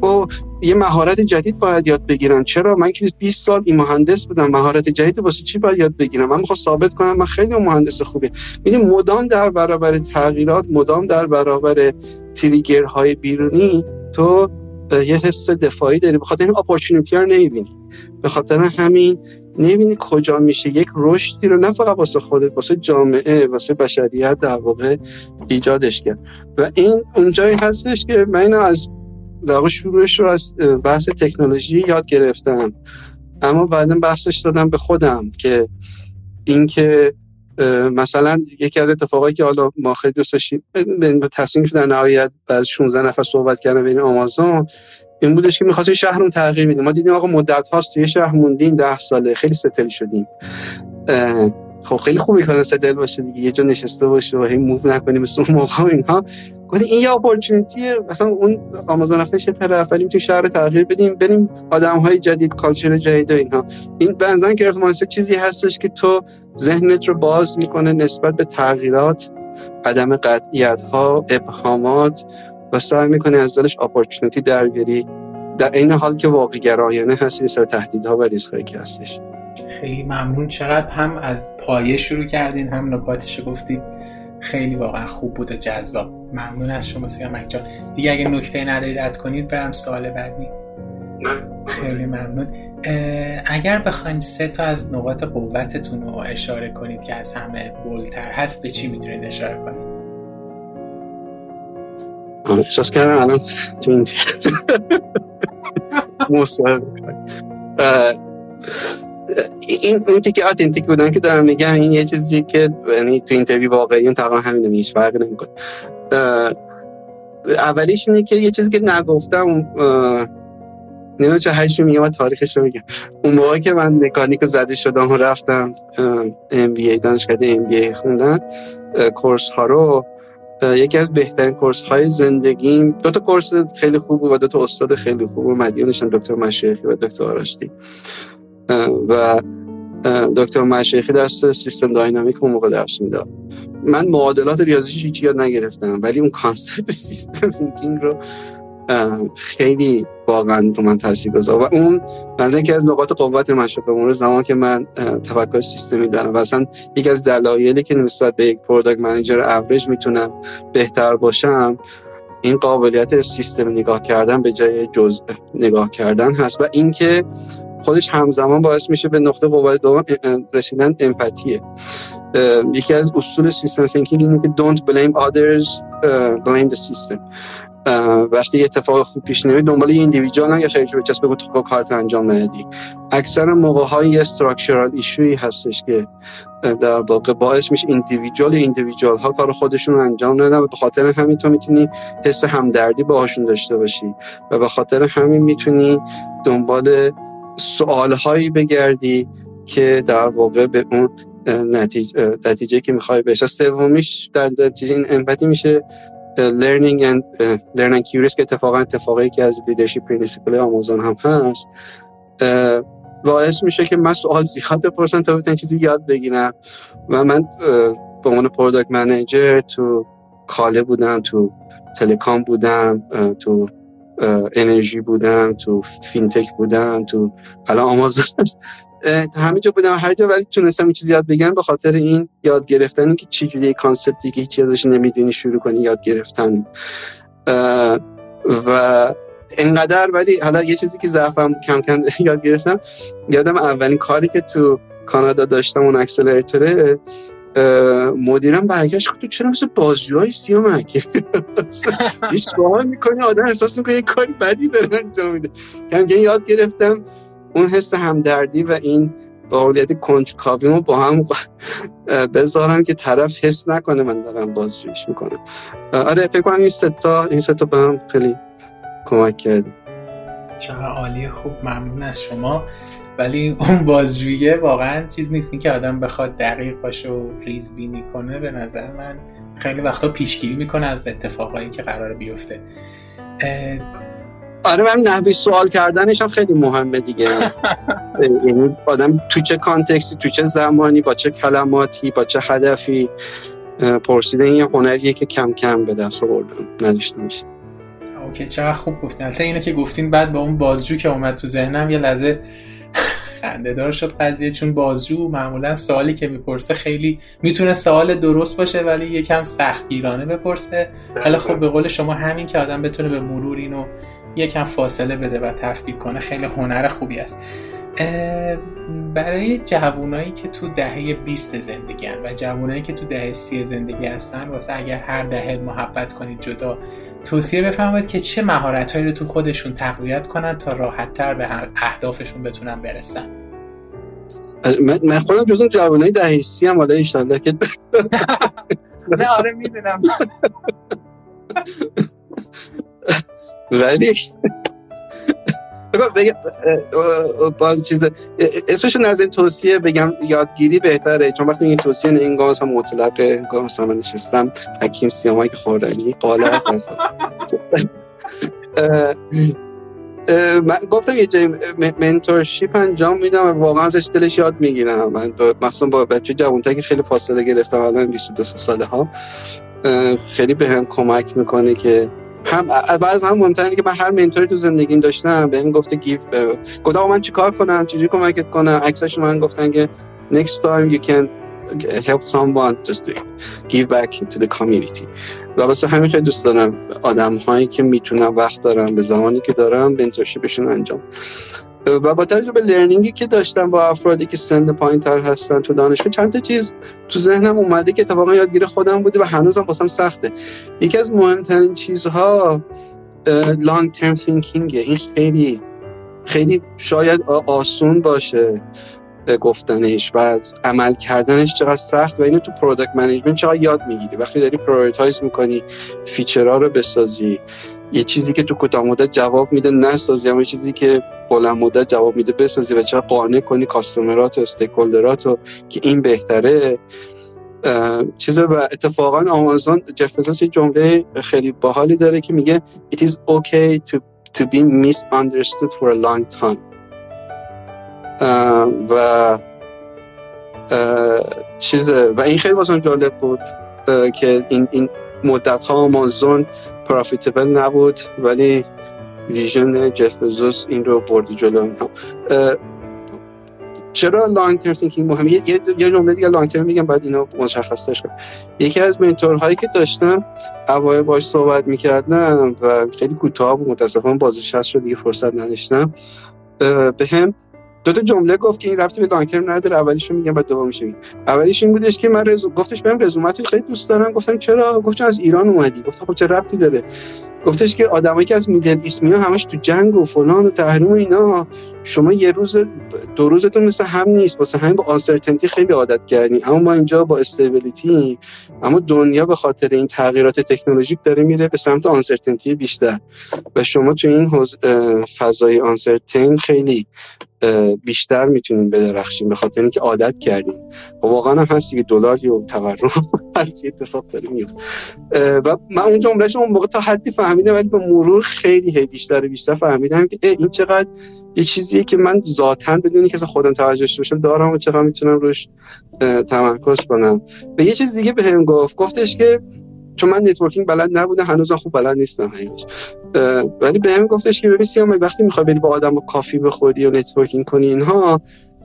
او یه مهارت جدید باید یاد بگیرم چرا؟ من که 20 سال این مهندس بودم. مهارت جدید واسه چی باید یاد بگیرم؟ من می‌خوام ثابت کنم من خیلی مهندس خوبی می‌دونی مدام در برابر تغییرات مدام در برابر تریگرهای بیرونی تو یه حس دفاعی داری. بخاطر این اپورتونتی ها رو نمی‌بینی. به خاطر همین نمی‌بینی کجا میشه. یک رشدی رو نه فقط واسه خودت واسه جامعه واسه بشریت در واقع ایجادش کرد. و این اونجایی هستش که من از در شروعش رو از بحث تکنولوژی یاد گرفتم. اما بعدا بحثش دادم به خودم که اینکه مثلا یکی از اتفاقایی که حالا ما خیلی دوست داشتیم به تصمیم در نهایت از 16 نفر صحبت کردن بین آمازون این بودش که می‌خواستیم شهرمون تغییر میدیم ما دیدیم آقا مدت هاست توی شهر موندیم 10 ساله خیلی ستل شدیم. خب خیلی خوبی کنه ستل باشه دیگه یه جا نشسته باشه و هی موو نکنیم مثل اون موقع اینها. گفت این یه اپورتونتیه مثلا اون آمازون رفتش یه طرف؟ ولی تو شهر تغییر بدیم. بریم آدم های جدید کالچر جدید اینها. این بنزن گرفت مانسه چیزی هستش که تو ذهنت رو باز می‌کنه نسبت به تغییرات عدم قطعیت ها ابهامات و سعی می‌کنه از دلش اپورتونتی درگیری. در این حال که واقع گرایانه هستی سر تهدیدها و ریسک که هستش. خیلی ممنون. چقدر هم از پایه شروع کردین هم نکاتش گفتید خیلی واقعا خوب بود و جذاب. ممنون از شما سیامک جان دیگه اگه نکته ندارید اد کنید برم سوال بعدی. خیلی ممنون. اگر بخوایم سه تا از نقاط قوتتون رو اشاره کنید که از همه بولتر هست به چی می‌تونید اشاره کنید؟ احساس کردم الان تو این این اون که authentic بودن که دارم میگم این یه چیزی که یعنی تو interview واقعی اون تقریبا همین هیچ فرق نمی‌کنه. اولیش اینه که یه چیزی که نگفتم نمی‌دونم چه هرچی میگم و تاریخش رو میگم. اون موقع که من مکانیک زده شدم و رفتم MBA دانشگاه MBA خوندن course ها رو یکی از بهترین course های زندگیم دو تا course خیلی خوب و دو تا استاد خیلی خوب و مدیونشونم دکتر مشایخی و دکتر آراستی. و دکتر مشایخی درس system dynamic اون موقع درس می‌داد. من معادلات ریاضیش هیچی یاد نگرفتم ولی اون concept system thinking رو خیلی واقعا رو من تاثیر گذار. و اون از یکی از نقاط قوت من شد به زمان که من تفکر سیستمی دارم و اصلا یکی از دلایلی که نسبت به یک product manager average می‌تونم بهتر باشم این قابلیت سیستم نگاه کردن به جای جزء نگاه کردن هست. و اینکه خودش همزمان باعث میشه به نقطه قوت دوم رسیدن empathy ه. یکی از اصول system thinking اینه که don't blame others blame the system. وقتی اتفاق خوب پیش نمیاد دنبال یه individual یا خیلی بچسب بگو تو کارت انجام ندی. اکثر موقع های structural issue ی هستش که در واقع باعث میشه individual individual ها کار خودشون رو انجام ندن و به خاطر همین تو می‌تونی حس همدردی باهاشون داشته باشی و به خاطر همین می‌تونی دنبال سوال هایی بگردی که در واقع به اون نتیجه, نتیجه که می‌خوای بشه سومیش در نتیجه این empathy میشه. uh, learn and be curious که اتفاقا اتفاقی که از leadership principle آمازون هم هست. باعث میشه که من سوال زیاد بپرسم تا بتونم چیزی یاد بگیرم. و من به عنوان product manager تو کاله بودم تو telecom بودم تو انرژی بودم تو fintech بودم تو الان آمازون همه جا بودم هر جا ولی تونستم چیزی یاد بگیرم به خاطر این یاد گرفتن که چی جوری concept ی که هیچ ازش نمی‌دونی شروع کنی یاد گرفتن. و اینقدر ولی حالا یه چیزی که ضعفم کم کم یاد گرفتم یادم اولین کاری که تو کانادا داشتم اون اکسلراتوره مدیرم برگشت تو چرا مثل بازجوهای سیامک هیچ سوال می‌کنی آدم احساس می‌کنه یه کاری بدی داره انجام میده. کم یاد گرفتم اون حس همدردی و این قابلیت کنجکاوی رو با هم بذارم که طرف حس نکنه من دارم بازجویش می‌کنم. آره فکر کنم این ستا این ستا به هم خیلی کمک کرد چقدر عالی خوب ممنون از شما. ولی اون بازجویی واقعا چیز نیست. که آدم بخواد دقیق باشه و ریز بینی کنه به نظر من خیلی وقتا پیشگیری می‌کنه از اتفاقایی که قرار بیفته. آره من نحوی سوال کردنش هم خیلی مهمه دیگه. یعنی آدم تو چه کانتکسی تو چه زمانی با چه کلماتی با چه هدفی پرسیدن یه هنریه که کم کم به دست آوردم نداشته میشه اوکی چقدر خوب گفتین البته اینو که گفتین بعد با اون بازجو که اومد تو ذهنم یه لحظه خندهدار شد قضیه چون بازجو معمولا سوالی که می‌پرسه خیلی می‌تونه سوال درست باشه ولی یکم سختگیرانه بپرسه. ولی خب به قول شما همین که آدم بتونه به مرور اینو یکم فاصله بده و تفکیک کنه خیلی هنر خوبی است. برای جوانایی که تو دهه 20 زندگی هن و جوانایی که تو دهه 30 زندگی هستن واسه اگر هر دهه محبت کنید جدا توصیه بفرمایید که چه مهارت رو تو خودشون تقویت کنن تا راحتتر به اهدافشون بتونن برسن؟ من خودم جزو جوانای 30 هم حالا ان که نه آره می‌دونم. ولی باز چیز اسمش نظر توصیه بگم یادگیری بهتره چون وقتی این توصیه این گاز هم مطلقه گاز هم نشستم حکیم سیامایی که خورنی قاله من گفتم یه جای منتورشیپ انجام میدم و واقعا ازش دلش یاد می‌گیرم. من مخصوصا با بچه جوانتر که خیلی فاصله گرفتم الان 22 ساله ها خیلی به هم کمک می‌کنه که هم بعض هم مهمتره که من هر منتوری تو زندگیم داشتم به این گفته گیف گفت آقا من چیکار کنم؟ چجوری کمکت کنم؟ عکسش من گفتن که next time you can help someone just do it. Give back to the community. و واسه همین خیلی دوست دارم آدم هایی که می‌تونم وقت دارم به زمانی که دارم منتورشیپشون انجام و با توجه به لرنینگی که داشتم با افرادی که سن پایین تر هستن تو دانشگاه چند تا چیز تو ذهنم اومده که اتفاقا یادگیر خودم بوده و هنوزم واسم سخته. یکی از مهمترین چیزها لانگ ترم تینکینگ این خیلی خیلی شاید آسون باشه گفتنش و عمل کردنش چقدر سخت و اینو تو product management چقدر یاد می‌گیری. وقتی داری prioritize می‌کنی feature ها رو بسازی. یه چیزی که تو کوتاه مدت جواب میده نسازی اما یه چیزی که بلند مدت جواب میده بسازی و چقدر قانع کنی customer ات و stakeholder ات رو که این بهتره. چیز و اتفاقا آمازون جف یه جمله خیلی باحالی داره که میگه it is okay to to be misunderstood for a long time. و چیز و این خیلی واسه جالب بود که این این مدت ها آمازون پرافیتبل نبود ولی ویژن جف بزوس این رو بردی جلو چرا لانگ ترم تینکینگ مهمه؟ یه یه جمله دیگه لانگ ترم میگم بعد اینو مشخصش کنم یکی از منتورهایی که داشتم اوایل باش صحبت می‌کردم و خیلی کوتاه بود متاسفانه بازش هست شد دیگه فرصت نداشتم. به هم دو تا جمله گفت که این رفتی به لانگ ترم نداره اولیشو میگم بعد دومیشو میگم اولیش این بودش که من رزو... گفتش بهم رزومتو خیلی دوست دارم. گفتم چرا؟ گفت از ایران اومدی. گفتم خب چه ربطی داره؟ گفتش که آدمایی که از میدل ایست میان همش تو جنگ و فلان و تحریم و اینا. شما یه روز دو روزتون مثل هم نیست. واسه همین با آنسرتنتی خیلی عادت کردین اما ما اینجا با استیبیلیتی اما دنیا به خاطر این تغییرات تکنولوژیک داره میره به سمت آنسرتنتی بیشتر. و شما تو این فضای آنسرتن خیلی بیشتر می‌تونیم بدرخشیم به خاطر اینکه عادت کردیم. و خب واقعا هم هستی که دلار و تورم هر اتفاق داره میفته و من اون جملهش اون موقع تا حدی فهمیدم ولی به مرور خیلی هی بیشتر و بیشتر فهمیدم که این چقدر یه چیزیه که من ذاتا بدونی که خودم توجه داشته باشم دارم و چقدر می‌تونم روش تمرکز کنم. به یه چیز دیگه بهم گفت. گفتش که چون من networking بلد نبودم هنوز خوب بلد نیستم هنوز. ولی بهم گفتش که ببین سیامک وقتی می‌خوای بری با آدم و coffee بخوری و networking کنی اینها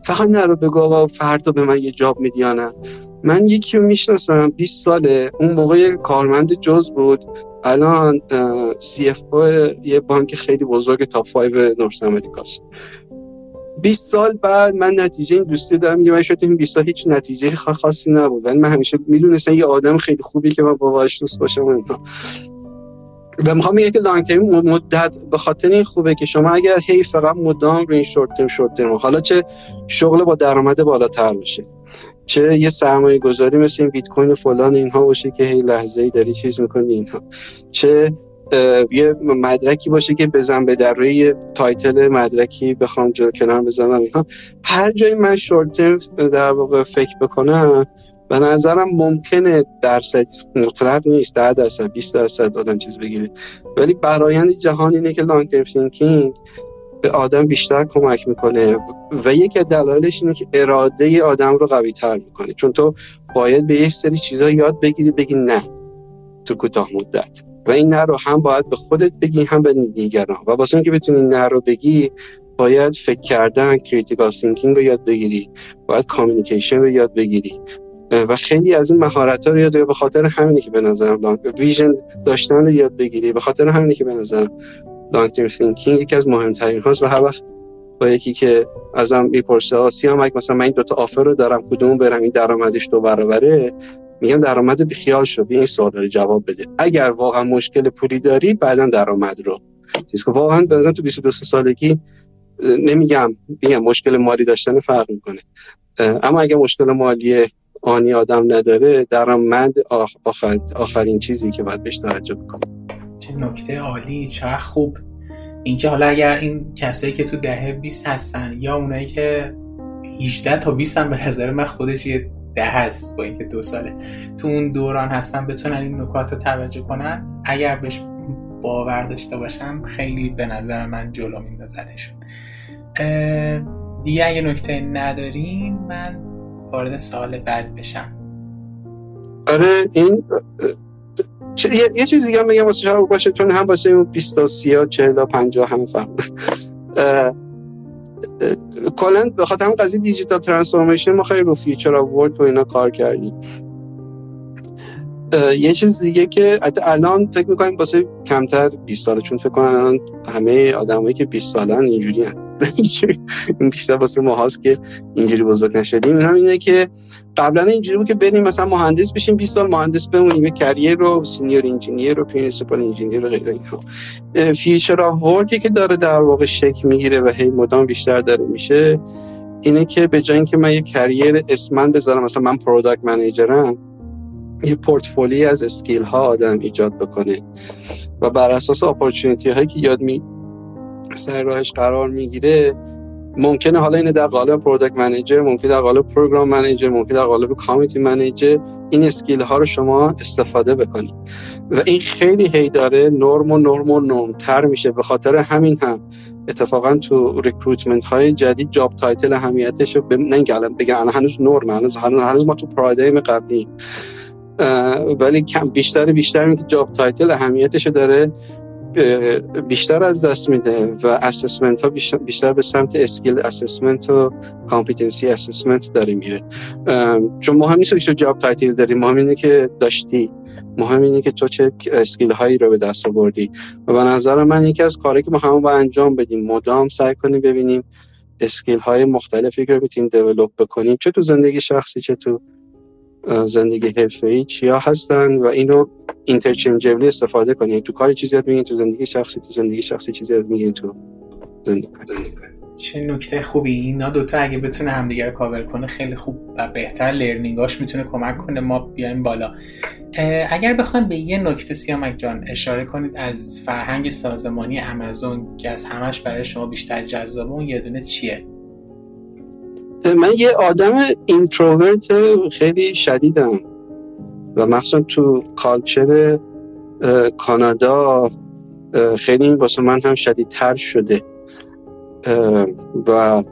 فقط نرو بگو آقا فردا به من یه job میدی نه. من یکی رو می‌شناسم 20 ساله اون موقع کارمند جزء بود. الان CFO یه بانک خیلی بزرگ تاپ 5 North America ست. 20 سال بعد من نتیجه این دوستی دارم. میگم من شاید این 20 سال هیچ نتیجه خاصی نبود ولی من همیشه می‌دونستم یه آدم خیلی خوبی که من باهاش دوست باشم و اینا. و می‌خوام بگم که لانگ ترم مدت به خاطر این خوبه که شما اگر هی فقط مدام رو این شورت ترم شورت ترم حالا چه شغل با درآمد بالاتر باشه چه یه سرمایه گذاری مثل این بیت کوین فلان اینها باشه که هی لحظه ای داری چیز می‌کنی اینها چه یه مدرکی باشه که بزن به در روی تایتل مدرکی بخوام جلو کنار بزنم اینها هر جایی من شورت در واقع فکر بکنم به نظرم ممکنه درصد مطلق نیست 10 درصد 20 درصد آدم چیز بگیره. ولی برایند جهان اینه که لانگ ترم تینکینگ به آدم بیشتر کمک می‌کنه و یکی از دلایلش اینه که اراده آدم رو قوی تر می‌کنه. چون تو باید به یک سری چیزها یاد بگیری بگی نه تو کوتاه مدت. و این نه رو هم باید به خودت بگی هم به دیگران. و واسه اینکه بتونی نه رو بگی باید فکر کردن critical thinking رو یاد بگیری. باید communication رو یاد بگیری. و خیلی از این مهارت ها رو یاد به خاطر همینه که به نظرم vision داشتن رو یاد بگیری. به خاطر همینه که به نظرم long term یکی از مهمترین هاست. و هر وقت با یکی که ازم می‌پرسه آسیا مثلا من این دوتا offer رو دارم کدوم برم؟ این درآمدش دو برابره. میگم درآمد بی خیال شو این سوال رو جواب بده. اگر واقعا مشکل پولی داری بعدا درآمد رو. چیز که واقعا به تو 22 سالگی نمیگم میگم مشکل مالی داشتن فرق می‌کنه. اما اگر مشکل مالی آنی آدم نداره درآمد آخر آخرین چیزی که باید بهش توجه بکنه چه نکته عالی چه خوب. اینکه حالا اگر این کسایی که تو دهه 20 هستن یا اونایی که 18 تا 20 هم به نظر من خودش یه ده هست با اینکه دو ساله. تو اون دوران هستن بتونن این نکات رو توجه کنن. اگر بهش باور داشته باشن خیلی به نظر من جلو میندازدشون دیگه اگه نکته ندارین من وارد سال بعد بشم. آره این یه, یه چیز دیگه میگم واسه باشه چون هم واسه اون 20 تا 30 40 تا 50 هم فهم کلا به خاطر هم قضیه digital transformation ما خیلی رو فیچر آورد و اینا کار کردیم یه چیز دیگه که حتی الان فکر می‌کنیم واسه کمتر 20 ساله چون فکر کنم همه آدمایی که 20 سالن اینجوری. این بیشتر واسه ما هاست که اینجوری بزرگ نشدیم. این اینه که قبلا اینجوری بود که بریم مثلا مهندس بشیم 20 سال مهندس بمونیم career رو senior engineer رو principal engineer رو غیره اینها future of work ی که داره در واقع شکل می‌گیره و هی مدام بیشتر داره میشه اینه که به جای اینکه من یه career اسمن بذارم مثلا من product manager م یه پورتفولی از skill ها آدم ایجاد بکنه. و بر اساس opportunity هایی که یاد می سر راهش قرار می‌گیره ممکنه حالا اینه در قالب product manager ممکنه در قالب program manager ممکنه در قالب community manager این skill ها رو شما استفاده بکنید. و این خیلی هی داره نرم و نرم و نرمتر میشه. به خاطر همین هم اتفاقا تو recruitment های جدید job title اهمیتش رو نگه بگم هنوز نرم هنوز, هنوز ما تو paradigm قبلی ولی کم بیشتر بیشتر که job title اهمیتش داره بیشتر از دست میده و assessment ها بیشتر, به سمت skill assessment و competency assessment داره میره. چون مهم نیست که job title داری مهم اینه که داشتی. مهم اینه که تو چه skill هایی رو به دست آوردی. و به نظر من یکی از کاری که ما همون با انجام بدیم مدام سعی کنیم ببینیم skill های مختلفی رو می‌تونیم develop بکنیم چه تو زندگی شخصی چه تو زندگی ای چیا هستن و اینو interchangeably استفاده کنید تو کار چیزی یاد میگین تو زندگی شخصی تو زندگی شخصی چیزی یاد میگین تو زندگی. چه نکته خوبی. اینا دوتا اگه بتونه همدیگه رو کاور کنه خیلی خوب و بهتر learning اش می‌تونه کمک کنه. ما بیایم بالا. اگر بخوایم به یه نکته سیامک جان اشاره کنید از فرهنگ سازمانی امازون که از همش برای شما بیشتر جذابه اون یه دونه چیه؟ من یه آدم introvert خیلی شدیدم. و مخصوصا تو culture کانادا خیلی واسه من هم شدیدتر شده. و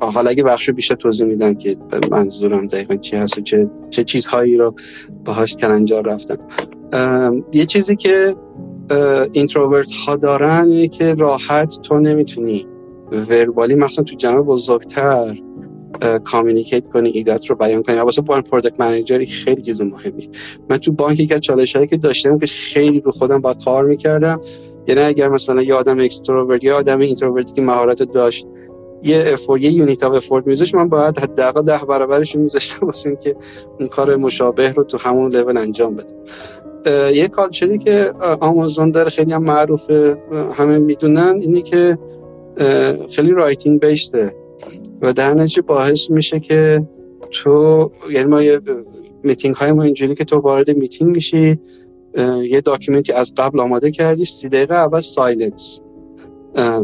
حالا اگه بخش بیشتر توضیح میدم که منظورم دقیقا چی هست و چه, چه چیزهایی رو باهاش کلنجار رفتم. یه چیزی که introvert ها دارن که راحت تو نمی‌تونی verbally مثلا تو جمع بزرگتر communicate کنی ایده‌ات رو بیان کنی. واسه بان product manager ی خیلی چیز مهمی. من تو بانک یک از چالش هایی که داشتم که خیلی رو خودم با کار می‌کردم یعنی اگر مثلا یه آدم extrovert یا آدم introvert ی که مهارت داشت یه effort یه unit of effort میذاشت من باید حداقل ده برابرش میذاشتم واسه اینکه اون کار مشابه رو تو همون لول انجام بده یه culture ی که آمازون داره خیلی هم معروفه همه می‌دونن اینی که خیلی writing based ه و در نتیجه باعث میشه که تو یعنی ما یه میتینگ های ما اینجوری که تو وارد میتینگ میشی یه document ی از قبل آماده کردی سی دقیقه اول silence.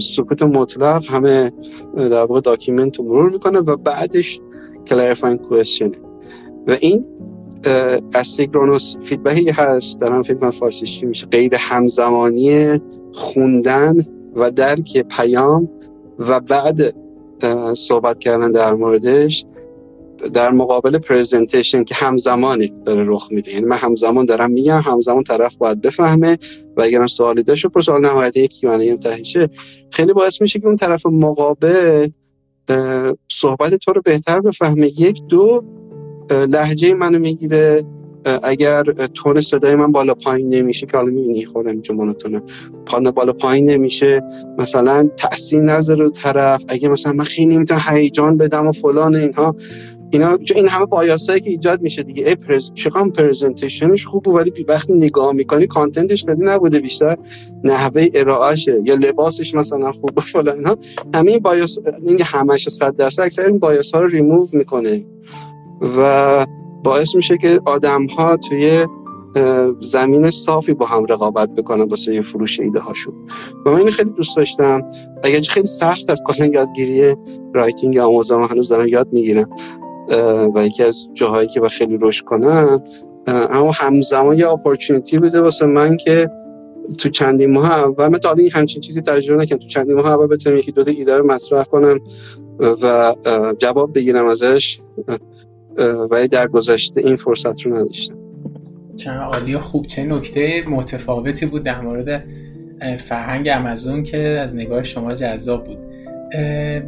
سکوت مطلق همه در واقع document رو مرور می‌کنه و بعدش clarifying question و این asynchronous feedback ی هست. در هم فیلم فارسی میشه؟ غیر همزمانی خوندن و درک پیام و بعد صحبت کردن در موردش در مقابل پرزنتیشن که همزمانی داره رخ میده. یعنی من همزمان دارم میگم همزمان طرف باید بفهمه و اگر سوالی داشت پر سوال نهایت یک کیوانه تهیشه. خیلی باعث میشه که اون طرف مقابل صحبت تو رو بهتر بفهمه. یک دو لحجه منو می‌گیره. اگر تون صدای من بالا پایین نمیشه که حالا می‌بینی خودم اینجا مونوتونه پانه بالا پایین نمیشه مثلا تاثیر نظر رو طرف. اگه مثلا من خیلی نمی‌تونم هیجان بدم و فلان اینها اینا این همه بایاسایی که ایجاد میشه دیگه. ای پرز... چقدر پرزنتیشنش خوبه ولی وقتی نگاه می‌کنی کانتنتش خیلی نبوده بیشتر نحوه ارائهشه یا لباسش مثلا خوبه فلان اینا همه این بایاس این همش 100 درصد اکثر این بایاس ها رو ریموو می‌کنه. و باعث میشه که آدم ها توی زمین صافی با هم رقابت بکنن واسه فروش ایده هاشون و من خیلی دوست داشتم. اگر خیلی سخت از کلا یادگیری writing آمازون هنوز دارم یاد می‌گیرم و یکی از جاهایی که با خیلی رشد کنم اما همزمان یه opportunity بوده واسه من که تو چندین ماه اول من تا این همچین چیزی تجربه نکردم. تو چندین ماه اول بتونم یکی دو تا ایده رو مطرح کنم و جواب بگیرم ازش. ولی در گذشته این فرصت رو نداشتم. چه عالی و خوب. چه نکته متفاوتی بود در مورد فرهنگ امازون که از نگاه شما جذاب بود.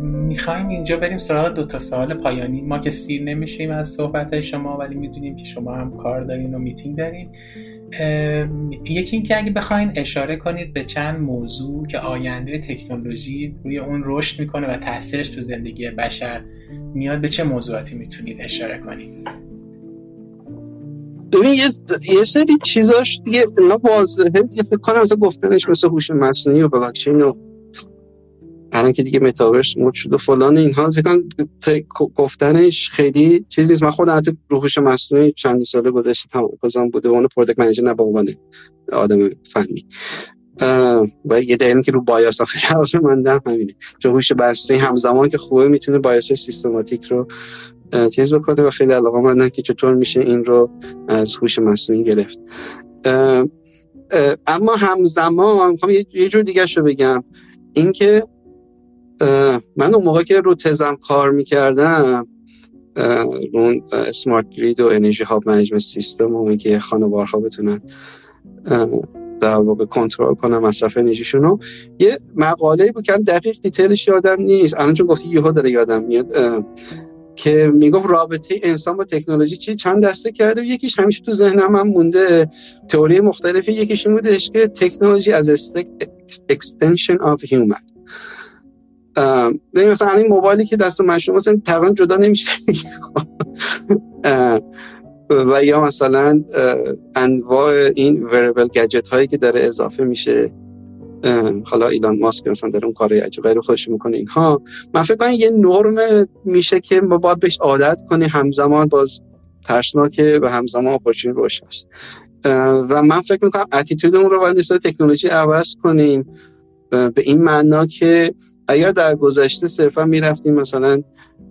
می‌خوایم اینجا بریم سراغ دو تا سوال پایانی. ما که سیر نمیشیم از صحبت شما ولی می‌دونیم که شما هم کار دارین و میتینگ دارین. یکی اینکه اگه بخواین اشاره کنید به چند موضوع که آینده تکنولوژی روی اون رشد می‌کنه و تاثیرش تو زندگی بشر میاد به چه موضوعاتی می‌تونید اشاره کنید؟ ببین یه, سری چیزاش دیگه نه واضحه یه فکر کنم مثلا گفتنش مثل هوش مصنوعی و بلاکچین و الان که دیگه متاورس مود شد و فلان اینها. فکر گفتنش خیلی چیزی نیست. من خودم حتی رو هوش مصنوعی چندی ساله گذشته تمام بوده اون product manager نه به آدم فنی. و یه دلیلی که رو bias خیلی لازم مندم همینه. چون هوش مصنوعی همزمان که خوبه می‌تونه بایاس سیستماتیک رو چیز بکنه و خیلی علاقه مندم که چطور میشه این رو از هوش مصنوعی گرفت. اما همزمان می‌خوام یه جور دیگه رو بگم. اینکه من اون موقع که رو تزم کار می‌کردم رون سمارت گرید و انرژی هاب منیجمنت سیستم و اینکه خانوارها بتونن در واقع کنترل کنم مصرف انرژیشون رو یه مقاله بود که دقیق دیتیلش یادم نیست. الان چون گفتی یهو داره یادم میاد که می‌گفت رابطه انسان با تکنولوژی چی؟ چند دسته کرده یکیش همیشه تو ذهنم هم مونده. تئوری مختلفی یکیش این بودش که تکنولوژی از extension of human. مثلا این موبایلی که دست من شما مثلا تقریبا جدا نمیشه. و یا مثلا انواع این وربل گجت هایی که داره اضافه میشه. حالا ایلان ماسک مثلا داره اون کار عجیب غیر خودش می‌کنه اینها. من فکر کنم یه نرم میشه که ما باید بهش عادت کنی همزمان باز ترسناکه و همزمان اپورچونی روش هست. و من فکر می‌کنم اتیتودمون رو باید نسبت تکنولوژی عوض کنیم. به این معنا که اگر در گذشته صرفا می‌رفتیم مثلا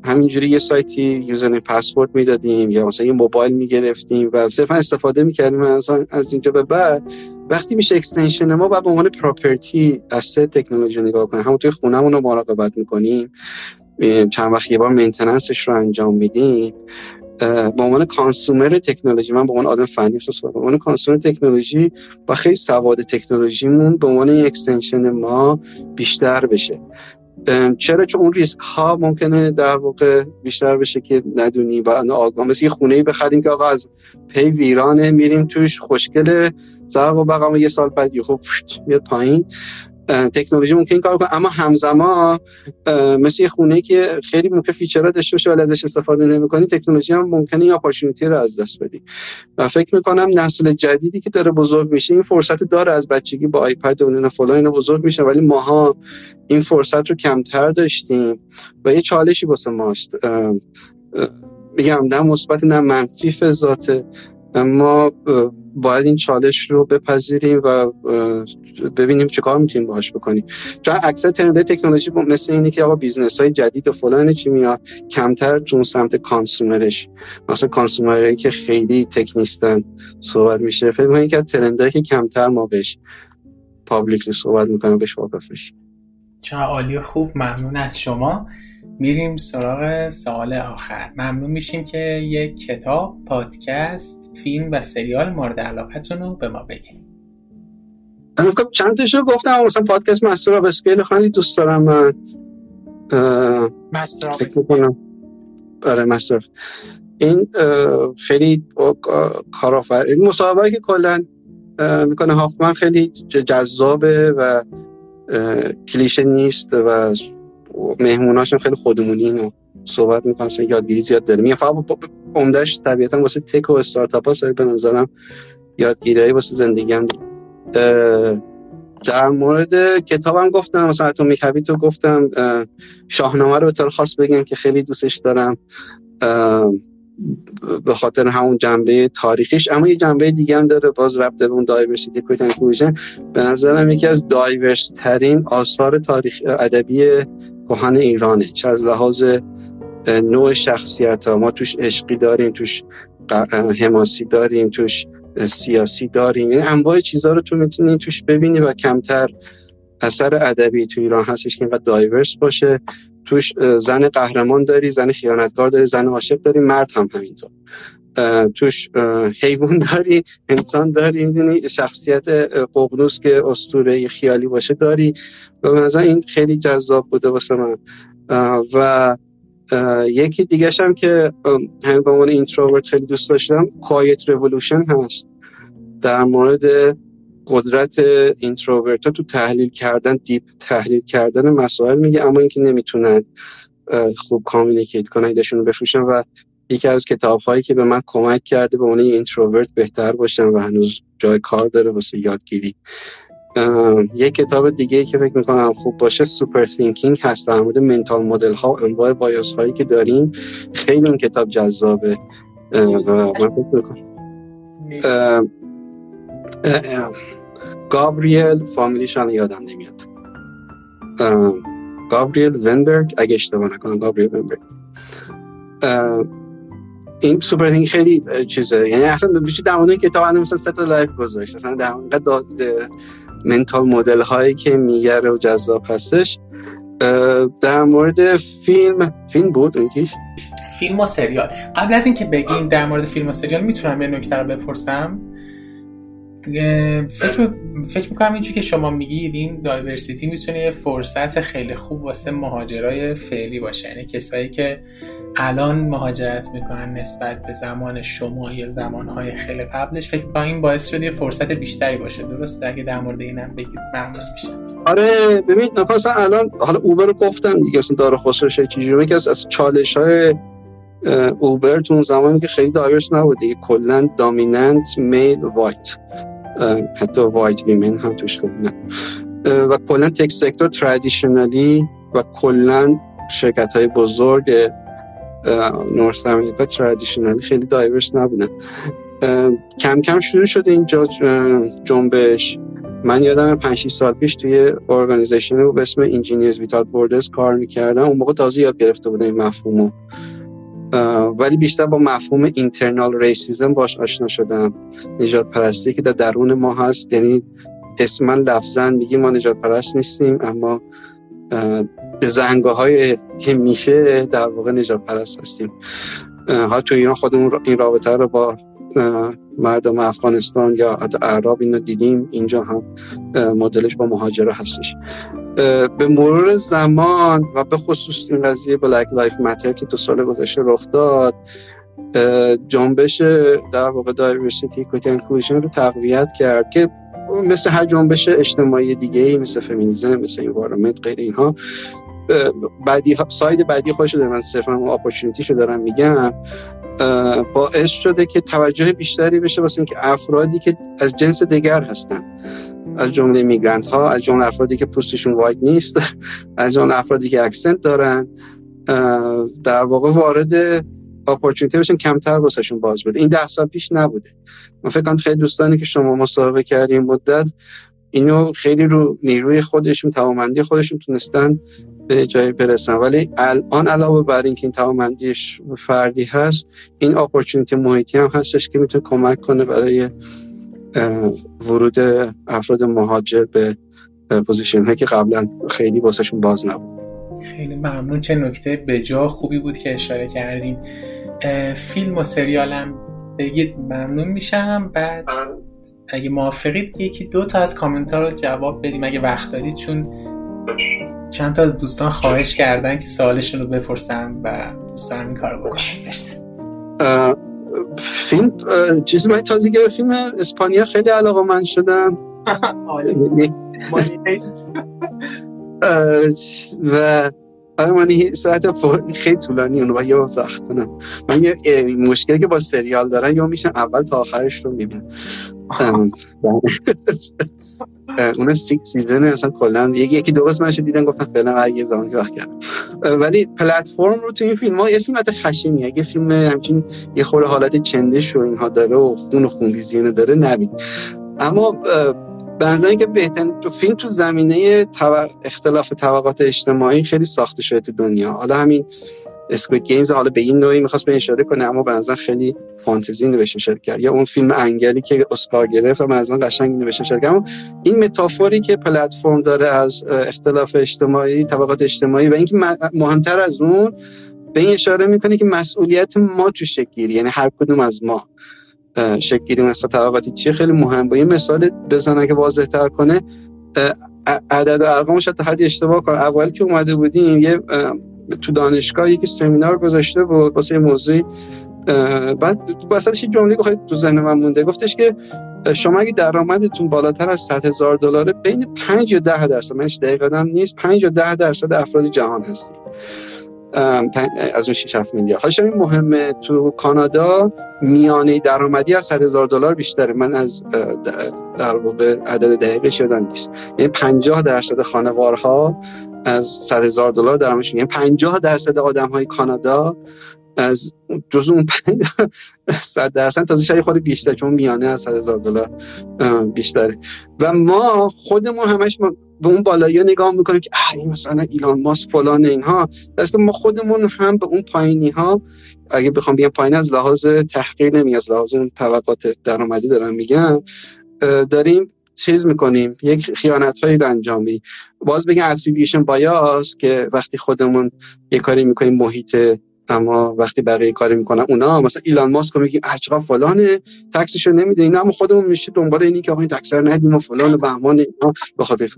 همینجوری یه سایتی user password می‌دادیم یا مثلا یه موبایل می‌گرفتیم و صرفا استفاده می‌کردیم از از اینجا به بعد وقتی میشه extension ما باید به عنوان property سه تکنولوژی نگاه کنیم. همون توی خونمون رو مراقبت می‌کنیم. چند وقت یه بار maintenance ش رو انجام میدیم. به عنوان consumer تکنولوژی من به عنوان آدم فنی احساس به عنوان consumer تکنولوژی با خیلی سواد تکنولوژیمون به عنوان extension ما بیشتر بشه. چرا؟ چون اون ریسک ها ممکنه در واقع بیشتر بشه که ندونی و آگاه. مثل یه خونه ای بخریم که آقا از پی ویرانه میریم توش خوشگله زرق و برق اما یه سال بعد یهو میاد پایین. تکنولوژی ممکن کار کنه. اما همزمان مثل یه خونه که خیلی ممکن feature ها داشته باشه ولی ازش استفاده نمی‌کنی تکنولوژی هم ممکنه این opportunity رو از دست بدی. و فکر می‌کنم نسل جدیدی که داره بزرگ میشه این فرصت داره از بچگی با iPad و نه فلان اینا بزرگ میشه ولی ماها این فرصت رو کمتر داشتیم. و یه چالشی واسه ماست. میگم نه مثبت نه منفی ذات اما باید این چالش رو بپذیریم و ببینیم چه کار می‌تونیم باهاش بکنیم. چون اکثر trend تکنولوژی مثل اینه که آقا business های جدید و فلان چی میاد؟ کمتر تو سمت consumer ش. مثلا consumer هایی که خیلی tech نیستن صحبت میشه. فکر کنم که trend هایی که کمتر ما بهش publicly صحبت می‌کنیم بهش واقف چه عالی خوب. ممنون از شما. میریم سراغ سوال آخر. ممنون میشیم که یک کتاب پادکست فیلم و سریال مورد علاقتون رو به ما بگیم خب چند تاشو گفتم مثلا پادکست Masters of Scale خیلی دوست دارم من Masters آره Masters. این خیلی کارآفر این مسابقه که کلا می‌کنه هافمن خیلی جذابه و کلیشه نیست و مهموناش خیلی خودمونی و صحبت می‌کنن یادگیری زیاد داره. میگم فقط عمدهش طبیعتا واسه تک و استارتاپ ها به نظرم یادگیری واسه زندگیم در مورد کتابم گفتم مثلا اتمیک هابیتو گفتم. شاهنامه رو به طور خاص بگم که خیلی دوستش دارم. به خاطر همون جنبه تاریخیش. اما یه جنبه دیگه هم داره باز ربط به اون دایورسیتی کویتن به نظرم یکی از دایورس ترین آثار تاریخ ادبی کهن ایرانه. چه از لحاظ نوع شخصیت ها ما توش عشقی داریم توش حماسی داریم توش سیاسی داریم. یعنی انواع چیزها رو تو می‌تونی توش ببینی و کمتر اثر ادبی تو ایران هستش که اینقدر دایورس باشه. توش زن قهرمان داری زن خیانتکار داری زن عاشق داری مرد هم همینطور. توش حیوان داری انسان داری می‌دونی؟ شخصیت ققنوس که اسطوره خیالی باشه داری. و مثلا این خیلی جذاب بوده واسه من. و یکی دیگه هم که همین به عنوان اینتروورت خیلی دوست داشتم کوایت رولوشن هست. در مورد قدرت introvert ها تو تحلیل کردن deep تحلیل کردن مسائل میگه اما اینکه نمی‌تونن خوب communicate کنن ایدهشون بفروشن و یکی از کتاب هایی که به من کمک کرده به اون introvert بهتر باشم و هنوز جای کار داره واسه یادگیری. یک کتاب دیگه که فکر می‌کنم خوب باشه Super Thinking هست در مورد mental model ها و انواع bias هایی که داریم. خیلی اون کتاب جذابه. و من گابریل فامیلیشان یادم نمیاد. گابریل ونبرگ اگه اشتباه نکنم گابریل ونبرگ. این سوپر تینگ خیلی چیزه. یعنی اصلا بیشتر در مورد کتاب انا مثلا ست لایف گذاشت. اصلا در مورد منتال مدل هایی که میگره و جذاب هستش. در مورد فیلم فیلم بود اونکیش فیلم و سریال. قبل از اینکه بگین در مورد فیلم و سریال می‌تونم یه نکته رو بپرسم. فکر, فکر می‌کنم اینجور که شما میگید این دایورسیتی می‌تونه یه فرصت خیلی خوب واسه مهاجرای فعلی باشه. یعنی کسایی که الان مهاجرت می‌کنن نسبت به زمان شما یا زمانهای خیلی قبلش فکر می‌کنم این باعث شده یه فرصت بیشتری باشه. درست اگه در مورد اینم بگید ممنون میشه آره ببین مثلا الان حالا اوبر رو گفتم دیگه مثلا داره خسروش چیزی که از چالش های اوبر تو اون زمانی که خیلی دایورس نبود دیگه. کلا دامیننت میل وایت حتی white women هم توش بودن و کلا tech sector traditionally و کلا شرکت های بزرگ North America traditionally خیلی diverse نبودن. کم کم شروع شده اینجا جنبش. من یادم 5 سال پیش توی organization به اسم Engineers Without Borders کار می‌کردم. اون موقع تازه یاد گرفته بودم این مفهومو. ولی بیشتر با مفهوم internal racism باش آشنا شدم. نژادپرستی که در درون ما هست یعنی اسما لفظا میگیم ما نژادپرست نیستیم اما بزنگاه های که میشه در واقع نژادپرست هستیم. ها تو ایران خودمون این رابطه رو با مردم افغانستان یا حتی اعراب اینو دیدیم اینجا هم مدلش با مهاجره هستش. به مرور زمان و به خصوص این قضیه Black Lives Matter که دو سال گذشته رخ داد جنبش در واقع diversity equity رو تقویت کرد که مثل هر جنبش اجتماعی دیگه ای مثل فمینیزم مثل environment غیر اینها. بدی side بدی خودش رو من صرفا opportunity شو دارم میگم. باعث شده که توجه بیشتری بشه واسه اینکه افرادی که از جنس دیگر هستن. از جمله migrant ها از جمله افرادی که پوستشون white نیست از جمله افرادی که accent دارن در واقع وارد opportunity بشن کمتر واسهشون باز بده. این ده سال پیش نبوده. من فکر کنم خیلی دوستانی که شما مصاحبه کردیم مدت اینو خیلی رو نیروی خودشون توانمندی خودشون تونستن به جای برسن. ولی الان علاوه بر اینکه این توانمندیش فردی هست این opportunity محیطی هم هستش که می‌تونه کمک کنه برای ورود افراد مهاجر به position هایی که قبلا خیلی واسهشون باز نبود. خیلی ممنون. چه نکته بجا خوبی بود که اشاره کردین. فیلم و سریالم بگید ممنون میشم. بعد اگه موافقید یکی دو تا از کامنت ها رو جواب بدیم. اگه وقت دارید چون چند تا از دوستان خواهش کردن که سوالشون رو بپرسم و دوستان این کار بکنم مرسی. فیلم چیزی من تازه به فیلم اسپانیا خیلی علاقه من شدم. و آره من ساعت خیلی طولانی اونو یه وقت کنم. من یه مشکلی که با سریال دارن یا میشن اول تا آخرش رو می‌بینم اون سیک سیزن اصلا کلا یکی یکی دو قسمتش دیدن گفتن فعلا یه زمان وقت کردم. ولی پلتفرم رو تو این فیلم ها یه فیلم حتی خشنی یه فیلم همچین یه خورده حالت چندش و اینها داره و خون و خونریزی داره نبید اما به که بهترین تو فیلم تو زمینه اختلاف طبقات اجتماعی خیلی ساخته شده تو دنیا. حالا همین اسکوید گیمز حالا به این نوعی می‌خواست به اشاره کنه اما به خیلی فانتزی نوشته شده کرد. یا اون فیلم انگلی که اسکار گرفت و مثلا قشنگ نوشته شده کرد. اما این متافوری که پلتفرم داره از اختلاف اجتماعی طبقات اجتماعی و اینکه مهمتر از اون به این اشاره می‌کنه که مسئولیت ما تو شکل یعنی هر کدوم از ما. شکل گیری طبقاتی چیه خیلی مهم. با یه مثال بزنه که واضح تر کنه. عدد و ارقامش تا حدی اشتباه کنه اول که اومده بودیم یه تو دانشگاه یکی سمینار گذاشته بود واسه موضوعی بعد واسهش یه جمله خیلی تو ذهن من مونده. گفتش که شما اگه درآمدتون بالاتر از 100 هزار دلاره بین 5 یا 10 درصد منش دقیقا نیست 5 یا 10 درصد افراد جهان هستید از اون 6 7 میلیارد. حالا این مهمه تو کانادا میانه درآمدی از 100 هزار دلار بیشتره. من از در واقع عدد دقیقش شدن نیست. یعنی 50 درصد خانوارها از 100 هزار دلار درآمدشون یعنی 50 درصد آدم های کانادا از جزو اون 100 درصد تازه شاید خود بیشتر چون میانه از 100 هزار دلار بیشتره. و ما خودمون همش ما به اون بالایی نگاه می‌کنیم که این مثلا ایلان ماسک فلان اینها. دست ما خودمون هم به اون پایینی ها اگه بخوام بگم پایین از لحاظ تحقیر نمی از لحاظ اون طبقات درآمدی دارم میگم داریم چیز می‌کنیم یک خیانت هایی رو انجامی باز بگم اتریبیوشن بایاس که وقتی خودمون یه کاری می‌کنیم محیط اما وقتی بقیه کاری می‌کنن اونا مثلا ایلان ماسک رو میگه عجقا فلانه تکسشو نمیده اینا اما خودمون میشه دنبال اینی که آقا این تکس رو ندیم و فلان و بهمان اینا به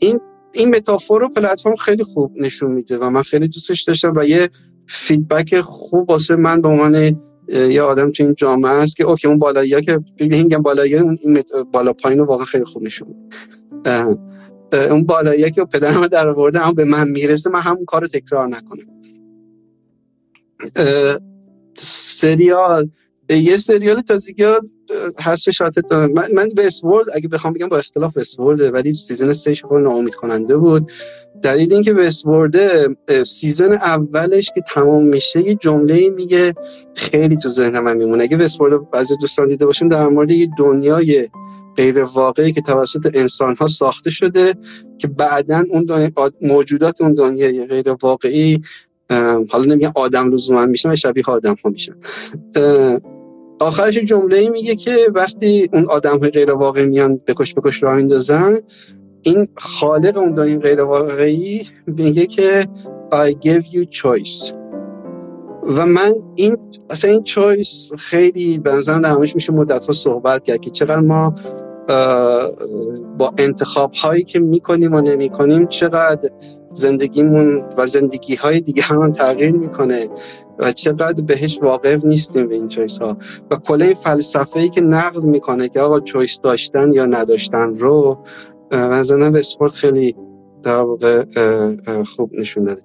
این این metaphor رو پلتفرم خیلی خوب نشون میده و من خیلی دوستش داشتم و یه feedback خوب واسه من به عنوان یه آدم تو این جامعه است که okay اون بالایی ها که میگم بالایی اون این بالا پایین رو واقعا خیلی خوب نشون اون بالایی که پدرم در آورده هم به من می‌رسه من همون کار تکرار نکنم. سریال یه سریال تازگی هست شاتت من, من Westworld اگه بخوام بگم با اختلاف Westworld ولی season 3 خیلی ناامید کننده بود. دلیل اینکه Westworld season اولش که تمام میشه یه جمله میگه خیلی تو ذهن من میمونه. اگه Westworld بعضی دوستان دیده باشیم در مورد یه دنیای غیر واقعی که توسط انسان ها ساخته شده که بعدا اون موجودات اون دنیای غیر واقعی حالا نمیگم آدم لزوما میشن و شبیه آدم ها میشن آخرش جمله میگه که وقتی اون آدم های غیر واقعی میان بکش بکش راه میندازن این خالق اون دنیای غیر واقعی میگه که I give you choice. و من این اصلا این چویس خیلی به نظرم در میشه مدت ها صحبت کرد که چقدر ما با انتخاب هایی که می‌کنیم و نمی کنیم چقدر زندگیمون و زندگی های دیگه هم تغییر می‌کنه. و چقدر بهش واقف نیستیم به این چویس ها و کل این فلسفه ای که نقد می‌کنه که آقا چویس داشتن یا نداشتن رو مثلا به اسپورت خیلی در واقع خوب نشون داده.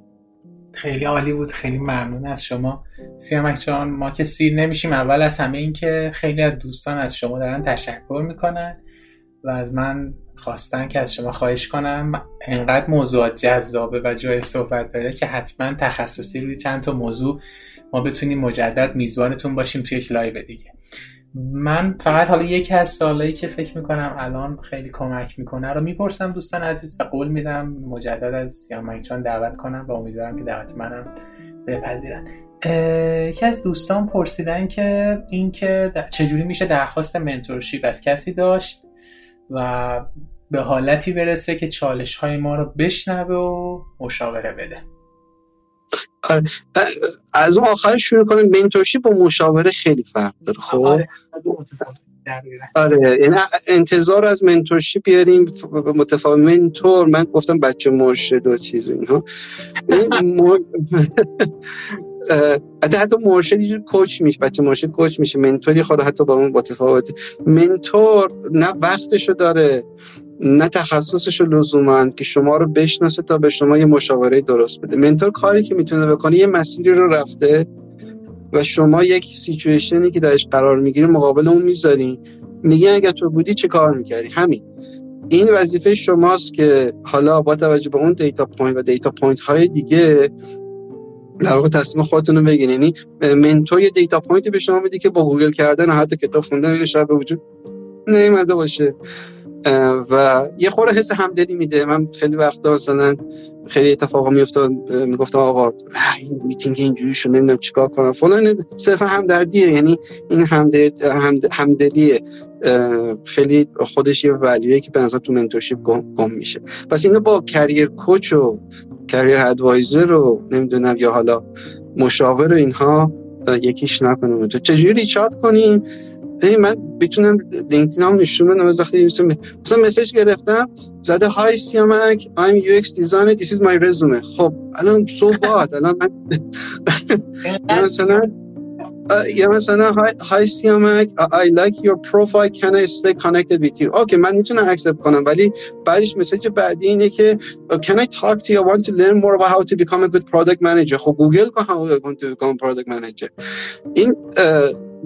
خیلی عالی بود. خیلی ممنون از شما. سیامک جان ما که سیر نمیشیم. اول از همه این که خیلی از دوستان از شما دارن تشکر می‌کنن و از من خواستن که از شما خواهش کنم انقدر موضوعات جذابه و جای صحبت داره که حتما تخصصی روی چند تا موضوع ما بتونیم مجدد میزبانتون باشیم توی یک live دیگه. من فقط حالا یکی از سوالایی که فکر می‌کنم الان خیلی کمک می‌کنه رو می‌پرسم دوستان عزیز و قول میدم مجدد از سیامک دعوت کنم و امیدوارم که دعوت منم بپذیرن. یکی از دوستان پرسیدن که اینکه چجوری میشه درخواست mentorship از کسی داشت؟ و به حالتی برسه که چالش های ما رو بشنوه و مشاوره بده. آره. از اون آخر شروع کنیم. منتورشیپ با مشاوره خیلی فرق داره. خب؟ آره, آره. یعنی انتظار از منتورشیپ بیاریم متفاوت. منتور من گفتم بچه مرشد و چیز اینها. حتی حتی مرشد یه کوچ میشه بچه مرشد کوچ میشه منتوری خود حتی با اون متفاوت منتور نه وقتشو داره نه تخصصشو لزوما که شما رو بشناسه تا به شما یه مشاوره درست بده. mentor کاری که می‌تونه بکنه یه مسیری رو رفته و شما یک situation ی که درش قرار می‌گیری مقابل اون می‌ذاری. میگه اگه تو بودی چه کار می‌کردی؟ همین. این وظیفه شماست که حالا با توجه به اون data point و data point های دیگه در واقع تصمیم خودتون رو بگیرین. یعنی mentor یه data point ی به شما میده که با گوگل کردن و حتی کتاب خوندن شاید به وجود نیومده باشه. و یه خورده حس همدلی میده. من خیلی وقتا مثلا خیلی اتفاقا میافتاد می‌گفتم آقا این میتینگ اینجوری شد نمی‌دونم چیکار کنم. فلان صرفا همدردیه. یعنی این همدل همدلیه. خیلی خودش یه ولیه که به نظر تو منتورشیپ گم, میشه. پس اینو با کریر کوچ و کریر ادوایزر رو نمی‌دونم یا حالا مشاور اینها یکیش نکنیم تو چجوری reach out کنیم؟ من بتونم LinkedIn هم نشون بدم. از وقتی مثلا message گرفتم زده hi سیامک I'm UX designer. This is my resume. خب الان so what الان من مثلا یا مثلا hi سیامک I like your profile. Can I stay connected with you? okay من می‌تونم accept کنم ولی بعدش message بعدی اینه که can I talk to you? I want to learn more about how to become a good product manager. خب گوگل کن how to become a product manager. این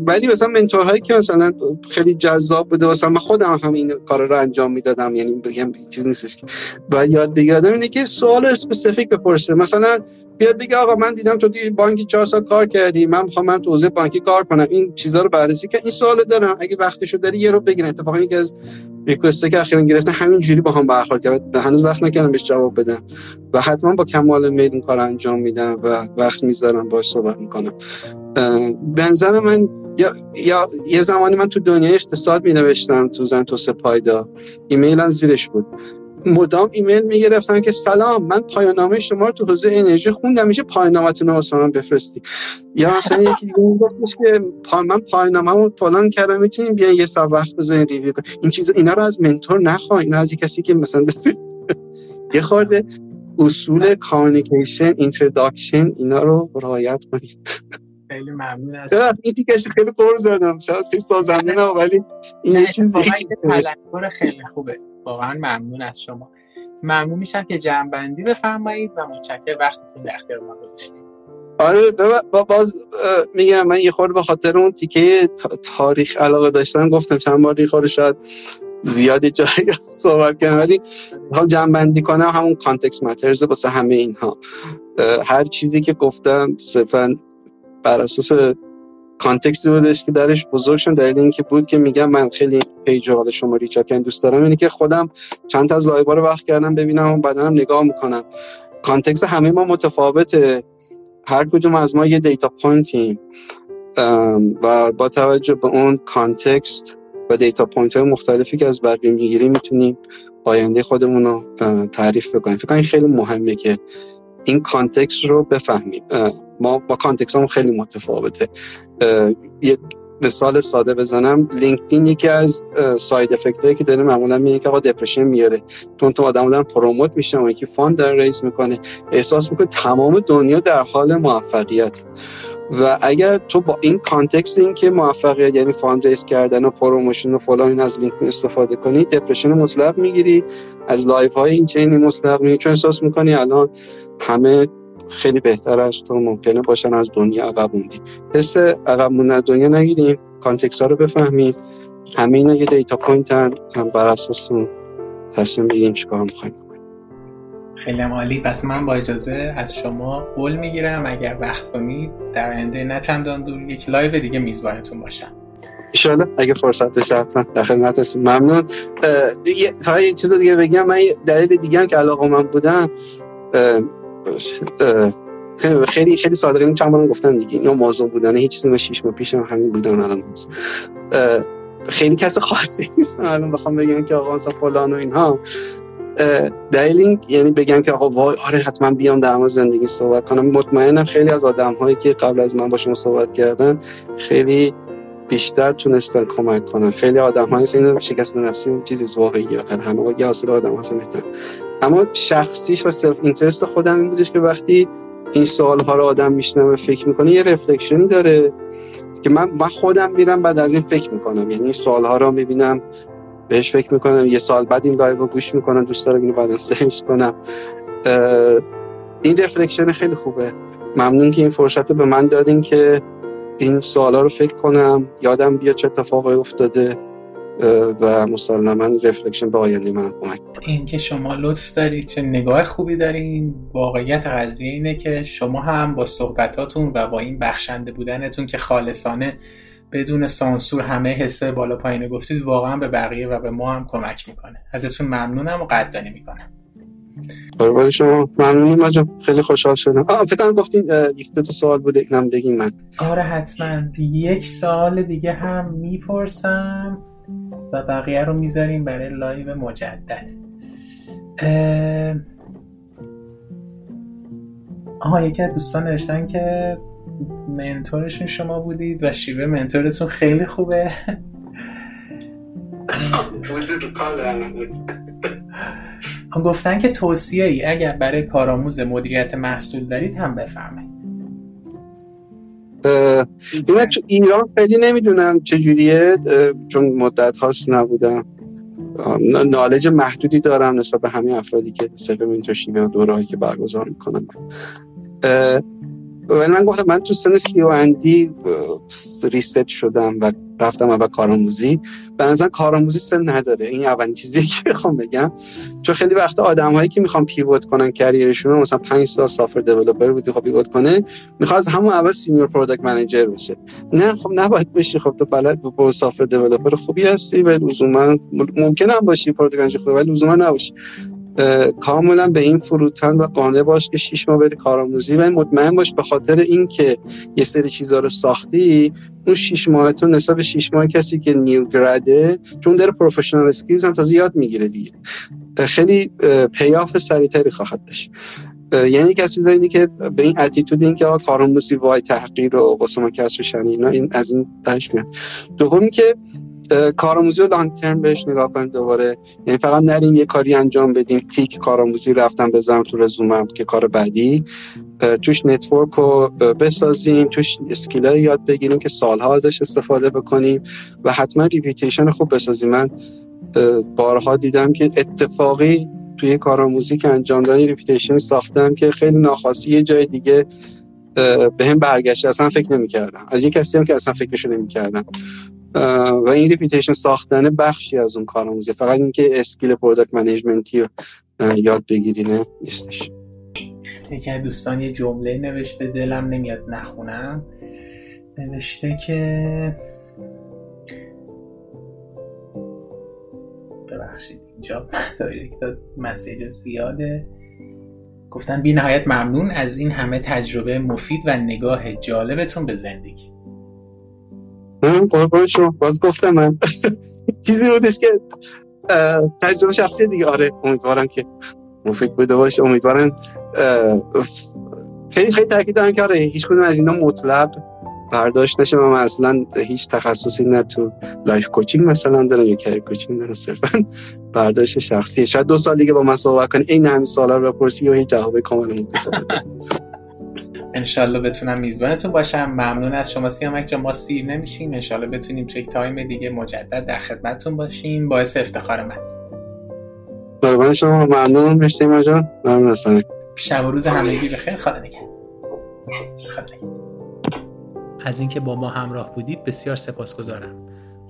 ولی مثلا mentor هایی که مثلا خیلی جذاب بوده مثلا من خودم هم این کار رو انجام می‌دادم یعنی بگم چیز نیستش که. و یاد بگیردم اینه که سوال specific بپرسه. مثلا بیاد بگه آقا من دیدم تو توی بانکی چهار سال کار کردی من می‌خوام من تو حوزه بانکی کار کنم. این چیزا رو بررسی که این سوالو دارم. اگه وقتشو داری یه رو بگیرن اتفاقا یکی از request که اخیرا گرفته همین جوری با هم برخورد کرد هنوز وقت نکردم بهش جواب بدم. و حتما با کمال میل این کار انجام میدم و وقت می‌ذارم باش صحبت می‌کنم. به نظر من یا, یا یه زمانی من تو دنیای اقتصاد می نوشتم تو زن تو پایدا ایمیلم زیرش بود. مدام ایمیل می‌گرفتن که سلام من پایانامه شما رو تو حوزه انرژی خوندم میشه پایانامتون رو واسه من بفرستی یا مثلا یکی دیگه میگفتش که پا من پایانامه‌مو فلان کردم می‌تونیم بیان یه ساعت وقت بزنین ریویو این چیزا اینا رو از منتور نخواین اینا از کسی که مثلا یه خورده اصول کامیکیشن اینتروداکشن اینا رو رعایت کنید خیلی ممنون از این دیگه خیلی پر زدم. شاید سازنده نه ولی این یه چیزی تلنگر خیلی خوبه. واقعا ممنون از شما. ممنون میشم که جمعبندی بفرمایید و متشکر وقتتون در اختیار ما گذاشتید. آره با باز میگم من یه خورده به خاطر اون تیکه تاریخ علاقه داشتم گفتم چند بار این شاید زیادی جایی صحبت کنم ولی می‌خوام جمع بندی کنم همون کانتکست ماترز واسه همه اینها. هر چیزی که گفتم صرفا بر اساس context ی بودش که درش بزرگ شد. دلیل اینکه بود که میگم من خیلی page حال شما reach out کردن دوست دارم اینه که خودم چند تا از live رو وقت کردم ببینم و بدنم نگاه می‌کنم. context همه ما متفاوته. هر کدوم از ما یه data point یم. و با توجه به اون context و data point های مختلفی که از بقیه می‌گیریم می‌تونیم آینده خودمون رو تعریف بکنیم. فکر خیلی مهمه که این context رو بفهمیم. ما با context هم خیلی متفاوته. یه مثال ساده بزنم. LinkedIn یکی از side effect هایی که داره معمولا میگه که آقا depression میاره. چون تو آدم دارن promote میشن و یکی fund داره raise می‌کنه. احساس می‌کنه تمام دنیا در حال موفقیت. و اگر تو با این context این که موفقیت یعنی fund raise کردن و promotion و فلان از LinkedIn استفاده کنی depression مطلق می‌گیری. از live های این چنینی مطلق می‌گیری. چون احساس می‌کنی الان همه خیلی بهتر از تو ممکنه باشن از دنیا عقب موندی. حس عقب موندن از دنیا نگیریم context ها رو بفهمیم. همه اینا یه data point هم بر اساس تصمیم بگیریم چیکار می‌خوایم خیلی عالی. پس من با اجازه از شما قول می‌گیرم اگر وقت کنید در آینده نه چندان دور یک live دیگه میزبانتون باشم. ایشالا اگه فرصت حتما در خدمت هستم. ممنون. یه چیز دیگه بگم. من دلیل دیگه هم که علاقه من بودم خیلی خیلی صادقانه چند بارم گفتم دیگه. یا موضوع بودن هیچ چیزی من شش ماه پیشم همین بودن الان هست. خیلی کس خاصی نیست. الان بخوام بگم که آقا مثلا فلان و اینها. دلیل یعنی بگم که آقا وای آره حتما بیام در مورد زندگی صحبت کنم. مطمئنم خیلی از آدم هایی که قبل از من با شما صحبت کردن خیلی بیشتر تونستن کمک کنن. خیلی آدم های این شکست نفسی اون چیزی واقعی همه یه آدم هستن اما شخصیش و self interest خودم این بودش که وقتی این سوال ها رو آدم میشنوه فکر می‌کنه یه reflection ی داره که من من خودم میرم بعد از این فکر می‌کنم. یعنی سوال ها رو می‌بینم بهش فکر می‌کنم. یه سال بعد این live رو گوش می‌کنم دوست دارم اینو بعد search کنم. این رفلکشن خیلی خوبه. ممنون که این فرصت رو به من دادین که این سوالا رو فکر کنم. یادم بیا چه اتفاقی افتاده. و مسلما رفلکشن به آینده من کمک این که شما لطف دارید چه نگاه خوبی دارین؟ واقعیت قضیه اینه که شما هم با صحبتاتون و با این بخشنده بودنتون که خالصانه بدون سانسور همه حسه بالا پایین گفتید واقعا به بقیه و به ما هم کمک می‌کنه. ازتون ممنونم و قدردانی می‌کنم. قربان شما ممنونی مجا خیلی خوشحال شدم. آه فکر گفتین یک دو تا سوال بوده اینم بگین من. آره حتما. یک سوال دیگه هم می‌پرسم. و بقیه رو می‌ذاریم برای live مجدد. آها یکی از دوستان نوشتن که mentor شون شما بودید و شیوه mentor تون خیلی خوبه. گفتن که توصیه ای اگر برای کارآموز مدیریت محصول دارید هم بفرمایید. اینا تو ایران خیلی نمی‌دونم چجوریه چون مدت هاست نبودم نالج محدودی دارم نسبت به همین افرادی که سرق منتورشیپ و دورهایی که برگزار می‌کنم ولی من گفتم من تو سن سی و اندی ریست شدم و رفتم اول کارآموزی. به نظر کارآموزی سن نداره. این اولین چیزی که می‌خوام بگم. چون خیلی وقت آدم هایی که می‌خوام pivot کنن career شون مثلا 5 سال software developer بودی خب pivot کنه می‌خواد از همون اول senior product manager بشه. نه خب نباید بشی. خب تو بلد با software developer خوبی هستی ولی لزوما ممکنه هم باشی product manager خوبی ولی لزوما نباشی. کاملا به این فروتن و قانع باش که شیش ماه بری کارآموزی. و مطمئن باش به خاطر اینکه یه سری چیزا رو ساختی اون شیش ماهتون نسبت به شیش ماه کسی که new grad ه چون داره professional skills هم تازه یاد می‌گیره دیگه. خیلی payoff سریعتری خواهد داشت. یعنی کسی چیزایی که به این attitude این که کارآموزی وای تحقیر و قسم کسر شنی اینا این از این درش میاد. دومی که کارآموزی رو long term بهش نگاه کنیم دوباره. یعنی فقط نریم یه کاری انجام بدیم تیک کارآموزی رفتم بزنم تو رزومم که کار بعدی. توش network رو بسازیم توش skill یاد بگیریم که سالها ازش استفاده بکنیم و حتما reputation خوب بسازیم. من بارها دیدم که اتفاقی توی کارآموزی که انجام دادن reputation ساختم که خیلی ناخواستی یه جای دیگه به هم برگشته اصلا فکر نمی‌کردم. از یه کسی هم که اصلا فکرشو نمی‌کردم. و این reputation ساختن بخشی از اون کارآموزی فقط اینکه skill product management ی رو یاد بگیرینه نیستش. یکی از دوستان یه جمله نوشته دلم نمیاد نخونم. نوشته که ببخشید اینجا دایرکت مسیج زیاده. گفتن بی نهایت ممنون از این همه تجربه مفید و نگاه جالبتون به زندگی. قربان شما باز گفتم من. چیزی بودش که تجربه شخصی دیگه. آره امیدوارم که مفید بوده باشه. امیدوارم خیلی خیلی تاکید دارم که آره هیچ کدوم از اینا مطلب برداشت نشه. من اصلا هیچ تخصصی نه تو life coaching مثلا دارم یا career coaching دارم. صرفا برداشت شخصی. شاید دو سال دیگه با من صحبت کنی. این همین سوالا رو بپرسی و هیچ جواب کاملا متفاوته انشالله بتونم میزبانتون باشم. ممنون از شما سیامک جان ما سیر نمیشیم. انشالله بتونیم چک تایم دیگه مجدد در خدمتتون باشیم. باعث افتخار من. قربان شما. ممنون مرسی جان. ممنون هستم شب و روز همگی بخیر. خدا نگهدار. از اینکه با ما همراه بودید بسیار سپاسگزارم.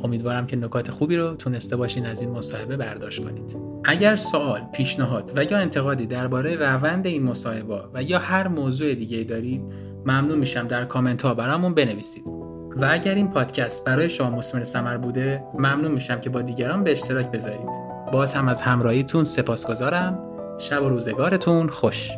امیدوارم که نکات خوبی رو تونسته باشین از این مصاحبه برداشت کنید. اگر سوال، پیشنهاد و یا انتقادی درباره روند این مصاحبه و یا هر موضوع دیگه دارید ممنون میشم در کامنت ها برامون بنویسید. و اگر این پادکست برای شما مسمر سمر بوده ممنون میشم که با دیگران به اشتراک بذارید. باز هم از همراهیتون سپاسگزارم. شب و روزگارتون خوش.